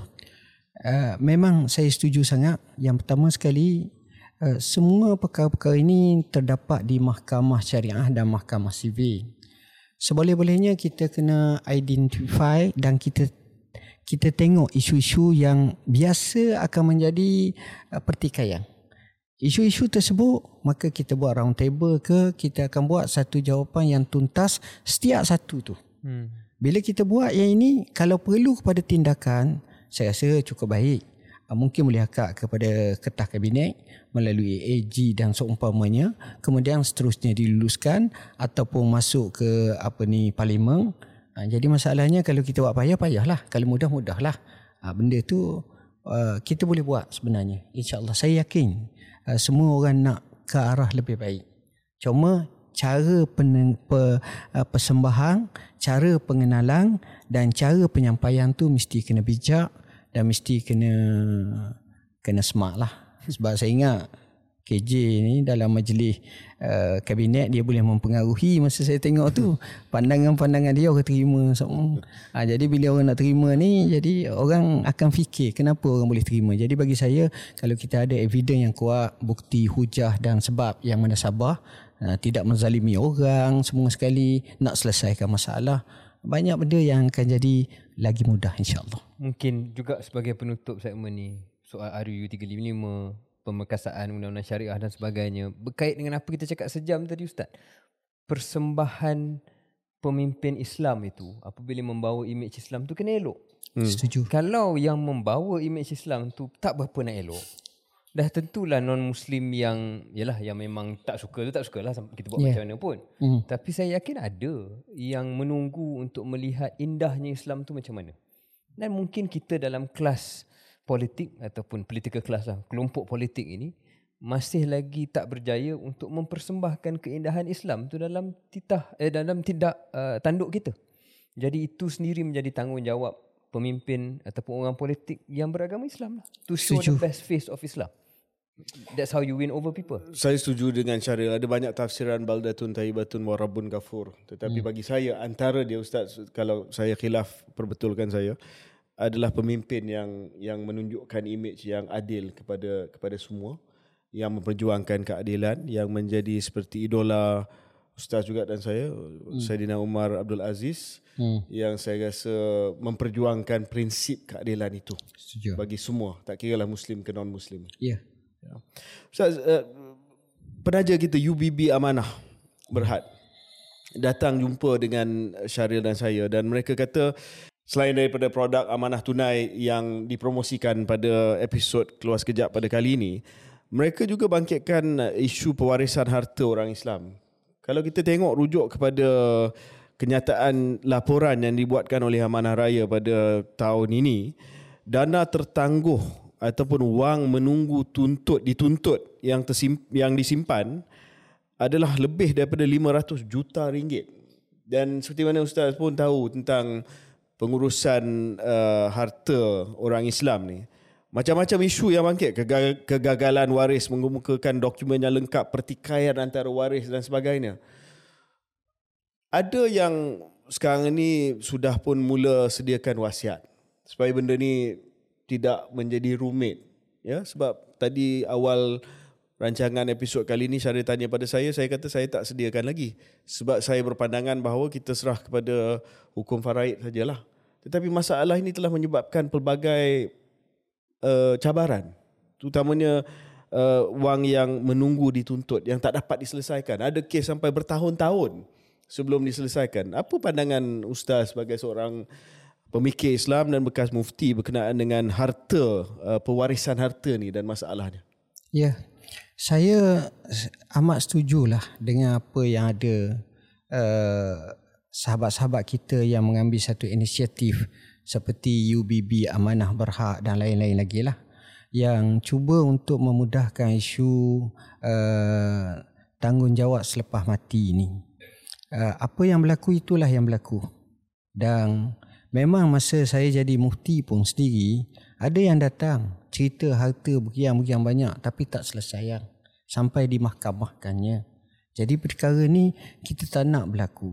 [SPEAKER 1] Uh, memang saya setuju sangat. Yang pertama sekali Eh, semua perkara-perkara ini terdapat di mahkamah syariah dan mahkamah sivil. Seboleh-bolehnya kita kena identify dan kita kita tengok isu-isu yang biasa akan menjadi uh, pertikaian. Isu-isu tersebut maka kita buat round table ke kita akan buat satu jawapan yang tuntas setiap satu tu. Hmm. Bila kita buat yang ini kalau perlu kepada tindakan saya rasa cukup baik. Uh, mungkin boleh akak kepada ketah kabinet melalui AG dan seumpamanya kemudian seterusnya diluluskan ataupun masuk ke apa ni parlimen. Ha, jadi masalahnya kalau kita buat payah payahlah. Kalau mudah mudahlah ha, benda tu kita boleh buat sebenarnya. Insyaallah. Saya yakin semua orang nak ke arah lebih baik. Cuma cara pen, pe, uh, persembahan cara pengenalan dan cara penyampaian tu mesti kena bijak dan mesti kena kena smart lah sebab saya ingat KJ ni dalam majlis uh, kabinet dia boleh mempengaruhi masa saya tengok tu pandangan-pandangan dia orang terima semua. Ha, jadi bila orang nak terima ni jadi orang akan fikir kenapa orang boleh terima. Jadi bagi saya kalau kita ada evidence yang kuat, bukti hujah dan sebab yang mana sabah uh, tidak menzalimi orang semua sekali nak selesaikan masalah banyak benda yang akan jadi lagi mudah insyaAllah.
[SPEAKER 3] Mungkin juga sebagai penutup segmen ni soal RUU 355 pemekasaan undang-undang syariah dan sebagainya berkait dengan apa kita cakap sejam tadi ustaz persembahan pemimpin Islam itu apabila membawa imej Islam tu kena elok
[SPEAKER 1] hmm. setuju
[SPEAKER 3] kalau yang membawa imej Islam tu tak berapa nak elok dah tentulah non muslim yang yalah yang memang tak suka tu tak sukalah kita buat yeah. macam mana pun mm. tapi saya yakin ada yang menunggu untuk melihat indahnya Islam tu macam mana dan mungkin kita dalam kelas politik ataupun political class lah, kelompok politik ini masih lagi tak berjaya untuk mempersembahkan keindahan Islam tu dalam titah eh dalam tindak uh, tanduk kita. Jadi itu sendiri menjadi tanggungjawab pemimpin ataupun orang politik yang beragama Islam lah. To show Setuju. the best face of Islam. That's how you win over people.
[SPEAKER 4] Saya setuju dengan cara ada banyak tafsiran baldatun tayyibatun wa rabbun ghafur. Tetapi hmm. bagi saya antara dia ustaz kalau saya khilaf perbetulkan saya adalah pemimpin yang yang menunjukkan image yang adil kepada kepada semua yang memperjuangkan keadilan yang menjadi seperti idola ustaz juga dan saya hmm. Saidina Umar Abdul Aziz hmm. yang saya rasa memperjuangkan prinsip keadilan itu Setuju. bagi semua tak kira lah muslim ke non muslim.
[SPEAKER 1] Ya. Yeah.
[SPEAKER 4] Ustaz, uh, penaja kita UBB Amanah Berhad datang jumpa dengan Syaril dan saya dan mereka kata selain daripada produk amanah tunai yang dipromosikan pada episod keluar sekejap pada kali ini, mereka juga bangkitkan isu pewarisan harta orang Islam. Kalau kita tengok rujuk kepada kenyataan laporan yang dibuatkan oleh Amanah Raya pada tahun ini, dana tertangguh ataupun wang menunggu tuntut dituntut yang tersim, yang disimpan adalah lebih daripada 500 juta ringgit. Dan seperti mana ustaz pun tahu tentang pengurusan uh, harta orang Islam ni. Macam-macam isu yang bangkit, kegagalan waris mengemukakan dokumen yang lengkap, pertikaian antara waris dan sebagainya. Ada yang sekarang ini sudah pun mula sediakan wasiat supaya benda ni tidak menjadi rumit. Ya sebab tadi awal rancangan episod kali ini Syarif tanya pada saya saya kata saya tak sediakan lagi. Sebab saya berpandangan bahawa kita serah kepada hukum faraid sajalah. Tetapi masalah ini telah menyebabkan pelbagai uh, cabaran terutamanya uh, wang yang menunggu dituntut yang tak dapat diselesaikan ada kes sampai bertahun-tahun sebelum diselesaikan apa pandangan ustaz sebagai seorang pemikir Islam dan bekas mufti berkenaan dengan harta uh, pewarisan harta ni dan masalahnya.
[SPEAKER 1] Ya. Saya amat setujulah dengan apa yang ada uh, sahabat-sahabat kita yang mengambil satu inisiatif seperti UBB Amanah Berhak dan lain-lain lagi lah yang cuba untuk memudahkan isu uh, tanggungjawab selepas mati ini. Uh, apa yang berlaku itulah yang berlaku. Dan Memang masa saya jadi mufti pun sendiri Ada yang datang cerita harta berkian-berkian banyak Tapi tak selesai Sampai di mahkamahkannya Jadi perkara ni kita tak nak berlaku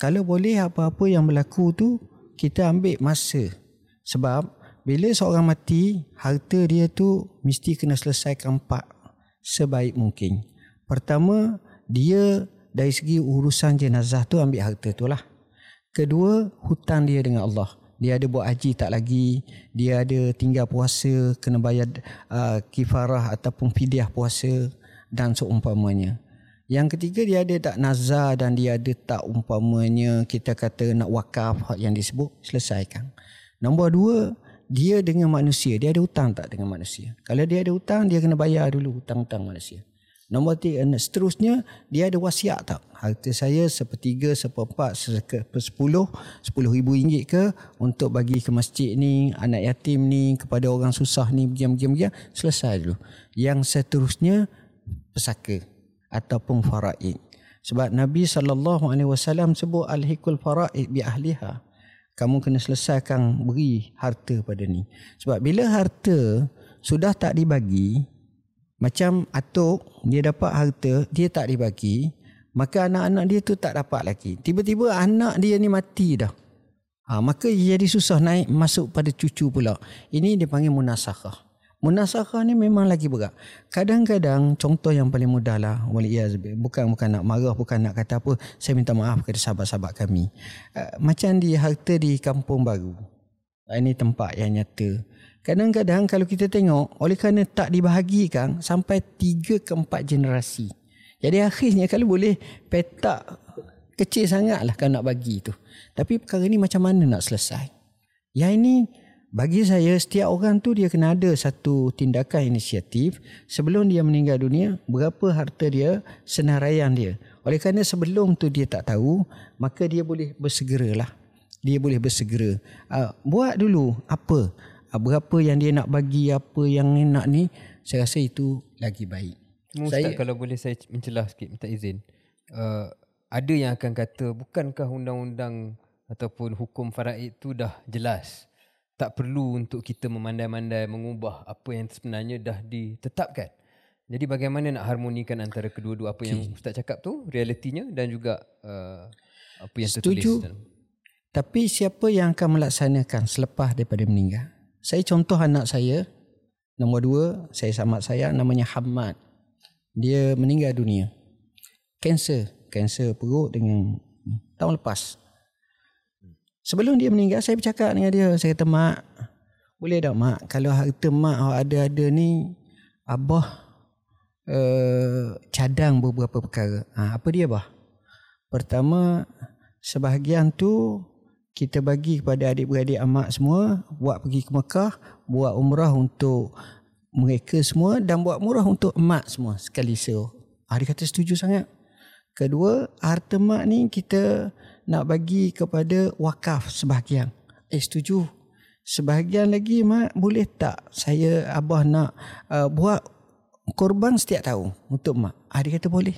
[SPEAKER 1] Kalau boleh apa-apa yang berlaku tu Kita ambil masa Sebab bila seorang mati Harta dia tu mesti kena selesaikan empat Sebaik mungkin Pertama dia dari segi urusan jenazah tu ambil harta tu lah Kedua, hutang dia dengan Allah. Dia ada buat haji tak lagi, dia ada tinggal puasa, kena bayar uh, kifarah ataupun fidyah puasa dan seumpamanya. Yang ketiga dia ada tak nazar dan dia ada tak umpamanya kita kata nak wakaf yang disebut selesaikan. Nombor dua, dia dengan manusia, dia ada hutang tak dengan manusia? Kalau dia ada hutang, dia kena bayar dulu hutang-hutang manusia. Nombor tiga, seterusnya dia ada wasiat tak? Harta saya sepertiga, seperempat, sepuluh, sepuluh ribu ringgit ke untuk bagi ke masjid ni, anak yatim ni, kepada orang susah ni, begini-begini, selesai dulu. Yang seterusnya, pesaka ataupun faraid. Sebab Nabi SAW sebut al-hikul faraid bi ahliha. Kamu kena selesaikan beri harta pada ni. Sebab bila harta sudah tak dibagi, macam atuk dia dapat harta dia tak dibagi maka anak-anak dia tu tak dapat lagi tiba-tiba anak dia ni mati dah ha, maka jadi susah naik masuk pada cucu pula ini dia panggil munasakah ni memang lagi berat kadang-kadang contoh yang paling mudah lah bukan bukan nak marah bukan nak kata apa saya minta maaf kepada sahabat-sahabat kami uh, macam di harta di kampung baru ini tempat yang nyata Kadang-kadang kalau kita tengok oleh kerana tak dibahagikan sampai tiga ke empat generasi. Jadi akhirnya kalau boleh petak kecil sangatlah kalau nak bagi tu. Tapi perkara ni macam mana nak selesai? Yang ini bagi saya setiap orang tu dia kena ada satu tindakan inisiatif sebelum dia meninggal dunia berapa harta dia senaraian dia. Oleh kerana sebelum tu dia tak tahu maka dia boleh bersegeralah. Dia boleh bersegera. Uh, buat dulu apa? berapa yang dia nak bagi apa yang nak ni saya rasa itu lagi baik
[SPEAKER 3] Ustaz saya, kalau boleh saya mencelah sikit minta izin uh, ada yang akan kata bukankah undang-undang ataupun hukum faraid itu dah jelas. Tak perlu untuk kita memandai-mandai mengubah apa yang sebenarnya dah ditetapkan. Jadi bagaimana nak harmonikan antara kedua-dua apa yang Ustaz cakap tu, realitinya dan juga uh, apa yang tertulis
[SPEAKER 1] Setuju. dalam. Tapi siapa yang akan melaksanakan selepas daripada meninggal? Saya contoh anak saya, nombor dua, saya sama saya, namanya Hamad. Dia meninggal dunia. Kanser. Kanser perut dengan tahun lepas. Sebelum dia meninggal, saya bercakap dengan dia. Saya kata, Mak, boleh tak Mak? Kalau harta Mak ada-ada ni, Abah uh, cadang beberapa perkara. Ha, apa dia bah? Pertama, sebahagian tu kita bagi kepada adik-beradik amak semua buat pergi ke Mekah, buat umrah untuk mereka semua dan buat murah untuk emak semua sekali so. Ha, dia kata setuju sangat. Kedua, harta mak ni kita nak bagi kepada wakaf sebahagian. Eh setuju. Sebahagian lagi mak boleh tak saya abah nak uh, buat korban setiap tahun untuk mak. Ah, dia kata boleh.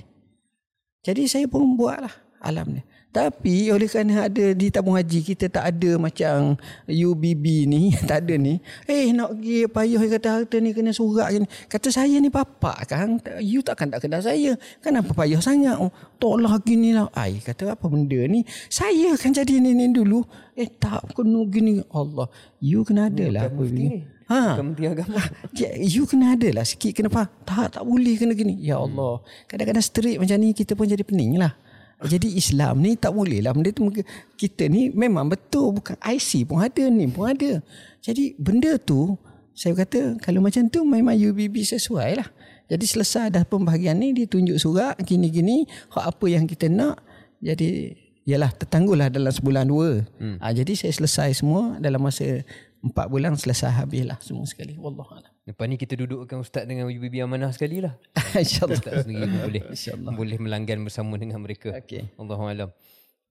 [SPEAKER 1] Jadi saya pun buatlah alam ni. Tapi oleh kerana ada di tabung haji kita tak ada macam UBB ni, tak ada ni. Eh nak pergi payah kata harta ni kena surat ni. Kata saya ni bapak kan, you takkan tak kenal saya. Kenapa payah sangat? Oh, tolak gini lah. Ai kata apa benda ni? Saya kan jadi ni dulu. Eh tak kena gini. Allah, you kena ada lah apa ni.
[SPEAKER 3] Ha. Kementerian Agama.
[SPEAKER 1] You kena ada lah sikit kena faham. Tak, tak boleh kena gini. Ya Allah. Kadang-kadang strict macam ni kita pun jadi pening lah. Jadi Islam ni tak boleh lah. Benda tu kita ni memang betul. Bukan IC pun ada ni pun ada. Jadi benda tu saya kata kalau macam tu memang UBB sesuai lah. Jadi selesai dah pembahagian ni dia tunjuk surat gini-gini. Hak apa yang kita nak. Jadi yalah tertangguhlah dalam sebulan dua. Hmm. Ha, jadi saya selesai semua dalam masa empat bulan selesai habislah semua sekali. Wallahualam.
[SPEAKER 3] Lepas ni kita dudukkan Ustaz dengan UBB Amanah sekali lah.
[SPEAKER 1] InsyaAllah.
[SPEAKER 3] Ustaz sendiri pun boleh. InsyaAllah. Boleh melanggan bersama dengan mereka.
[SPEAKER 1] Okay.
[SPEAKER 3] Allahualam.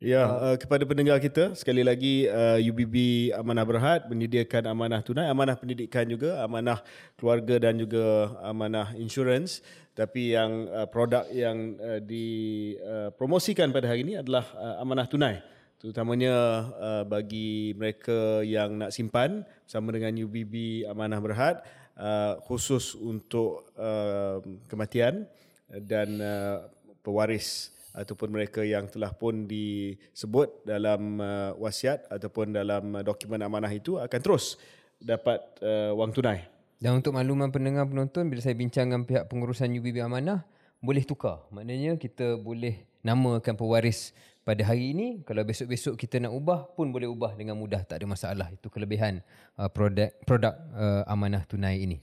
[SPEAKER 4] Ya, uh, kepada pendengar kita, sekali lagi uh, UBB Amanah Berhad menyediakan amanah tunai, amanah pendidikan juga, amanah keluarga dan juga amanah insurans. Tapi yang uh, produk yang uh, dipromosikan uh, pada hari ini adalah uh, amanah tunai. Terutamanya uh, bagi mereka yang nak simpan bersama dengan UBB Amanah Berhad uh, khusus untuk uh, kematian dan uh, pewaris ataupun mereka yang telah pun disebut dalam uh, wasiat ataupun dalam uh, dokumen amanah itu akan terus dapat uh, wang tunai.
[SPEAKER 3] Dan untuk makluman pendengar penonton bila saya bincang dengan pihak pengurusan UBB Amanah boleh tukar. Maknanya kita boleh namakan pewaris pada hari ini kalau besok-besok kita nak ubah pun boleh ubah dengan mudah tak ada masalah. Itu kelebihan uh, produk produk uh, amanah tunai ini.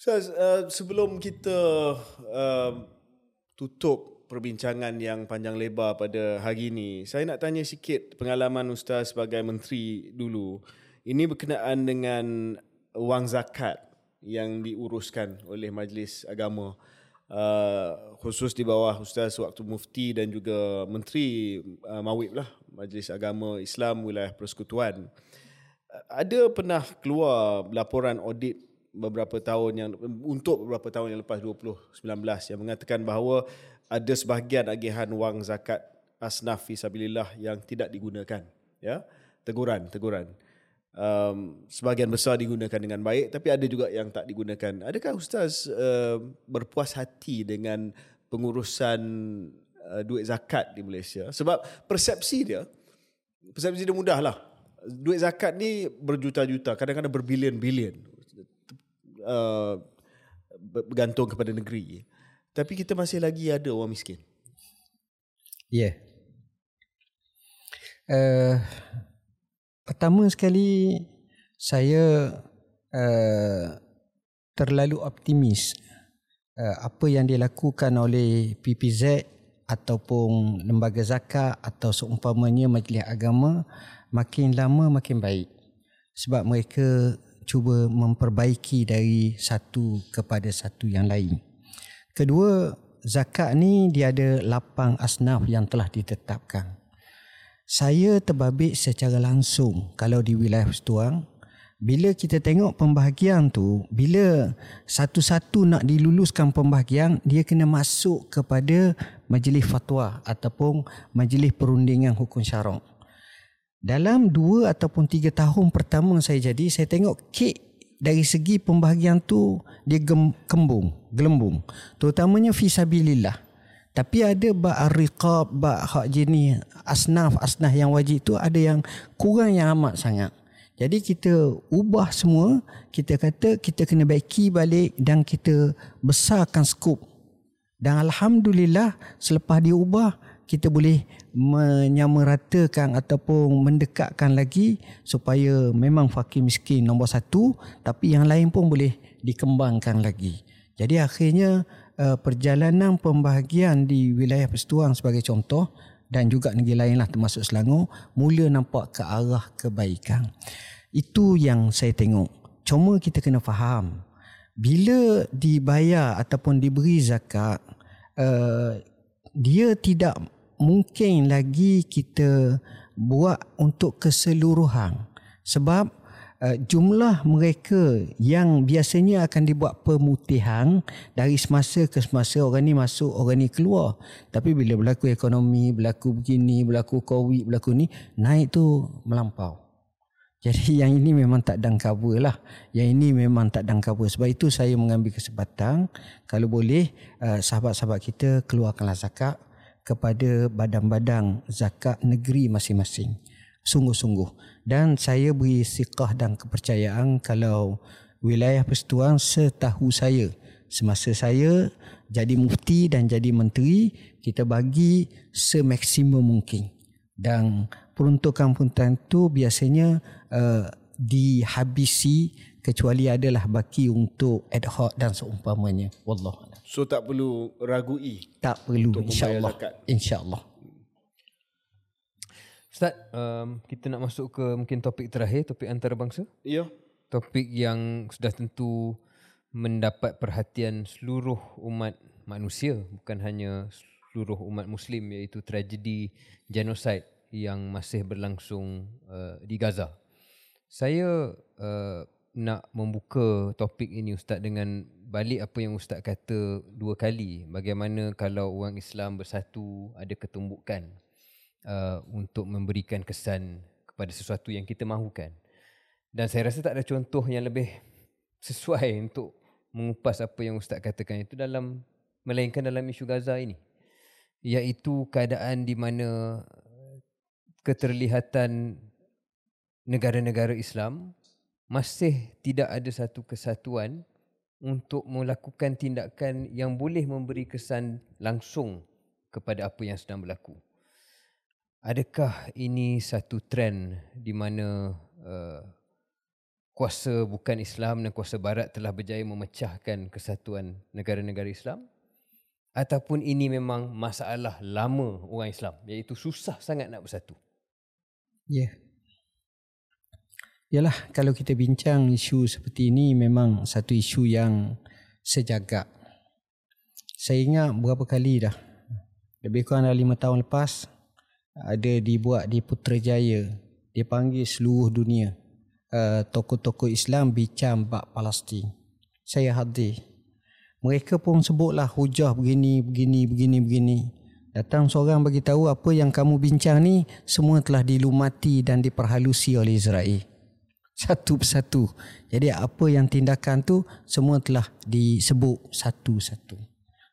[SPEAKER 4] So, uh, sebelum kita uh, tutup perbincangan yang panjang lebar pada hari ini. Saya nak tanya sikit pengalaman Ustaz sebagai menteri dulu. Ini berkenaan dengan wang zakat yang diuruskan oleh Majlis Agama. Uh, khusus di bawah Ustaz waktu mufti dan juga menteri uh, Mawib lah Majlis Agama Islam Wilayah Persekutuan. Ada pernah keluar laporan audit beberapa tahun yang untuk beberapa tahun yang lepas 2019 yang mengatakan bahawa ada sebahagian agihan wang zakat asnaf fisabilillah yang tidak digunakan ya teguran teguran um, sebahagian besar digunakan dengan baik tapi ada juga yang tak digunakan adakah ustaz uh, berpuas hati dengan pengurusan uh, duit zakat di Malaysia sebab persepsi dia persepsi dia mudahlah duit zakat ni berjuta-juta kadang-kadang berbilion-bilion uh, bergantung kepada negeri tapi kita masih lagi ada orang miskin.
[SPEAKER 1] Ya. Yeah. Uh, pertama sekali saya uh, terlalu optimis uh, apa yang dilakukan oleh PPZ ataupun lembaga zakat atau seumpamanya majlis agama makin lama makin baik sebab mereka cuba memperbaiki dari satu kepada satu yang lain. Kedua, zakat ni dia ada lapang asnaf yang telah ditetapkan. Saya terbabit secara langsung kalau di wilayah Setuang, bila kita tengok pembahagian tu, bila satu-satu nak diluluskan pembahagian, dia kena masuk kepada majlis fatwa ataupun majlis perundingan hukum syarak. dalam dua ataupun tiga tahun pertama saya jadi, saya tengok kek dari segi pembahagian tu dia kembung, gelembung. Terutamanya fisabilillah. Tapi ada bak ariqab, bak hak jenis asnaf, asnaf yang wajib tu ada yang kurang yang amat sangat. Jadi kita ubah semua, kita kata kita kena baiki balik dan kita besarkan skop. Dan Alhamdulillah selepas diubah, kita boleh menyamaratakan ataupun mendekatkan lagi supaya memang fakir miskin nombor satu tapi yang lain pun boleh dikembangkan lagi. Jadi akhirnya uh, perjalanan pembahagian di wilayah Persetuan sebagai contoh dan juga negeri lain lah termasuk Selangor mula nampak ke arah kebaikan. Itu yang saya tengok. Cuma kita kena faham bila dibayar ataupun diberi zakat uh, dia tidak mungkin lagi kita buat untuk keseluruhan sebab uh, jumlah mereka yang biasanya akan dibuat pemutihan dari semasa ke semasa orang ni masuk orang ni keluar tapi bila berlaku ekonomi berlaku begini berlaku covid berlaku ni naik tu melampau jadi yang ini memang tak dan cover lah. Yang ini memang tak dan cover. Sebab itu saya mengambil kesempatan. Kalau boleh uh, sahabat-sahabat kita keluarkanlah zakat kepada badan-badan zakat negeri masing-masing. Sungguh-sungguh. Dan saya beri sikah dan kepercayaan kalau wilayah persatuan setahu saya. Semasa saya jadi mufti dan jadi menteri, kita bagi semaksimum mungkin. Dan peruntukan-peruntukan itu biasanya uh, dihabisi kecuali adalah baki untuk ad hoc dan seumpamanya. Wallahu
[SPEAKER 4] So tak perlu ragui.
[SPEAKER 1] Tak perlu insya-Allah. Insya-Allah.
[SPEAKER 3] Ustaz, um, kita nak masuk ke mungkin topik terakhir, topik antarabangsa.
[SPEAKER 4] Ya.
[SPEAKER 3] Topik yang sudah tentu mendapat perhatian seluruh umat manusia, bukan hanya seluruh umat muslim iaitu tragedi genosid yang masih berlangsung uh, di Gaza. Saya uh, nak membuka topik ini Ustaz dengan balik apa yang Ustaz kata dua kali bagaimana kalau orang Islam bersatu ada ketumbukan uh, untuk memberikan kesan kepada sesuatu yang kita mahukan dan saya rasa tak ada contoh yang lebih sesuai untuk mengupas apa yang Ustaz katakan itu dalam melainkan dalam isu Gaza ini iaitu keadaan di mana keterlihatan negara-negara Islam masih tidak ada satu kesatuan untuk melakukan tindakan yang boleh memberi kesan langsung kepada apa yang sedang berlaku. Adakah ini satu trend di mana uh, kuasa bukan Islam dan kuasa barat telah berjaya memecahkan kesatuan negara-negara Islam? Ataupun ini memang masalah lama orang Islam iaitu susah sangat nak bersatu?
[SPEAKER 1] Ya. Yeah. Yalah kalau kita bincang isu seperti ini memang satu isu yang sejagak. Saya ingat berapa kali dah. Lebih kurang dah lima tahun lepas ada dibuat di Putrajaya. Dia panggil seluruh dunia. Uh, tokoh-tokoh Islam bincang bab Palestin. Saya hadir. Mereka pun sebutlah hujah begini, begini, begini, begini. Datang seorang bagi tahu apa yang kamu bincang ni semua telah dilumati dan diperhalusi oleh Israel satu persatu. Jadi apa yang tindakan tu semua telah disebut satu-satu.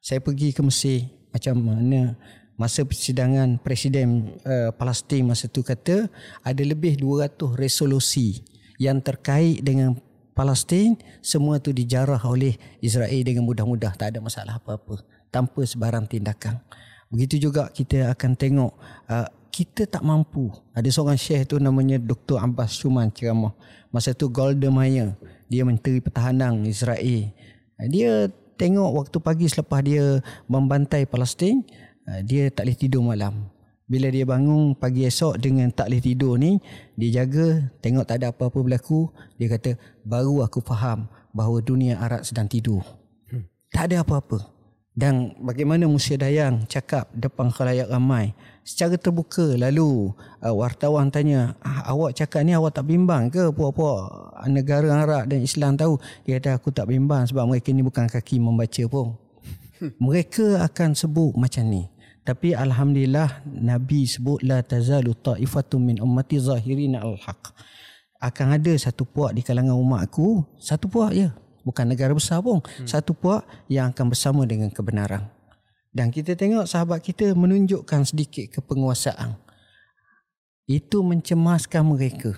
[SPEAKER 1] Saya pergi ke Mesir macam mana masa persidangan Presiden uh, Palestin masa tu kata ada lebih 200 resolusi yang terkait dengan Palestin semua tu dijarah oleh Israel dengan mudah-mudah tak ada masalah apa-apa tanpa sebarang tindakan. Begitu juga kita akan tengok uh, kita tak mampu. Ada seorang syekh tu namanya Dr. Abbas Shuman ceramah. Masa tu Golda Meir, dia menteri pertahanan Israel. Dia tengok waktu pagi selepas dia membantai Palestin, dia tak boleh tidur malam. Bila dia bangun pagi esok dengan tak boleh tidur ni, dia jaga tengok tak ada apa-apa berlaku, dia kata baru aku faham bahawa dunia Arab sedang tidur. Hmm. Tak ada apa-apa. Dan bagaimana Musa Dayang cakap depan khalayak ramai secara terbuka lalu uh, wartawan tanya ah, awak cakap ni awak tak bimbang ke puak-puak negara Arab dan Islam tahu dia kata aku tak bimbang sebab mereka ni bukan kaki membaca pun mereka akan sebut macam ni Tapi alhamdulillah Nabi sebut la tazalu ta'ifatun min ummati zahirin al-haq. Akan ada satu puak di kalangan umat aku, satu puak ya, bukan negara besar pun, hmm. satu puak yang akan bersama dengan kebenaran. Dan kita tengok sahabat kita menunjukkan sedikit kepenguasaan. Itu mencemaskan mereka.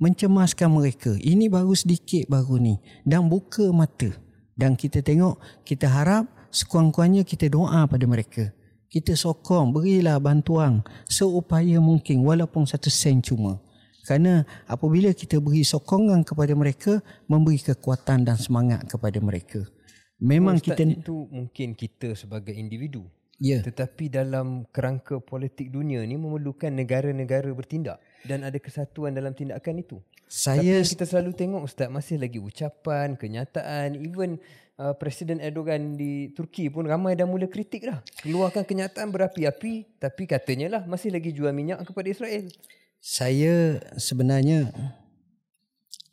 [SPEAKER 1] Mencemaskan mereka. Ini baru sedikit baru ni. Dan buka mata. Dan kita tengok, kita harap sekurang-kurangnya kita doa pada mereka. Kita sokong, berilah bantuan seupaya mungkin walaupun satu sen cuma. Kerana apabila kita beri sokongan kepada mereka, memberi kekuatan dan semangat kepada mereka.
[SPEAKER 3] Memang oh, kita itu mungkin kita sebagai individu. Ya. Tetapi dalam kerangka politik dunia ni memerlukan negara-negara bertindak dan ada kesatuan dalam tindakan itu. Saya Tapi kita selalu tengok ustaz masih lagi ucapan, kenyataan, even uh, Presiden Erdogan di Turki pun ramai dah mula kritik dah. Keluarkan kenyataan berapi-api tapi katanya lah masih lagi jual minyak kepada Israel.
[SPEAKER 1] Saya sebenarnya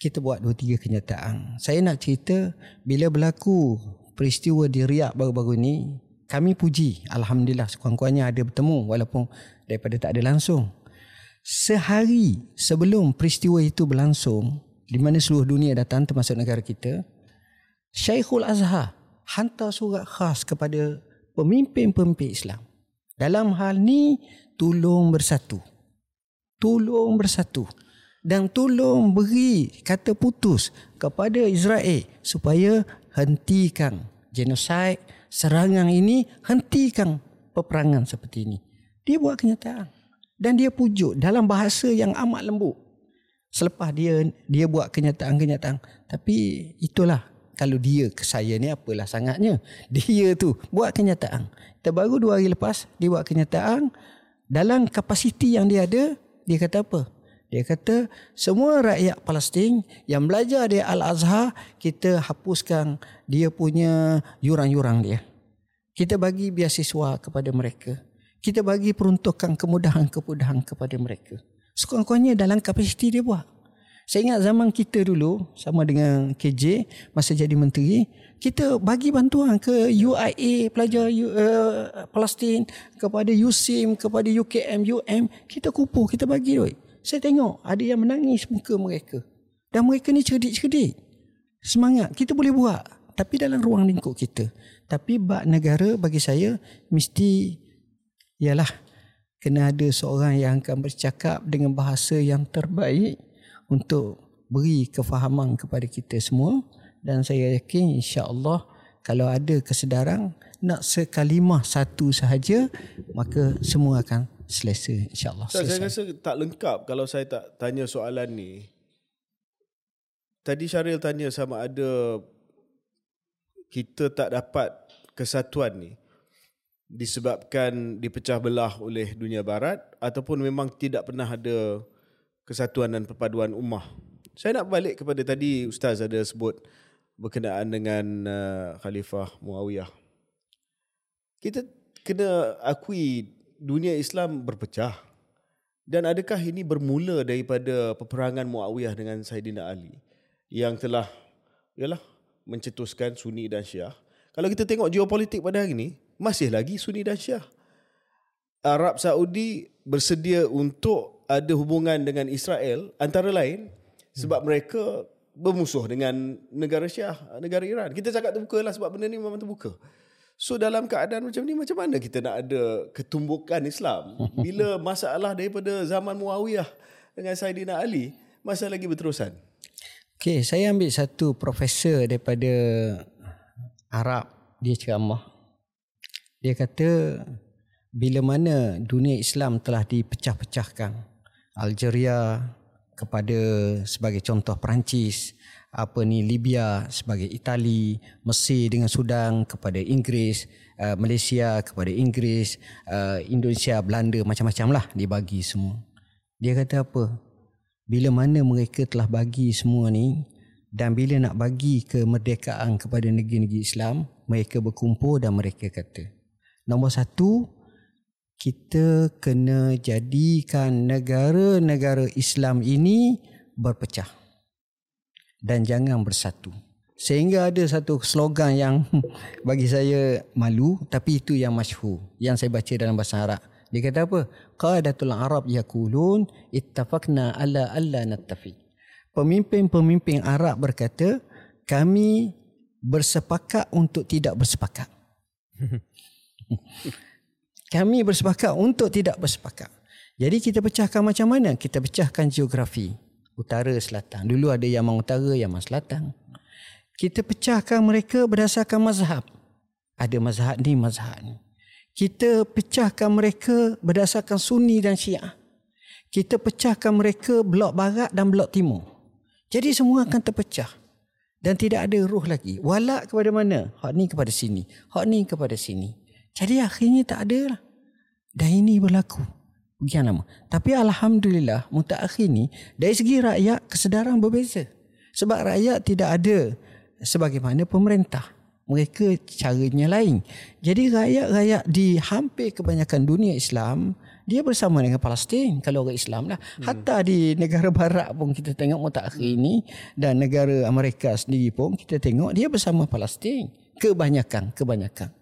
[SPEAKER 1] kita buat dua tiga kenyataan. Saya nak cerita bila berlaku peristiwa di Riyadh baru-baru ni, kami puji alhamdulillah sekurang-kurangnya ada bertemu walaupun daripada tak ada langsung. Sehari sebelum peristiwa itu berlangsung, di mana seluruh dunia datang termasuk negara kita, Syekhul Azhar hantar surat khas kepada pemimpin-pemimpin Islam. Dalam hal ni tolong bersatu. Tolong bersatu dan tolong beri kata putus kepada Israel supaya hentikan genosid, serangan ini, hentikan peperangan seperti ini. Dia buat kenyataan dan dia pujuk dalam bahasa yang amat lembut. Selepas dia dia buat kenyataan-kenyataan, tapi itulah kalau dia ke saya ni apalah sangatnya. Dia tu buat kenyataan. Terbaru dua hari lepas dia buat kenyataan dalam kapasiti yang dia ada, dia kata apa? Dia kata semua rakyat Palestin yang belajar di Al-Azhar kita hapuskan dia punya yurang-yurang dia. Kita bagi biasiswa kepada mereka. Kita bagi peruntukan kemudahan-kemudahan kepada mereka. Sekurang-kurangnya dalam kapasiti dia buat. Saya ingat zaman kita dulu sama dengan KJ masa jadi menteri, kita bagi bantuan ke UIA pelajar uh, Palestin, kepada USIM, kepada UKM, UM, kita kumpul, kita bagi duit. Saya tengok ada yang menangis muka mereka. Dan mereka ni cerdik-cerdik. Semangat, kita boleh buat. Tapi dalam ruang lingkup kita. Tapi bak negara bagi saya mesti ialah kena ada seorang yang akan bercakap dengan bahasa yang terbaik untuk beri kefahaman kepada kita semua dan saya yakin insya-Allah kalau ada kesedaran nak sekalimah satu sahaja maka semua akan selesa insya-Allah.
[SPEAKER 4] So, saya rasa tak lengkap kalau saya tak tanya soalan ni. Tadi Syaril tanya sama ada kita tak dapat kesatuan ni disebabkan dipecah belah oleh dunia barat ataupun memang tidak pernah ada kesatuan dan perpaduan ummah. Saya nak balik kepada tadi ustaz ada sebut berkenaan dengan uh, Khalifah Muawiyah. Kita kena akui dunia Islam berpecah. Dan adakah ini bermula daripada peperangan Muawiyah dengan Saidina Ali yang telah yalah mencetuskan Sunni dan Syiah. Kalau kita tengok geopolitik pada hari ini, masih lagi Sunni dan Syiah. Arab Saudi bersedia untuk ada hubungan dengan Israel antara lain sebab hmm. mereka bermusuh dengan negara Syiah, negara Iran. Kita cakap terbuka lah sebab benda ni memang terbuka. So dalam keadaan macam ni macam mana kita nak ada ketumbukan Islam bila masalah daripada zaman Muawiyah dengan Saidina Ali masih lagi berterusan?
[SPEAKER 1] Okay, saya ambil satu profesor daripada Arab dia ceramah. Dia kata bila mana dunia Islam telah dipecah-pecahkan Algeria kepada sebagai contoh Perancis, apa ni Libya sebagai Itali, Mesir dengan Sudan kepada Inggeris, uh, Malaysia kepada Inggeris, uh, Indonesia, Belanda macam-macam lah dibagi semua. Dia kata apa? Bila mana mereka telah bagi semua ni dan bila nak bagi kemerdekaan kepada negeri-negeri Islam, mereka berkumpul dan mereka kata, nombor satu, kita kena jadikan negara-negara Islam ini berpecah dan jangan bersatu. Sehingga ada satu slogan yang bagi saya malu tapi itu yang masyhur yang saya baca dalam bahasa Arab. Dia kata apa? Qadatul Arab yaqulun ittafaqna alla alla nattafi. Pemimpin-pemimpin Arab berkata, kami bersepakat untuk tidak bersepakat. kami bersepakat untuk tidak bersepakat. Jadi kita pecahkan macam mana? Kita pecahkan geografi. Utara, selatan. Dulu ada Yaman Utara, Yaman Selatan kita pecahkan mereka berdasarkan mazhab. Ada mazhab ni, mazhab ni. Kita pecahkan mereka berdasarkan sunni dan syiah. Kita pecahkan mereka blok barat dan blok timur. Jadi semua akan terpecah. Dan tidak ada ruh lagi. Walak kepada mana? Hak ni kepada sini. Hak ni kepada sini. Jadi akhirnya tak ada lah. Dan ini berlaku. Bagian nama. Tapi Alhamdulillah, mutakhir ni, dari segi rakyat, kesedaran berbeza. Sebab rakyat tidak ada sebagaimana pemerintah. Mereka caranya lain. Jadi rakyat-rakyat di hampir kebanyakan dunia Islam, dia bersama dengan Palestin kalau orang Islam lah. Hmm. Hatta di negara barat pun kita tengok mutakhir ini dan negara Amerika sendiri pun kita tengok dia bersama Palestin. Kebanyakan, kebanyakan.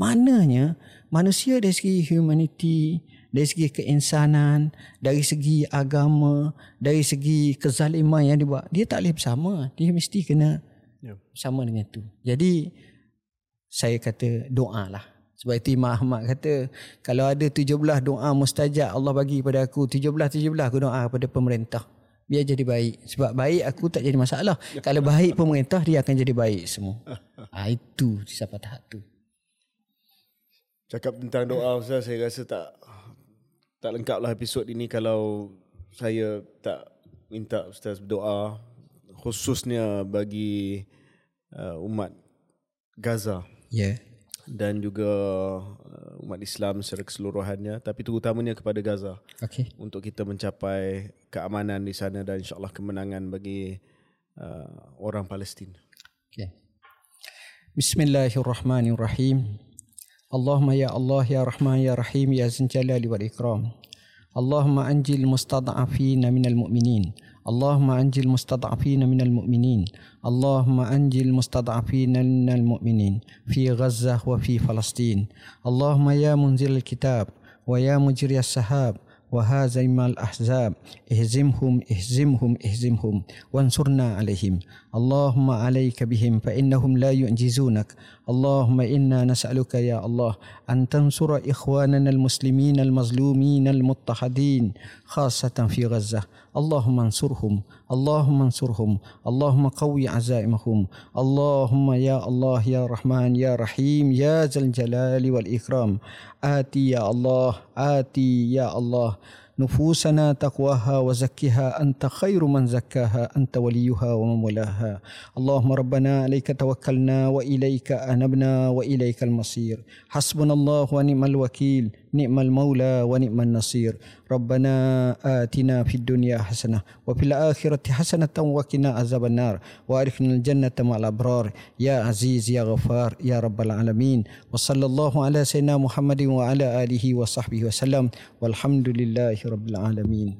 [SPEAKER 1] Mananya manusia dari segi humanity, dari segi keinsanan, dari segi agama, dari segi kezaliman yang dibuat, dia tak boleh bersama. Dia mesti kena yeah. sama dengan tu. Jadi saya kata doa lah. Sebab itu Imam Ahmad kata kalau ada 17 doa mustajab Allah bagi pada aku 17-17 aku doa kepada pemerintah. Biar jadi baik. Sebab baik aku tak jadi masalah. kalau baik pemerintah dia akan jadi baik semua. ha, itu siapa tahap tu.
[SPEAKER 4] Cakap tentang doa Ustaz saya rasa tak tak lengkaplah episod ini kalau saya tak minta Ustaz berdoa khususnya bagi uh, umat Gaza.
[SPEAKER 1] Yeah.
[SPEAKER 4] Dan juga uh, umat Islam secara keseluruhannya tapi terutamanya kepada Gaza.
[SPEAKER 1] Okay.
[SPEAKER 4] Untuk kita mencapai keamanan di sana dan insya-Allah kemenangan bagi uh, orang Palestin.
[SPEAKER 1] Okay. Bismillahirrahmanirrahim. Allahumma ya Allah ya Rahman ya Rahim ya Zin Zinjalali wal Ikram. Allahumma anjil mustada'afina minal mu'minin. Allahumma anjil mustada'afina minal mu'minin. Allahumma anjil mustada'afina minal mu'minin fi Gaza wa fi Palestin. Allahumma ya munzil kitab wa ya mujri as-sahab وهازم الأحزاب اهزمهم اهزمهم اهزمهم وانصرنا عليهم اللهم عليك بهم فإنهم لا يعجزونك اللهم إنا نسألك يا الله أن تنصر إخواننا المسلمين المظلومين المضطهدين خاصة في غزة اللهم انصرهم اللهم انصرهم اللهم قوي عزائمهم اللهم يا الله يا رحمن يا رحيم يا ذا الجلال والإكرام آتي يا الله آتي يا الله نفوسنا تقواها وزكها أنت خير من زكاها أنت وليها ومن ولاها اللهم ربنا عليك توكلنا وإليك أنبنا وإليك المصير حسبنا الله ونعم الوكيل ni'mal maula wa ni'man nasir. Rabbana atina fid dunya hasanah wa fil akhirati hasanah wa qina azaban nar wa arifnal jannata ma'al abrar. Ya aziz ya ghafar ya rabbal alamin. Wa sallallahu ala sayyidina muhammadin wa ala alihi wa
[SPEAKER 4] sahbihi wasallam walhamdulillahi rabbil alamin.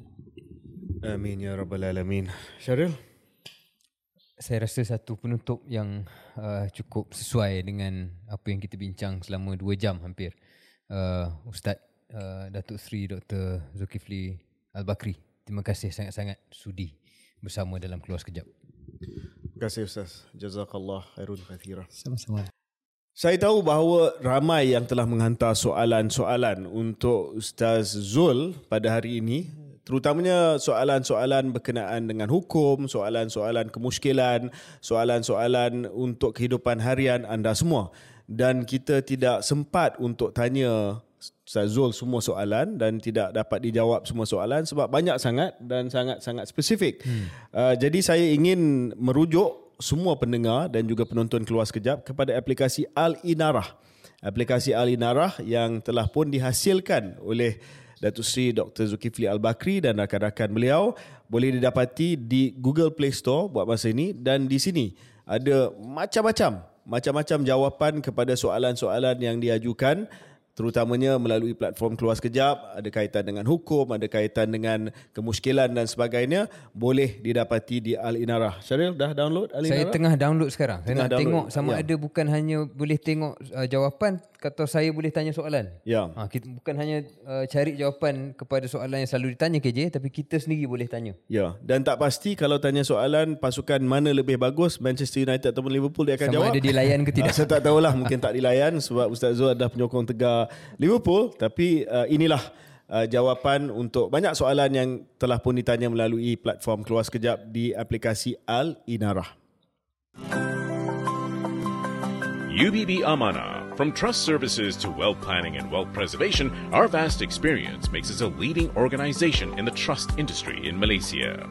[SPEAKER 4] Amin ya rabbal alamin.
[SPEAKER 3] Syaril saya rasa satu penutup yang uh, cukup sesuai dengan apa yang kita bincang selama dua jam hampir. Uh, Ustaz uh, Datuk Seri Dr. Zulkifli Al-Bakri. Terima kasih sangat-sangat sudi bersama dalam keluar sekejap.
[SPEAKER 4] Terima kasih Ustaz. Jazakallah khairun kathira.
[SPEAKER 1] Sama-sama.
[SPEAKER 4] Saya tahu bahawa ramai yang telah menghantar soalan-soalan untuk Ustaz Zul pada hari ini. Terutamanya soalan-soalan berkenaan dengan hukum, soalan-soalan kemuskilan, soalan-soalan untuk kehidupan harian anda semua. Dan kita tidak sempat untuk tanya Ustaz Zul semua soalan dan tidak dapat dijawab semua soalan sebab banyak sangat dan sangat-sangat spesifik. Hmm. Uh, jadi saya ingin merujuk semua pendengar dan juga penonton keluar sekejap kepada aplikasi Al-Inarah. Aplikasi Al-Inarah yang telah pun dihasilkan oleh Datuk Sri Dr. Zulkifli Al-Bakri dan rakan-rakan beliau boleh didapati di Google Play Store buat masa ini dan di sini ada macam-macam macam-macam jawapan kepada soalan-soalan yang diajukan terutamanya melalui platform keluar sekejap. Ada kaitan dengan hukum ada kaitan dengan kemuskilan dan sebagainya. Boleh didapati di Al Inarah. Syaril dah download Al
[SPEAKER 3] Inarah? saya tengah download sekarang. Saya tengah nak download. tengok sama ya. ada bukan hanya boleh tengok uh, jawapan atau saya boleh tanya soalan?
[SPEAKER 4] Ya.
[SPEAKER 3] Ha, kita bukan hanya uh, cari jawapan kepada soalan yang selalu ditanya KJ tapi kita sendiri boleh tanya.
[SPEAKER 4] Ya. Dan tak pasti kalau tanya soalan pasukan mana lebih bagus Manchester United ataupun Liverpool dia akan
[SPEAKER 3] sama
[SPEAKER 4] jawab.
[SPEAKER 3] sama ada dilayan ke tidak.
[SPEAKER 4] Uh, saya tak tahulah mungkin tak dilayan sebab Ustaz Zul adalah penyokong tegar Liverpool. Tapi uh, inilah uh, jawapan untuk banyak soalan yang telah pun ditanya melalui platform keluar sekejap di aplikasi Al Inarah.
[SPEAKER 2] UBB Amana. From trust services to wealth planning and wealth preservation, our vast experience makes us a leading organization in the trust industry in Malaysia.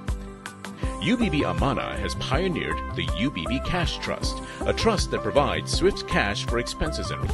[SPEAKER 2] UBB Amana has pioneered the UBB Cash Trust, a trust that provides swift cash for expenses and